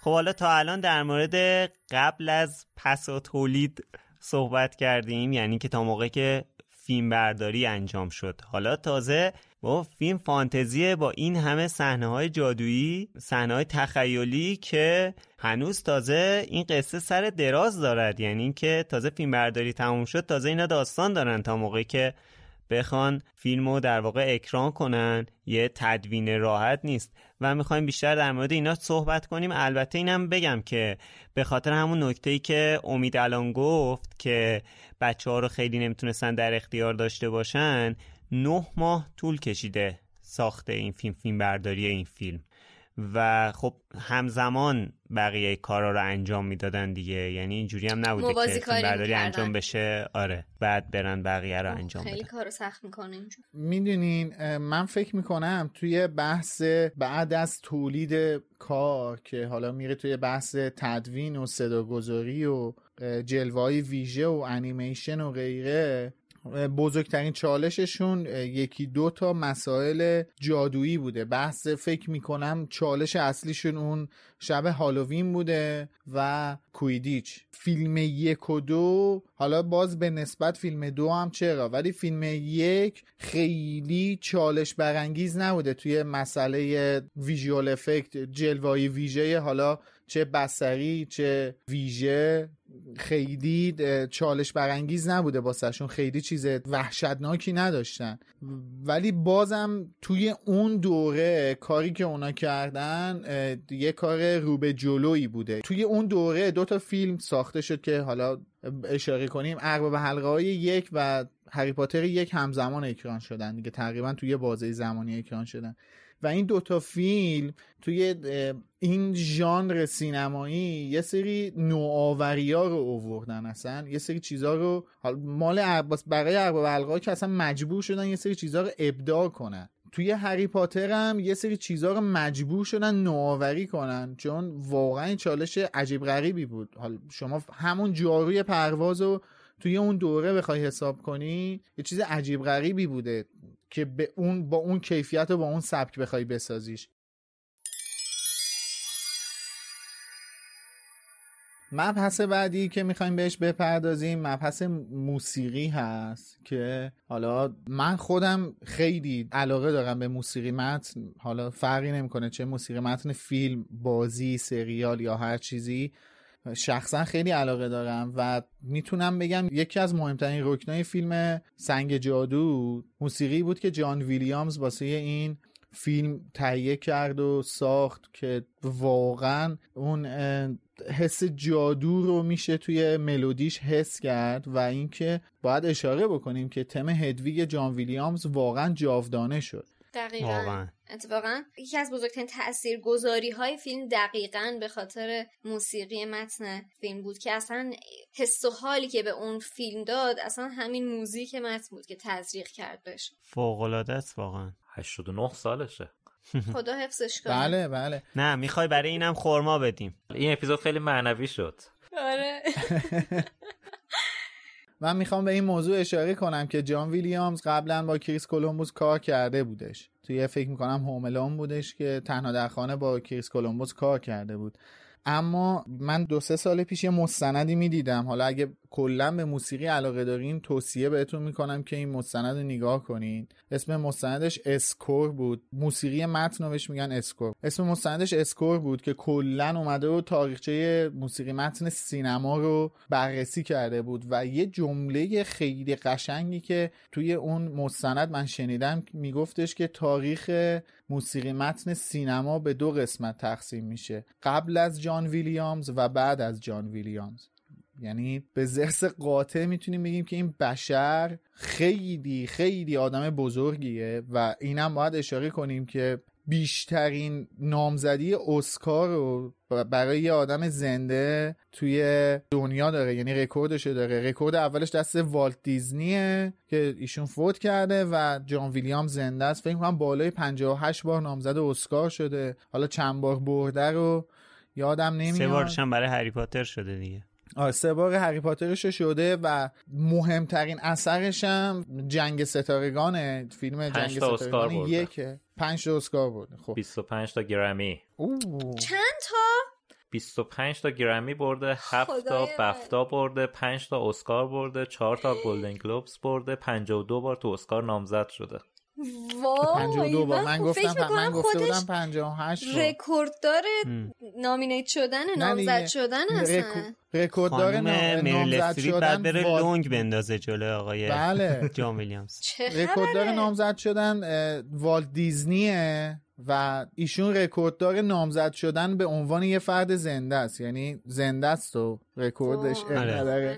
Speaker 2: خب حالا تا الان در مورد قبل از پس و تولید صحبت کردیم. یعنی که تا موقع که فیلم برداری انجام شد. حالا تازه با فیلم فانتزیه با این همه صحنه های جادویی صحنه های تخیلی که هنوز تازه این قصه سر دراز دارد. یعنی اینکه تازه فیلم برداری تموم شد تازه اینا داستان دارن تا موقعی که بخوان فیلمو در واقع اکران کنن یه تدوین راحت نیست. و می‌خوایم بیشتر در مورد اینا صحبت کنیم. البته اینم بگم که به خاطر همون نکته ای که امید الان گفت که بچه ها رو خیلی نمی‌تونستن در اختیار داشته باشن نه ماه طول کشیده ساخته این فیلم فیلم برداری این فیلم. و خب همزمان بقیه کارا رو انجام می‌دادن دیگه. یعنی اینجوری هم نبوده که برداری انجام بشه. آره. بعد برن بقیه رو انجام
Speaker 3: خیلی
Speaker 2: بدن.
Speaker 3: کارو سخت می‌کنه
Speaker 5: می‌دونین من فکر می‌کنم توی بحث بعد از تولید کار که حالا میره توی بحث تدوین و صداگذاری و جلوه ویژه و انیمیشن و غیره بزرگترین چالششون یکی دو تا مسائل جادویی بوده. بحث فکر می‌کنم چالش اصلیشون اون شب هالووین بوده و کویدیچ. فیلم یک و دو حالا باز به نسبت فیلم دو هم چرا؟ ولی فیلم یک خیلی چالش برانگیز نبوده توی مسئله ویژوال افکت جلوایی ویژه حالا چه بسری چه ویژه. خیلی چالش برانگیز نبوده باسهشون خیلی چیز وحشتناکی نداشتن. ولی بازم توی اون دوره کاری که اونا کردن یه کار رو به جلویی بوده. توی اون دوره دو تا فیلم ساخته شد که حالا اشاره کنیم. ارباب حلقه های یک و هری پاتر یک همزمان اکران شدن. دیگه تقریبا توی بازه زمانی اکران شدن. و این دوتا فیلم توی این ژانر سینمایی یه سری نوآوری ها رو اووردن اصلا. یه سری چیزها رو مال برای ارباب حلقه که اصلا مجبور شدن یه سری چیزها رو ابداع کنن. توی هری پاتر هم یه سری چیزها رو مجبور شدن نوآوری کنن چون واقعا چالش عجیب غریبی بود. حال شما همون جاروی پرواز رو توی اون دوره بخوای حساب کنی یه چیز عجیب غریبی بوده. که به اون با اون کیفیت و با اون سبک بخوای بسازیش. مبحث بعدی که می‌خوایم بهش بپردازیم مبحث موسیقی هست که حالا من خودم خیلی علاقه دارم به موسیقی متن. حالا فرقی نمی‌کنه چه موسیقی متن فیلم بازی سریال یا هر چیزی. شخصا خیلی علاقه دارم و می‌تونم بگم یکی از مهمترین رکنای فیلم سنگ جادو موسیقی بود که جان ویلیامز واسه این فیلم تهیه کرد و ساخت که واقعا اون حس جادو رو میشه توی ملودیش حس کرد و اینکه باید اشاره بکنیم که تم هدویگ جان ویلیامز واقعا جاودانه شد.
Speaker 3: دقیقا. واقعا. اتفاقا یکی از بزرگترین تأثیر گذاری های فیلم دقیقا به خاطر موسیقی متن فیلم بود که اصلا حس و حالی که به اون فیلم داد اصلا همین موزیک متن بود که تزریق کرد بهش
Speaker 2: فوقلاده است واقعا.
Speaker 4: 89 سالشه. [laughs]
Speaker 3: خدا حفظش کنه.
Speaker 5: بله بله.
Speaker 2: نه می‌خوای برای اینم خرما بدیم.
Speaker 4: این اپیزود خیلی معنوی شد.
Speaker 3: آره. [laughs]
Speaker 5: من می‌خوام به این موضوع اشاره کنم که جان ویلیامز قبلا با کریس کلمبوس کار کرده بودش. توی فکر می‌کنم Home Alone بودش که تنها در خانه با کریس کلمبوس کار کرده بود. اما من دو سه سال پیش یه مستندی می‌دیدم. حالا اگه کلا به موسیقی علاقه دارین توصیه بهتون می‌کنم که این مستند رو نگاه کنین. اسم مستندش Score بود. موسیقی متن بهش میگن score. اسم مستندش Score بود که کلا اومده و تاریخچه موسیقی متن سینما رو بررسی کرده بود و یه جمله خیلی قشنگی که توی اون مستند من شنیدم میگفتش که تاریخ موسیقی متن سینما به دو قسمت تقسیم میشه. قبل از جان ویلیامز و بعد از جان ویلیامز. یعنی به زرس قاطع می‌تونیم بگیم که این بشر خیلی خیلی آدم بزرگیه و اینم باید اشاره کنیم که بیشترین نامزدی اسکار رو برای یه آدم زنده توی دنیا داره یعنی رکوردش داره. رکورد اولش دست والت دیزنیه که ایشون فوت کرده و جان ویلیامز زنده است. فکر کنم بالای 58 بار نامزد اسکار شده. حالا چند بار برده رو یادم نمیاد.
Speaker 2: سه بارش هم برای هری پاتر شده دیگه.
Speaker 5: آره سه بار هری پاترش شده و مهمترین اثرش هم جنگ ستارگان فیلم جنگ ستارگان یکه. پنج تا اسکار بود خب.
Speaker 4: 25 تا گرمی.
Speaker 3: چند تا؟
Speaker 4: 25 تا گرمی برده 7 تا بفتا برده 5 تا اسکار برده 4 تا گلدن گلوبز برده 52 بار تو اسکار نامزد شده.
Speaker 3: وای
Speaker 5: 52 بار من
Speaker 3: خب
Speaker 5: گفتم
Speaker 3: فکر
Speaker 5: من گفته بودم 58 بار
Speaker 3: رکورددار نامینیت شدن نامزد. شدن هستن.
Speaker 5: رکورددار نام-
Speaker 2: مریل
Speaker 5: نامزد شدن
Speaker 2: بره
Speaker 5: وال-
Speaker 2: لونگ بندازه جلو آقای
Speaker 5: بله. [laughs]
Speaker 2: جان ویلیامز.
Speaker 5: رکورددار نامزد شدن اه، والت دیزنیه و ایشون رکورددار نامزد شدن به عنوان یه فرد زنده است. یعنی زنده است و رکوردش
Speaker 3: من عالی.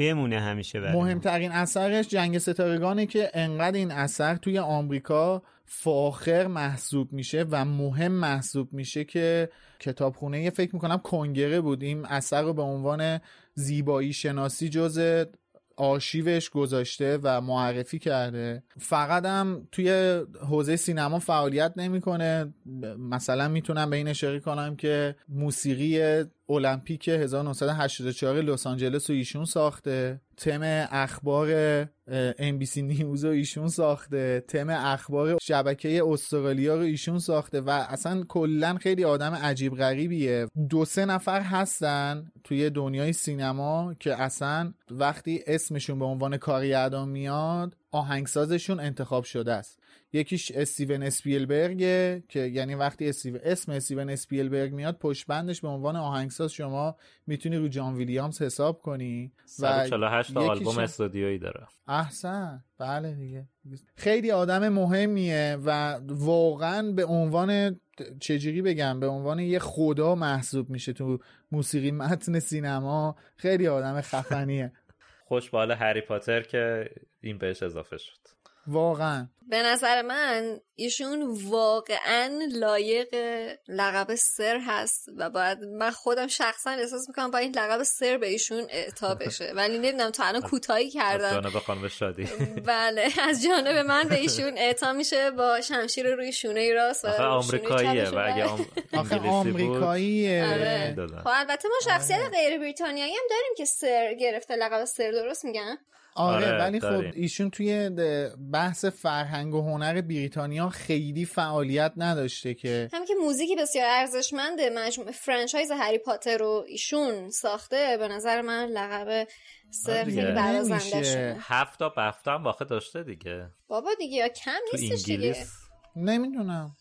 Speaker 2: بمونه همیشه برای.
Speaker 5: مهمترین اثرش جنگ ستارگانه که انقدر این اثر توی آمریکا فاخر محسوب میشه و مهم محسوب میشه که کتابخونه یه فکر می‌کنم کنگره بود. این اثر رو به عنوان زیبایی شناسی جز آرشیوش گذاشته و معرفی کرده. فقط هم توی حوزه سینما فعالیت نمی‌کنه. مثلا می‌تونم به این اشاره کنم که موسیقی المپیک 1984 لس آنجلس رو ایشون ساخته. تم اخبار ام بی سی نیوز رو ایشون ساخته. تم اخبار شبکه استرالیا رو ایشون ساخته و اصلا کلا خیلی آدم عجیب غریبیه. دو سه نفر هستن توی دنیای سینما که اصلا وقتی اسمشون به عنوان کارگردان میاد آهنگسازشون انتخاب شده است. یکیش استیون اسپیلبرگه که یعنی وقتی استیو... اسم استیون اسپیلبرگ میاد پشت بندش به عنوان آهنگساز شما می‌تونی رو جان ویلیامز حساب کنی
Speaker 4: 148 تا
Speaker 5: یکیش
Speaker 4: آلبوم استودیویی داره.
Speaker 5: احسن. بله دیگه. خیلی آدم مهمیه و واقعا به عنوان چجوری بگم؟ به عنوان یه خدا محسوب میشه تو موسیقی متن سینما. خیلی آدم خفنیه. [laughs]
Speaker 4: خوش به هری پاتر که این بهش اضافه شد.
Speaker 5: واقعا.
Speaker 3: به نظر من ایشون واقعا لایق لقب سر هست و باید من خودم شخصا احساس می‌کنم با این لقب سر به ایشون اعطا بشه. [laughs] ولی نمی‌دونم تا الان کوتاهی
Speaker 4: از
Speaker 3: کردن
Speaker 4: جانب خانم شادی. [laughs]
Speaker 3: بله از جانب من به ایشون اعطا میشه با شمشیر روی شونه راست و
Speaker 4: آخه آمریکاییه و اگه آم... بود
Speaker 5: آمریکاییه.
Speaker 3: آره.
Speaker 4: دادن.
Speaker 3: خب البته ما شخصیت غیر بریتانیایی هم داریم که سر گرفته لقب سر درست میگن؟
Speaker 5: آره,
Speaker 4: آره،
Speaker 5: ولی خب
Speaker 4: داریم.
Speaker 5: ایشون توی بحث فرهنگ و هنر بریتانیا خیلی فعالیت نداشته که
Speaker 3: هم که موزیکی بسیار ارزشمند مجموعه فرانچایز هری پاتر رو ایشون ساخته. به نظر من لقب سر
Speaker 4: آره.
Speaker 3: خیلی برازنده. شده.
Speaker 4: هفت تا بفتا هم واقع داشته دیگه.
Speaker 3: بابا دیگه یا کم
Speaker 4: تو
Speaker 3: نیستش دیگه.
Speaker 4: انگلیس؟
Speaker 5: نمی‌دونم.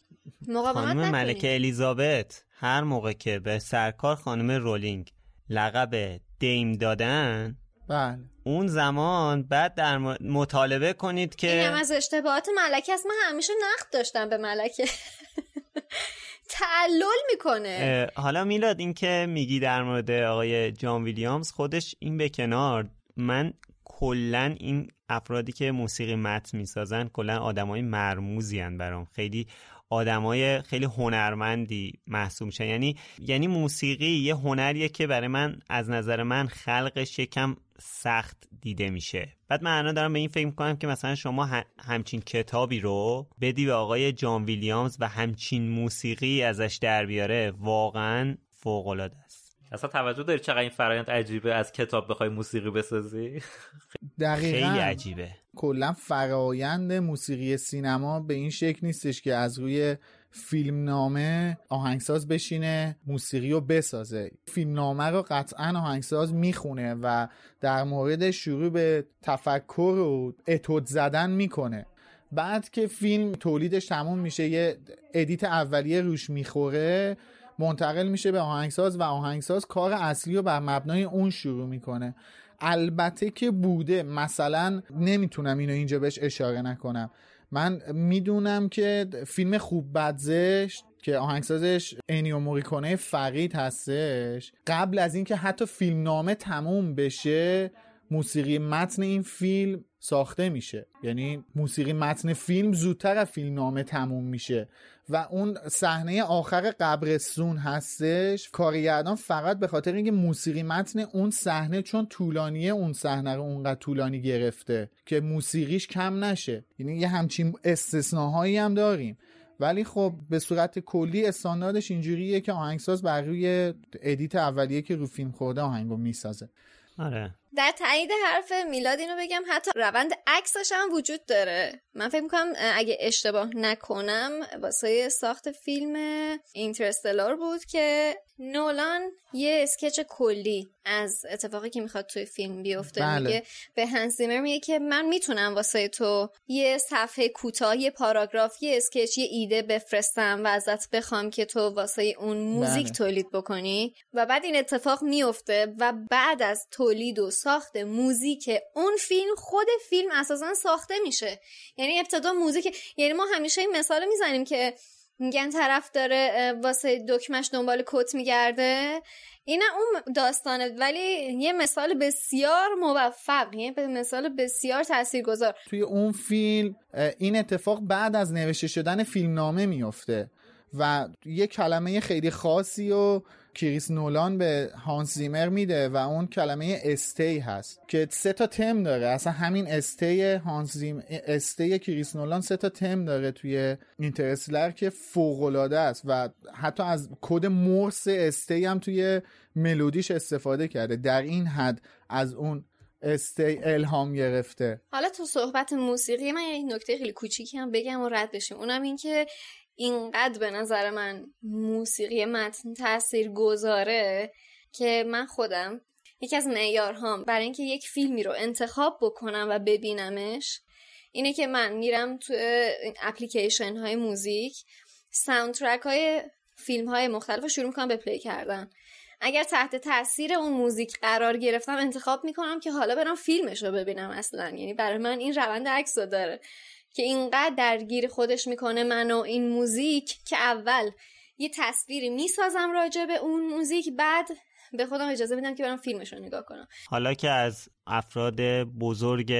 Speaker 2: خانم ملکه الیزابت هر موقع که به سرکار خانم رولینگ لقب دیم دادن
Speaker 5: بله.
Speaker 2: اون زمان بعد در م- مطالبه کنید که
Speaker 3: هم از اشتباهات ملکه است. من همیشه نقد داشتم به ملکه. [laughs] تعلل می‌کنه.
Speaker 2: حالا میلاد این که میگی در مورد آقای جان ویلیامز خودش این به کنار. من کلا این افرادی که موسیقی متن می‌سازن کلا آدمای مرموزی هن برام. خیلی آدمای خیلی هنرمندی محسوب میشن. یعنی یعنی موسیقی یه هنریه که برای من از نظر من خلقش یکم سخت دیده میشه. بعد من الان دارم به این فکر می‌کنم که مثلا شما همچین کتابی رو بدی به آقای جان ویلیامز و همچین موسیقی ازش در بیاره واقعا فوق العاده است.
Speaker 4: اصلا توجه داری چقدر این فرایند عجیبه از کتاب بخوای موسیقی بسازی؟
Speaker 5: دقیقا.
Speaker 2: خیلی عجیبه.
Speaker 5: کلا فرایند موسیقی سینما به این شکل نیستش که از روی فیلمنامه آهنگساز بشینه موسیقی رو بسازه. فیلمنامه رو قطعا آهنگساز می‌خونه و در مورد شروع به تفکر و اتود زدن می‌کنه. بعد که فیلم تولیدش تموم میشه یه edit اولیه روش می‌خوره منتقل میشه به آهنگساز و آهنگساز کار اصلی رو بر مبنای اون شروع می‌کنه. البته که بوده. مثلا نمی‌تونم اینو اینجا بهش اشاره نکنم. من می‌دونم که فیلم خوب بد زشت که آهنگسازش انیو موریکونه‌ی فقید هستش. قبل از اینکه حتی فیلمنامه تموم بشه موسیقی متن این فیلم ساخته میشه. یعنی موسیقی متن فیلم زودتر از فیلمنامه تموم میشه. و اون صحنه آخر قبرستون هستش. کارگردان فقط به خاطر اینکه موسیقی متن اون صحنه چون طولانیه اون صحنه رو اونقدر طولانی گرفته که موسیقیش کم نشه. یعنی یه همچین استثناهایی هم داریم. ولی خب به صورت کلی استانداردش اینجوریه که آهنگساز بر روی edit اولیه که رو فیلم خورده آهنگو می‌سازه.
Speaker 2: آره.
Speaker 3: در تایید حرف میلاد اینو بگم حتی روند عکسش هم وجود داره من فکر می‌کنم اگه اشتباه نکنم واسه ساخت فیلم Interstellar بود که نولان یه sketch کلی از اتفاقی که می‌خواد توی فیلم بیفته
Speaker 5: بله.
Speaker 3: میگه به هانس زیمر میگه که من می‌تونم واسه تو یه صفحه کوتاه یه پاراگراف یه sketch یه ایده بفرستم و ازت بخوام که تو واسه اون موزیک
Speaker 5: بله.
Speaker 3: تولید بکنی و بعد این اتفاق میفته و بعد از تولید و ساخت موزیک اون فیلم خود فیلم اساسا ساخته میشه. یعنی ابتدا موزیک یعنی ما همیشه این مثال می‌زنیم که میگن طرف داره واسه دکمش دنبال کت میگرده. اینه اون داستانه ولی یه مثال بسیار موفق یه مثال بسیار تاثیرگذار.
Speaker 5: توی اون فیلم این اتفاق بعد از نوشته شدن فیلمنامه میفته و یه کلمه خیلی خاصی و کریس نولان به هانس زیمر میده و اون کلمه stay هست که سه تا تم داره. اصلا همین stay هانس زیمر stay کریس نولان سه تا تم داره توی Interstellar که فوق العاده است و حتی از کد مورس stay هم توی ملودیش استفاده کرده. در این حد از اون استی الهام گرفته.
Speaker 3: حالا تو صحبت موسیقی من یک نکته خیلی کوچیکی هم بگم و رد بشیم. اونم این که اینقدر به نظر من موسیقی متن تاثیر گذاره که من خودم یکی از معیارهام برای اینکه یک فیلمی رو انتخاب بکنم و ببینمش اینه که من میرم تو اپلیکیشن های موزیک soundtrack های فیلم های مختلف رو شروع می‌کنم به play کردن. اگر تحت تاثیر اون موزیک قرار گرفتم انتخاب می‌کنم که حالا برم فیلمش رو ببینم اصلا. یعنی برای من این روند عکس داره. که اینقدر درگیر خودش می‌کنه من و این موزیک که اول یه تصویری می‌سازم راجع به اون موزیک بعد به خودم اجازه میدم که برم فیلمش رو نگاه کنم
Speaker 2: حالا که از افراد بزرگ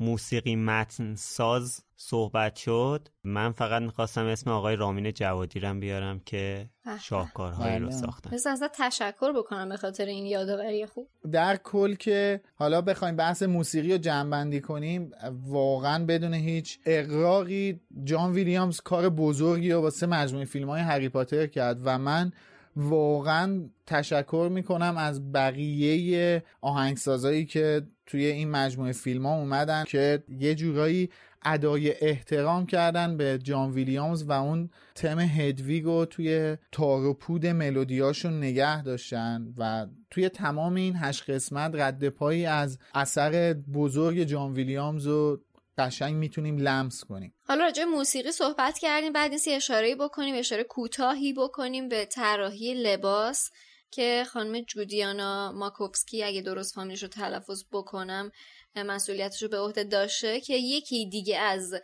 Speaker 2: موسیقی متن ساز صحبت شد من فقط می‌خواستم اسم آقای رامین جوادی رم بیارم که. شاهکارهایی رو. ساختن
Speaker 3: بس ازت تشکر بکنم به خاطر این یادآوری خوب
Speaker 5: در کل که حالا بخوایم بحث موسیقی رو جمعبندی کنیم واقعا بدون هیچ اقراقی جان ویلیامز کار بزرگی رو واسه مجموعه فیلم های هری پاتر کرد و من واقعا تشکر می‌کنم از بقیه آهنگسازایی که توی این مجموعه فیلم ها اومدن که یه جورایی ادای احترام کردن به جان ویلیامز و اون تم هدویگ رو توی تار و پود ملودیاشون نگه داشتن و توی تمام این هشت قسمت رد پایی از اثر بزرگ جان ویلیامز رو قشنگ می‌تونیم لمس کنیم.
Speaker 3: حالا راجع موسیقی صحبت کردیم بعد نیستی اشاره بکنیم اشاره کوتاهی بکنیم به طراحی لباس که خانم جودیانا ماکوفسکی اگه درست فامیلش رو تلفظ بکنم مسئولیتش رو به عهده داشته که یکی دیگه از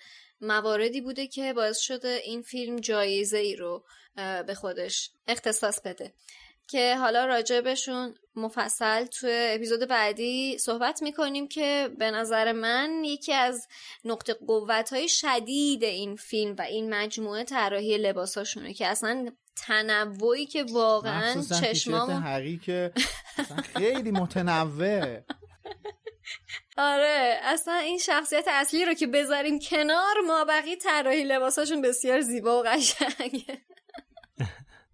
Speaker 3: مواردی بوده که باعث شده این فیلم جایزه ای رو به خودش اختصاص بده. که حالا راجبشون مفصل تو اپیزود بعدی صحبت می‌کنیم که به نظر من یکی از نقطه قوت های شدید این فیلم و این مجموعه طراحی لباساشونه که اصلا تنوعی که واقعا چشمام
Speaker 5: هری که خیلی متنوع
Speaker 3: آره اصلا این شخصیت اصلی رو که بذاریم کنار ما بقیه طراحی لباساشون بسیار زیبا و قشنگه.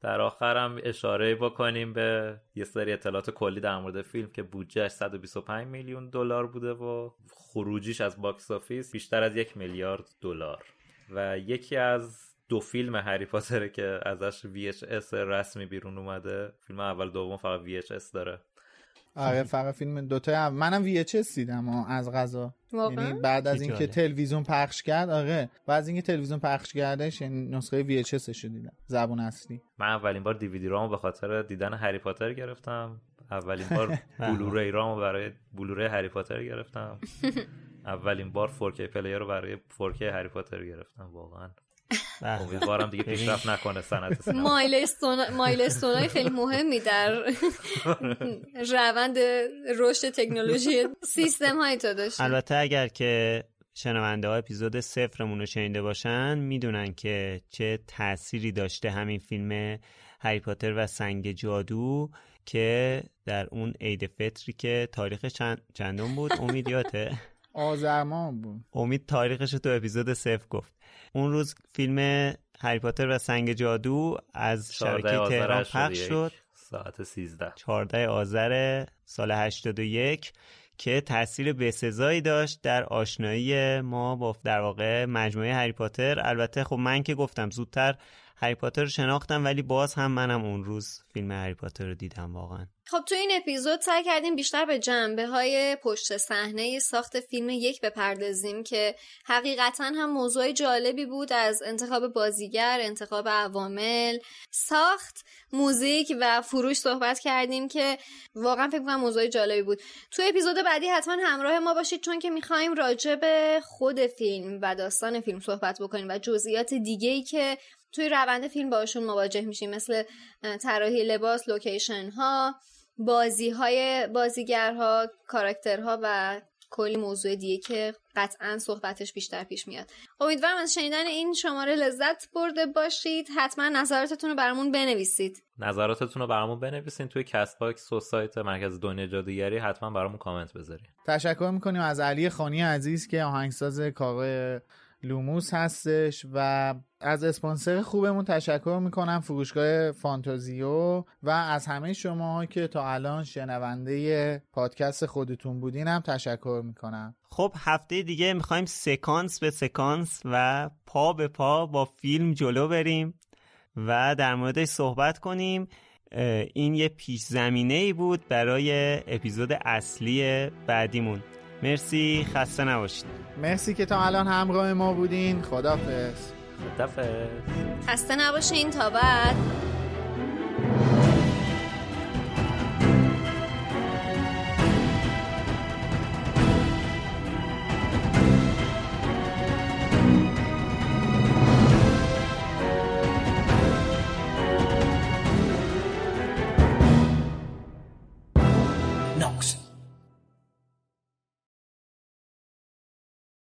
Speaker 4: در آخرم اشاره بکنیم به یه سری اطلاعات کلی در مورد فیلم که بودجهش 125 میلیون دلار بوده و خروجیش از box office بیشتر از یک میلیارد دلار. و یکی از دو فیلم هری پاتر که ازش VHS رسمی بیرون اومده فیلم اول دوم فقط VHS داره.
Speaker 5: آره فقط فیلم دوتا اول. منم VHS دیدم از غذا. یعنی بعد از اینکه. تلویزیون پخش کرد آره. بعد از اینکه تلویزیون پخش کردش یعنی نسخه VHS رو دیدم. زبون اصلی.
Speaker 4: من اولین بار دیویدی رامو به خاطر دیدن هری پاتر گرفتم. اولین بار بلوری رامو برای بلوری هری پاتر گرفتم. [laughs] اولین بار 4K پلیر رو برای 4K هری پاتر گرفتم. واقعا. امیدوارم دیگه پیشرفت نکنه صنعت سینما.
Speaker 3: مایلستون مایلستون های خیلی مهمی در روند رشد تکنولوژی سیستم های تو داشت
Speaker 2: البته اگر که شنونده ها اپیزود صفرمون رو شنیده باشن می‌دونن که چه تأثیری داشته همین فیلم هری پاتر و سنگ جادو که در اون عید فطری که تاریخ چند چندم بود امید یاته
Speaker 5: آزرمان بود.
Speaker 2: امید تاریخش رو تو اپیزود صفر گفت. اون روز فیلم هری پاتر و سنگ جادو از
Speaker 4: 14
Speaker 2: شبکه تهران
Speaker 4: 81
Speaker 2: پخش شد.
Speaker 4: ساعت 13
Speaker 2: 14 آذر سال 81 که تاثیر بسزایی داشت در آشنایی ما با در واقع مجموعه هری پاتر. البته خب من که گفتم زودتر هری پاتر رو شناختم ولی باز هم منم اون روز فیلم هری پاتر رو دیدم واقعا
Speaker 3: خب تو این اپیزود سعی کردیم بیشتر به جنبه های پشت صحنه ساخت فیلم یک بپردازیم که حقیقتا هم موضوع جالبی بود از انتخاب بازیگر، انتخاب عوامل، ساخت، موزیک و فروش صحبت کردیم که واقعا فکر کنم موضوع جالبی بود. تو اپیزود بعدی حتما همراه ما باشید چون که می‌خوایم راجع به خود فیلم و داستان فیلم صحبت بکنیم و جزئیات دیگه ای که توی روند فیلم باشون مواجه میشیم مثل طراحی لباس لوکیشن ها بازی های بازیگرها کاراکترها و کلی موضوع دیگه که قطعا صحبتش بیشتر پیش میاد. امیدوارم از شنیدن این شماره لذت برده باشید. حتما نظراتتون رو برامون بنویسید.
Speaker 4: نظراتتون رو برامون بنویسید توی Castbox و سایت مرکز دنیا جادوگری حتما برامون کامنت بذارید
Speaker 5: تشکر می‌کنیم از علی خانی عزیز که آهنگساز کاوه لوموس هستش و از اسپانسر خوبمون تشکر می‌کنم فروشگاه فانتازیو و از همه شما که تا الان شنونده پادکست خودتون بودین هم تشکر می‌کنم.
Speaker 2: خب هفته دیگه می‌خوایم سکانس به سکانس و پا به پا با فیلم جلو بریم و در موردش صحبت کنیم. این یه پیش زمینه ای بود برای اپیزود اصلی بعدیمون. مرسی خسته نباشید.
Speaker 5: مرسی که تا الان همراه ما بودین. خدافز
Speaker 4: خدافز
Speaker 3: خسته نباشین تا بعد.